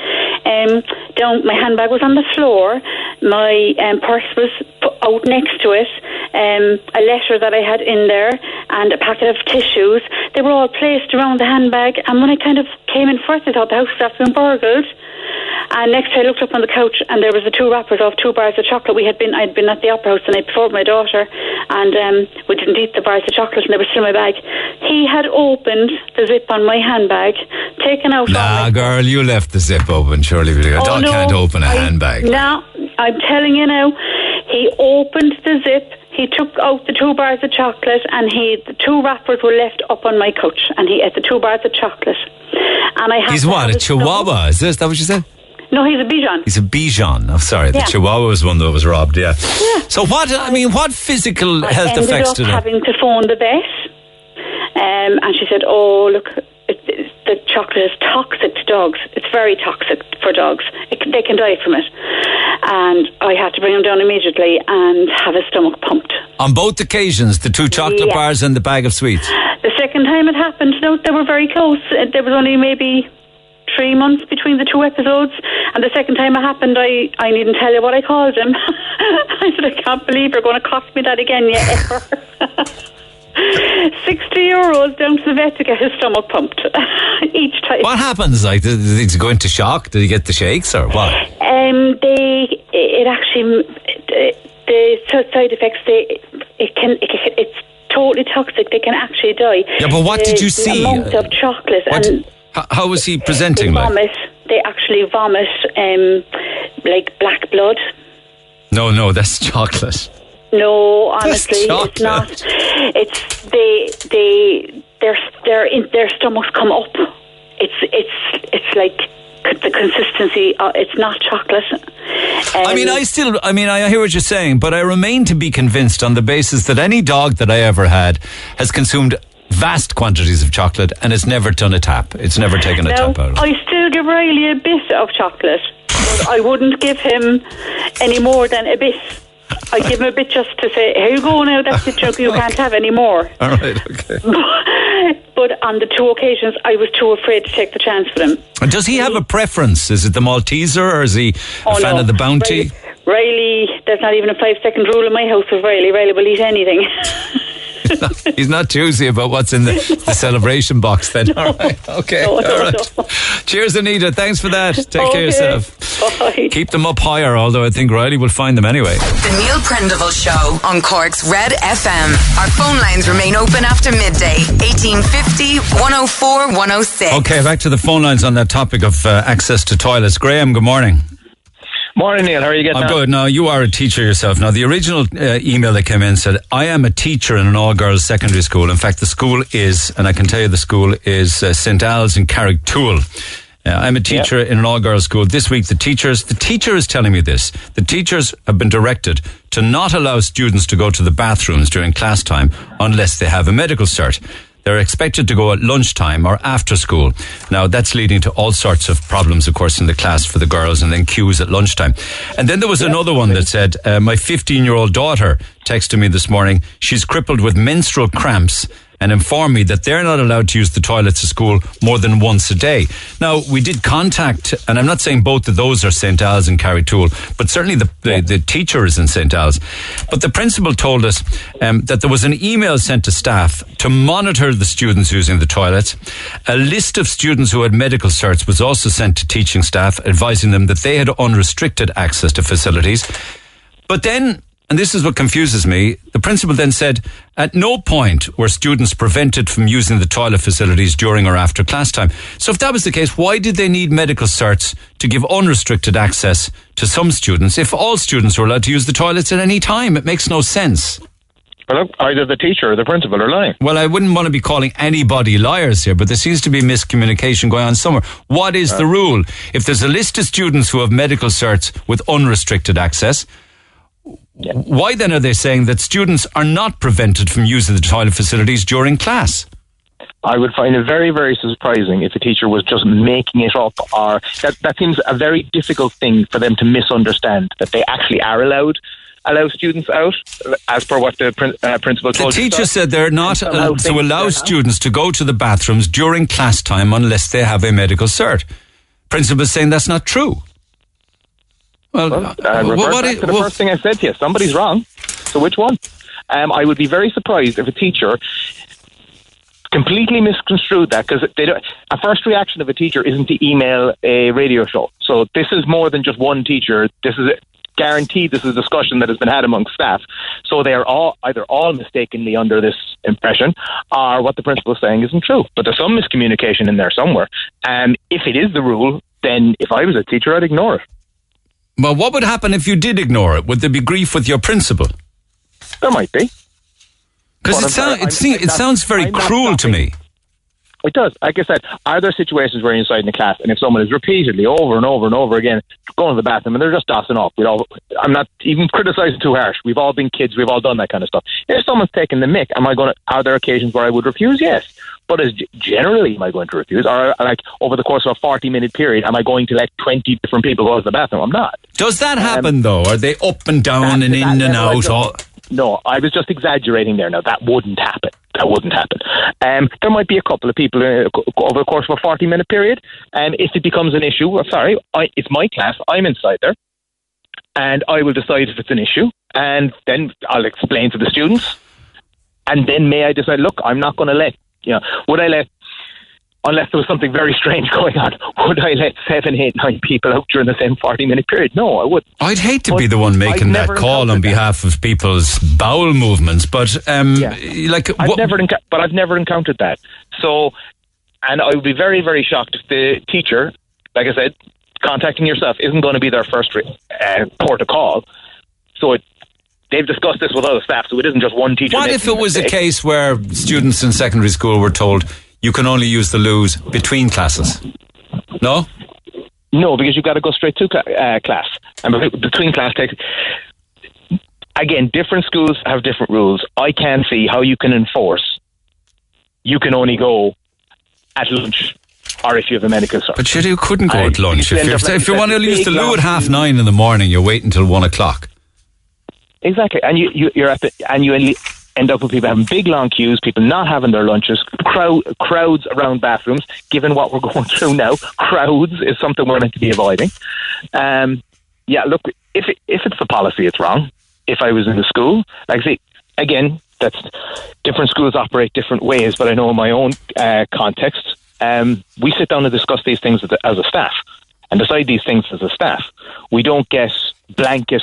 um, down my handbag was on the floor. My um, purse was out next to it. Um, a letter that I had in there and a packet of tissues. They were all placed around the handbag. And when I kind of came in first, I thought the house was been burgled. And next, I looked up on the couch, and there was the two wrappers of two bars of chocolate. We had been, I'd been at the opera house the night before with my daughter, and um, we didn't eat the bars of chocolate, and they were still in my bag. He had opened the zip on my handbag, taken out. all Nah, girl, you left the zip open, surely. A Oh, dog no, can't open a I- handbag. No, I'm telling you now. He opened the zip. He took out the two bars of chocolate, and he the two wrappers were left up on my couch, and he ate the two bars of chocolate. And I had He's what, a chihuahua? Is this that what you said? No, he's a Bichon. He's a Bichon. I'm oh, sorry, the Yeah. chihuahua was one that was robbed, yeah. yeah. So what, I mean, what physical health ended effects did it having to phone the vet, um, and she said, "Oh, look, the chocolate is toxic to dogs. It's very toxic for dogs. It, they can die from it." And I had to bring him down immediately and have his stomach pumped. On both occasions, the two chocolate Yeah. bars and the bag of sweets. The second time it happened, no, they were very close. Uh, There was only maybe three months between the two episodes. And the second time it happened, I, I needn't tell you what I called him. [LAUGHS] I said, I can't believe you're going to cost me that again, you [LAUGHS] ever. [LAUGHS] 60 euros down to the vet to get his stomach pumped [LAUGHS] each time. What happens? Like, did, he go into shock? Did he get the shakes or what? Um, they, it actually, the, side effects, they, it can, it, it's totally toxic. They can actually die. Yeah, but what The- did you see? Amount of chocolate What- and How, how was he they presenting? Like, vomit. They actually vomit um, like black blood. no, no, that's [LAUGHS] chocolate. No, honestly, it's not. It's they they their their in, their stomachs come up. It's it's it's like the consistency. Uh, it's not chocolate. Um, I mean, I still, I mean, I hear what you're saying, but I remain to be convinced on the basis that any dog that I ever had has consumed vast quantities of chocolate and it's never done a tap. It's never taken a now, tap out of. I still give Riley a bit of chocolate, but I wouldn't give him any more than a bit. I give him a bit just to say, "Here you go now. That's it, Chuck. You can't have any more." All right, okay. [LAUGHS] But on the two occasions, I was too afraid to take the chance with him. And does he have a preference? Is it the Malteser or is he a Oh, fan no. of the Bounty? Riley, there's not even a five second rule in my house with Riley. Riley will eat anything. [LAUGHS] He's not choosy about what's in the, the celebration box then. [LAUGHS] All right, okay. No, no, all right. Cheers, Anita. Thanks for that. Take care of yourself. Bye. Keep them up higher, although I think Riley will find them anyway. The Neil Prendeville Show on Cork's Red FM. Our phone lines remain open after midday. 1850 104 106. Okay, back to the phone lines on that topic of uh, access to toilets. Graham, good morning. Morning, Neil. How are you getting I'm on? good. Now, you are a teacher yourself. Now, the original uh, email that came in said, I am a teacher in an all girls secondary school. In fact, the school is, and I can tell you the school is uh, St. Al's in Carrigtwohill. Uh, I'm a teacher in an all-girls school. This week, the teachers, the teacher is telling me this. The teachers have been directed to not allow students to go to the bathrooms during class time unless they have a medical cert. They're expected to go at lunchtime or after school. Now, that's leading to all sorts of problems, of course, in the class for the girls and then queues at lunchtime. And then there was another one that said, uh, my 15 year old daughter texted me this morning. She's crippled with menstrual cramps and informed me that they're not allowed to use the toilets at school more than once a day. Now, we did contact, and I'm not saying both of those are St. Al's and Carrigtwohill, but certainly the, the, the teacher is in St. Al's. But the principal told us um, that there was an email sent to staff to monitor the students using the toilets. A list of students who had medical certs was also sent to teaching staff, advising them that they had unrestricted access to facilities. But then and this is what confuses me. The principal then said, at no point were students prevented from using the toilet facilities during or after class time. So if that was the case, why did they need medical certs to give unrestricted access to some students if all students were allowed to use the toilets at any time? It makes no sense. Well, either the teacher or the principal are lying. Well, I wouldn't want to be calling anybody liars here, but there seems to be miscommunication going on somewhere. What is the uh. rule? If there's a list of students who have medical certs with unrestricted access, why then are they saying that students are not prevented from using the toilet facilities during class? I would find it very, very surprising if a teacher was just making it up, or that, that seems a very difficult thing for them to misunderstand that they actually are allowed allow students out as per what the prin- uh, principal The told you. teacher said they're not allowed to allow students to go to the bathrooms during class time unless they have a medical cert. Principal is saying that's not true. Well, Uh, uh, revert what back to the well- first thing I said to you. Somebody's wrong. So which one? Um, I would be very surprised if a teacher completely misconstrued that because they don't. A first reaction of a teacher isn't to email a radio show. So this is more than just one teacher. This is guaranteed. This is a discussion that has been had among staff. So they are all either all mistakenly under this impression, or what the principal is saying isn't true. But there's some miscommunication in there somewhere. And if it is the rule, then if I was a teacher, I'd ignore it. Well, what would happen if you did ignore it? Would there be grief with your principal? There might be. Because it, sound, it, I'm- se- I'm it sounds very I'm cruel to me. It does. Like I said, are there situations where you're inside in the class and if someone is repeatedly over and over and over again going to the bathroom and they're just dossing off, we all, I'm not even criticizing too harsh. We've all been kids. We've all done that kind of stuff. If someone's taking the mick, am I going to, are there occasions where I would refuse? Yes. But as generally, am I going to refuse? Or like over the course of a 40 minute period, am I going to let 20 different people go to the bathroom? I'm not. Does that um, happen though? Are they up and down and in that and out? All, No, I was just exaggerating there. Now that wouldn't happen. That wouldn't happen. Um, there might be a couple of people uh, over the course of a forty-minute period. And if it becomes an issue, well, sorry, I, it's my class. I'm inside there, and I will decide if it's an issue, and then I'll explain to the students, and then may I decide? Look, I'm not going to let. You know, would I let? Unless there was something very strange [LAUGHS] going on, would I let seven, eight, nine people out during the same forty-minute period? No, I wouldn't. I'd hate to But be the one I've making that call on behalf of people's bowel movements, but um, like I've what- never, enc- but I've never encountered that. So, and I would be very, very shocked if the teacher, like I said, contacting yourself isn't going to be their first re- uh, port of call. So it, they've discussed this with other staff, so it isn't just one teacher. What if it was a case where students in secondary school were told you can only use the loos between classes? No? No, because you've got to go straight to uh, class. And between class takes. Again, different schools have different rules. I can't see how you can enforce. You can only go at lunch, or if you have a medical cert. But you couldn't go I- at lunch. you If, like if you want to use the loo at half nine in the morning, you wait until one o'clock. Exactly, and you, you you're at the and you only end up with people having big long queues, people not having their lunches, crowd crowds around bathrooms. Given what we're [LAUGHS] going through now, crowds is something we're meant to be avoiding. Um, yeah, look, if if it's the policy, it's wrong. If I was in the school, like say again, that's different schools operate different ways. But I know in my own uh, context, um, we sit down and discuss these things as a, as a staff and decide these things as a staff. We don't get blanket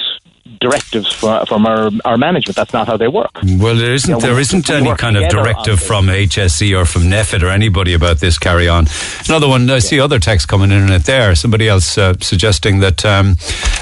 directives from, from our, our management. That's not how they work. Well, there isn't Yeah, we- there isn't any kind of directive from HSE or from NPHET or anybody about this. Carry on. Another one. I see other text coming in it there. Somebody else uh, suggesting that um,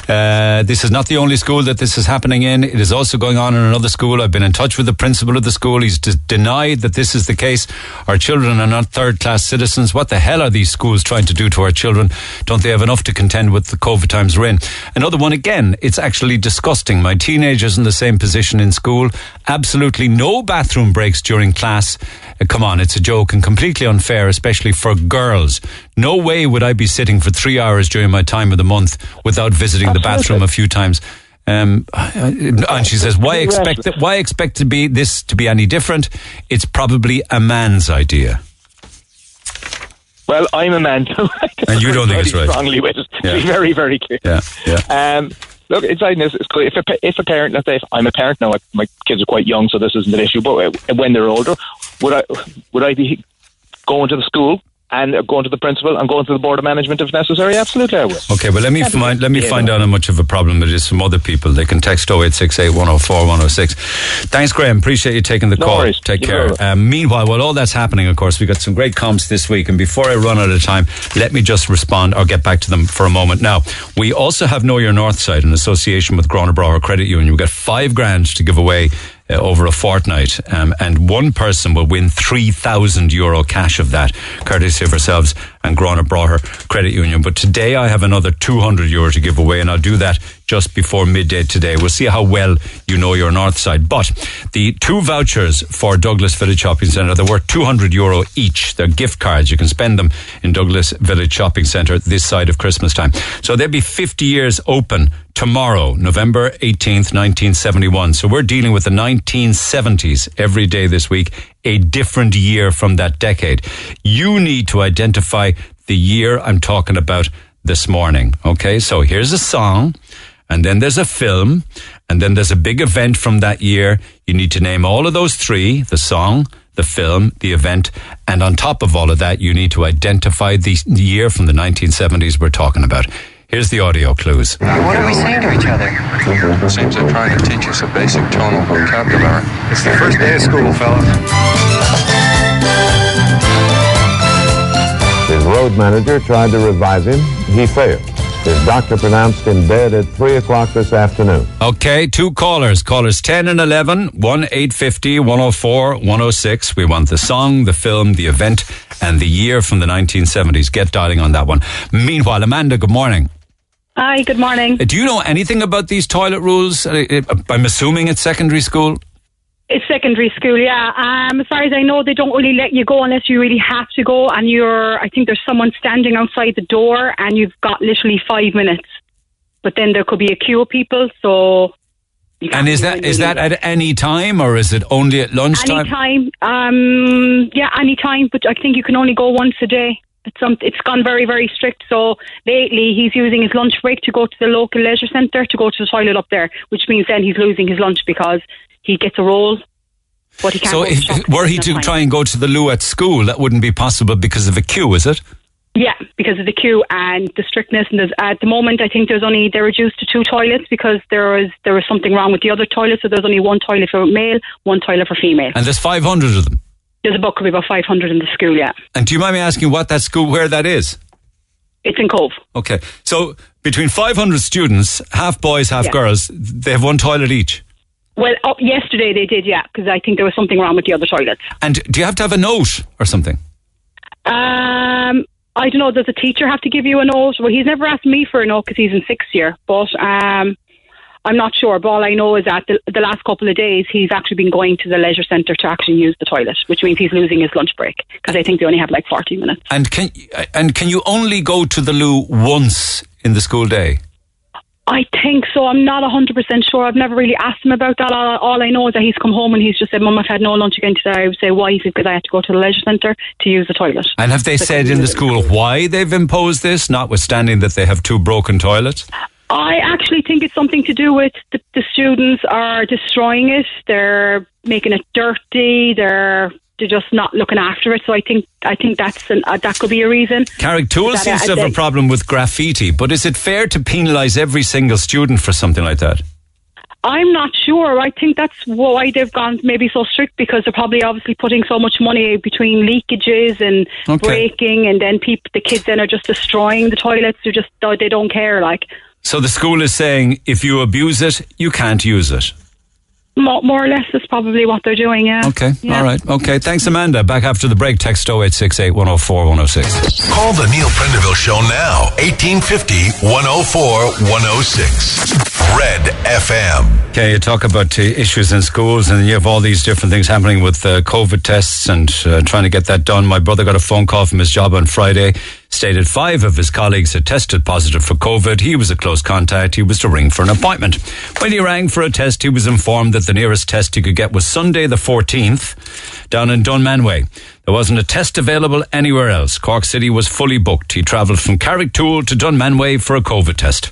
uh, this is not the only school that this is happening in. It is also going on in another school. I've been in touch with the principal of the school. He's d- denied that this is the case. Our children are not third class citizens. What the hell are these schools trying to do to our children? Don't they have enough to contend with the COVID times we're in? Another one again. It's actually disgusting. My teenagers in the same position in school. Absolutely no bathroom breaks during class. Uh, come on, it's a joke and completely unfair, especially for girls. No way would I be sitting for three hours during my time of the month without visiting the bathroom a few times. Um, and she says, "Why expect Why expect to be this to be any different? It's probably a man's idea." Well, I'm a man [LAUGHS] too. And you don't think it's right? Strongly with it. Yeah. [LAUGHS] Be very, very clear. Yeah, yeah. Um, look, it's. It's cool. If a, if a parent, let's say, if I'm a parent now, my kids are quite young, so this isn't an issue. But uh, when they're older, would I would I be going to the school and uh, going to the principal and going to the board of management if necessary? Absolutely, I will. Okay, well let me find let me Yeah, find no. out how much of a problem it is from other people. They can text 0868 104 106. Thanks, Graham. Appreciate you taking the No call. worries. Take You're care. Um, meanwhile, while all that's happening, of course, we got some great comps this week. And before I run out of time, let me just respond or get back to them for a moment. Now, we also have Know Your North Side in association with Gurranabraher Credit Union. We've got five grand to give away. Uh, over a fortnight, um, and one person will win three thousand euro cash of that, courtesy of ourselves and Gurranabraher Credit Union. But today I have another two hundred euro to give away, and I'll do that just before midday today. We'll see how well you know your north side. But the two vouchers for Douglas Village Shopping Centre, they're worth 200 euro each. They're gift cards. You can spend them in Douglas Village Shopping Centre this side of Christmas time. So they'll be 50 years open tomorrow, November 18th, 1971. So we're dealing with the 1970s every day this week, a different year from that decade. You need to identify the year I'm talking about this morning. Okay, so here's a song, and then there's a film, and then there's a big event from that year. You need to name all of those three the song, the film, the event, and on top of all of that, you need to identify the year from the 1970s we're talking about. Here's the audio clues. What are we saying to each other? Seems they're trying to teach us a basic tonal vocabulary. It's the first day of school, fella. His road manager tried to revive him. He failed. His doctor pronounced him dead at 3 o'clock this afternoon. Okay, two callers. Callers 10 and 11, 1 850 104 106. We want the song, the film, the event, and the year from the 1970s. Get dialing on that one. Meanwhile, Amanda, good morning. Hi, good morning. Uh, Do you know anything about these toilet rules? Uh, uh, I'm assuming it's secondary school. It's secondary school, yeah. Um, as far as I know, they don't really let you go unless you really have to go, and you're. I think there's someone standing outside the door, and you've got literally five minutes. But then there could be a queue of people, so. And is that is that at any time or is it only at lunchtime? Anytime, um, yeah, anytime. But I think you can only go once a day. It's some, it's gone very, very strict. So lately, he's using his lunch break to go to the local leisure centre to go to the toilet up there, which means then he's losing his lunch because he gets a roll, but he can't. So if, were he to time. try and go to the loo at school, that wouldn't be possible because of a queue, is it? Yeah, because of the queue and the strictness. And at the moment, I think there's only they're reduced to two toilets because there was there was something wrong with the other toilet. So there's only one toilet for male, one toilet for female. And there's 500 of them. There's about could be about 500 in the school. Yeah, And do you mind me asking what that school, where that is? it's in Cobh. Okay. So between 500 students, half boys, half Yeah. girls, they have one toilet each. Well, up yesterday they did, yeah, because I think there was something wrong with the other toilets. And do you have to have a note or something? Um, I don't know. Does a teacher have to give you a note? Well, he's never asked me for a note because he's in sixth year, but um, I'm not sure. But all I know is that the, the last couple of days he's actually been going to the leisure centre to actually use the toilet, which means he's losing his lunch break because I think they only have like 40 minutes. And can and can you only go to the loo once in the school day? I think so. I'm not 100% sure. I've never really asked him about that. All, all I know is that he's come home and he's just said, Mum, I've had no lunch again today. I would say, why? He said, because I had to go to the leisure centre to use the toilet. And have they So said in the school why they've imposed this, notwithstanding that they have two broken toilets? I actually think it's something to do with the, the students are destroying it. They're making it dirty. They're they're just not looking after it. So I think I think that's an, uh, that could be a reason. Carrigtwohill That, seems uh, to have a problem with graffiti, but is it fair to penalise every single student for something like that? I'm not sure. I think that's why they've gone maybe so strict because they're probably obviously putting so much money between leakages and Okay. breaking, and then people, the kids then are just destroying the toilets. They're just they don't care. Like So the school is saying if you abuse it, you can't use it. more, more or less, is probably what they're doing. Yeah. Okay, Yeah. all right. Okay, thanks, Amanda. Back after the break, text 0868 104 106. Call the Neil Prendeville Show now. 1850 104 106. Red FM. Okay, you talk about uh, issues in schools, and you have all these different things happening with uh, COVID tests and uh, trying to get that done. My brother got a phone call from his job on Friday, stated five of his colleagues had tested positive for COVID. He was a close contact. He was to ring for an appointment. When he rang for a test, he was informed that the nearest test he could get was Sunday, the 14th, down in Dunmanway. There wasn't a test available anywhere else. Cork City was fully booked. He travelled from Carrigtwohill to Dunmanway for a COVID test.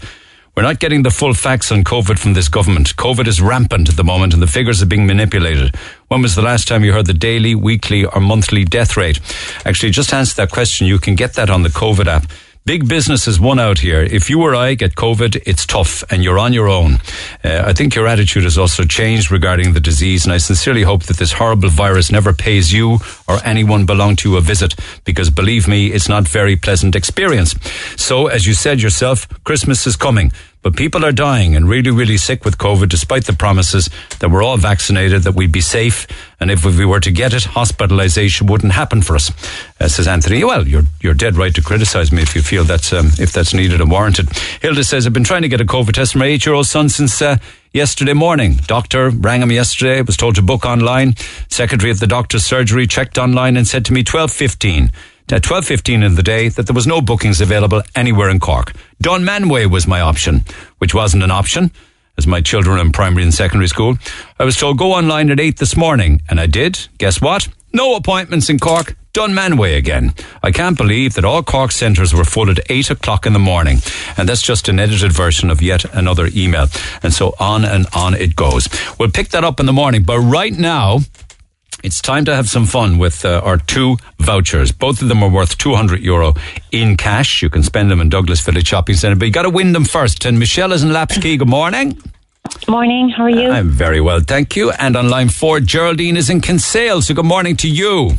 We're not getting the full facts on COVID from this government. COVID is rampant at the moment and the figures are being manipulated. When was the last time you heard the daily, weekly, or monthly death rate? Actually, just answer that question. You can get that on the COVID app. Big business is one out here. If you or I get COVID, it's tough and you're on your own. Uh, I think your attitude has also changed regarding the disease, and I sincerely hope that this horrible virus never pays you or anyone belong to a visit, because believe me, it's not very pleasant experience. So, as you said yourself, Christmas is coming. But people are dying and really, really sick with COVID, despite the promises that we're all vaccinated, that we'd be safe, and if we were to get it, hospitalisation wouldn't happen for us. Uh, says Anthony. Well, you're you're dead right to criticise me if you feel that's um, if that's needed and warranted. Hilda says I've been trying to get a COVID test for my eight-year-old son since. Uh, Yesterday morning, doctor rang him yesterday, was told to book online. Secretary of the doctor's surgery checked online and said to me 12.15 at 12.15 in the day that there was no bookings available anywhere in Cork. Dunmanway was my option, which wasn't an option, as my children in primary and secondary school. I was told go online at 8 this morning, and I did. Guess what? No appointments in Cork. Dunmanway again. I can't believe that all Cork centres were full at 8 o'clock in the morning. And that's just an edited version of yet another email. And so on and on it goes. We'll pick that up in the morning. But right now, it's time to have some fun with uh, our two vouchers. Both of them are worth 200 euro in cash. You can spend them in Douglas Village Shopping Centre, but you got to win them first. And Michelle is in Lapskey. Good morning. Morning, how are you? I'm very well, thank you. And on line four, Geraldine is in Kinsale. So good morning to you.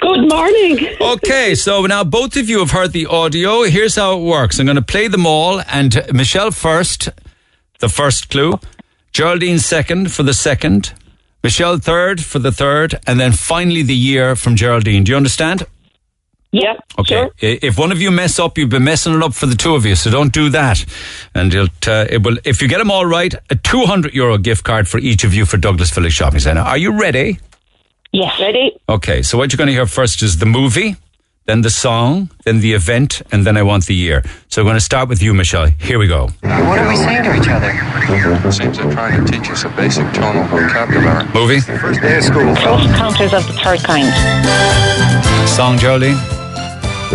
Good morning. [LAUGHS] Okay, so now both of you have heard the audio. Here's how it works. I'm going to play them all, and Michelle first, the first clue. Geraldine second for the second. Michelle third for the third, and then finally the year from Geraldine. Do you understand? Yeah. Okay. I- If one of you mess up, you've been messing it up for the two of you, so don't do that. And you'll, uh, it will, if you get them all right, a 200 euro gift card for each of you for Douglas Village Shopping Centre. Are you ready? Yes. Ready? Okay, so what you're going to hear first is the movie, then the song, then the event, and then I want the year. So I'm going to start with you, Michelle. Here we go. What are we saying to each other? Seems they're trying to teach us a basic tonal vocabulary. Movie? First day of school, Close encounters of the third kind. Song, Geraldine?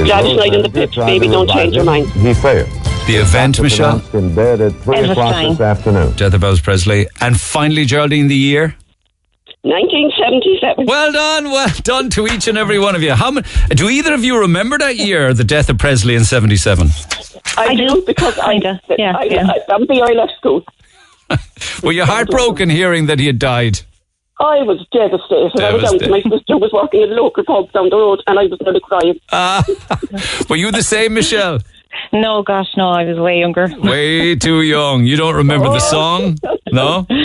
Johnny light in the Pips, baby, don't change your mind. He failed. The event, Michelle? Pronounced in bed at 3 Elvis o'clock this afternoon. Death of Elvis Presley. And finally, Geraldine, the year? 1977. Well done, well done to each and every one of you. How many, do either of you remember that year, the death of Presley in 77? I, do because I, yeah, I, yeah. I, I'm the I left school. [LAUGHS] Were you heartbroken hearing that he had died? I was devastated. I was out. Devastated. My sister was working at a local pub down the road, and I was nearly crying. [LAUGHS] Ah, were you the same, Michelle? No, gosh, no, I was way younger. Way too young. You don't remember the song? No? [LAUGHS]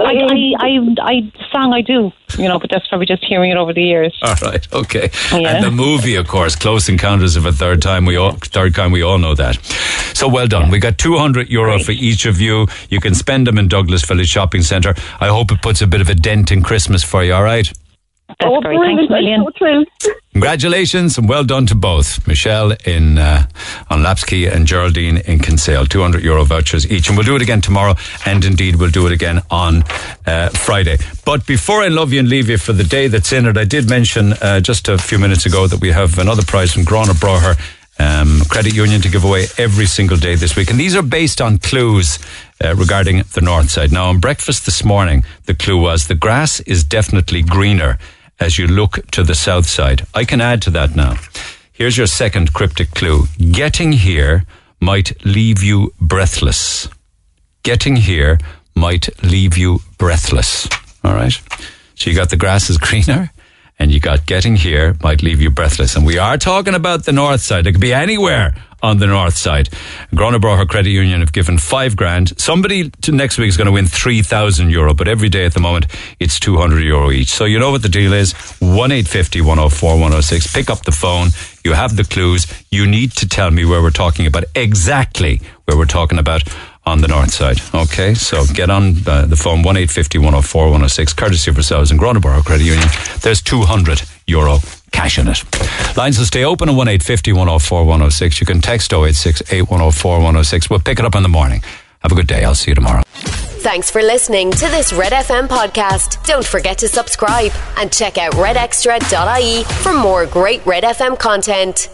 I, I, I, I, song I do, you know, but that's probably just hearing it over the years. All right, okay. Yeah. And the movie, of course, Close Encounters of a Third Time. We all, third kind, we all know that. So well done. We got 200 euro for each of you. You can spend them in Douglas Village Shopping Centre. I hope it puts a bit of a dent in Christmas for you, all right? That's oh, great. Thanks a million. So thrilled. Congratulations and well done to both. Michelle in uh, on Lapsky and Geraldine in Kinsale. 200 euro vouchers each. And we'll do it again tomorrow. And indeed, we'll do it again on uh, Friday. But before I love you and leave you for the day that's in it, I did mention uh, just a few minutes ago that we have another prize from Gurranabraher um, Credit Union to give away every single day this week. And these are based on clues uh, regarding the north side. Now, on breakfast this morning, the clue was the grass is definitely greener as you look to the south side. I can add to that now. Here's your second cryptic clue. Getting here might leave you breathless. Getting here might leave you breathless. All right. So you got the grass is [LAUGHS] greener and you got getting here might leave you breathless. And we are talking about the north side. It could be anywhere on the north side. Gurranabraher Credit Union have given five grand. Somebody next week is going to win 3,000 euro, but every day at the moment it's 200 euro each. So you know what the deal is. 1850 104 106. Pick up the phone. You have the clues. You need to tell me where we're talking about exactly where we're talking about on the north side. Okay, so get on uh, the phone 1 104 106, courtesy of yourselves and Gurranabraher Credit Union. There's 200 euro cash in it. Lines will stay open at 1 104 106. You can text 086 8104 106. We'll pick it up in the morning. Have a good day. I'll see you tomorrow. Thanks for listening to this Red FM podcast. Don't forget to subscribe and check out redextra.ie for more great Red FM content.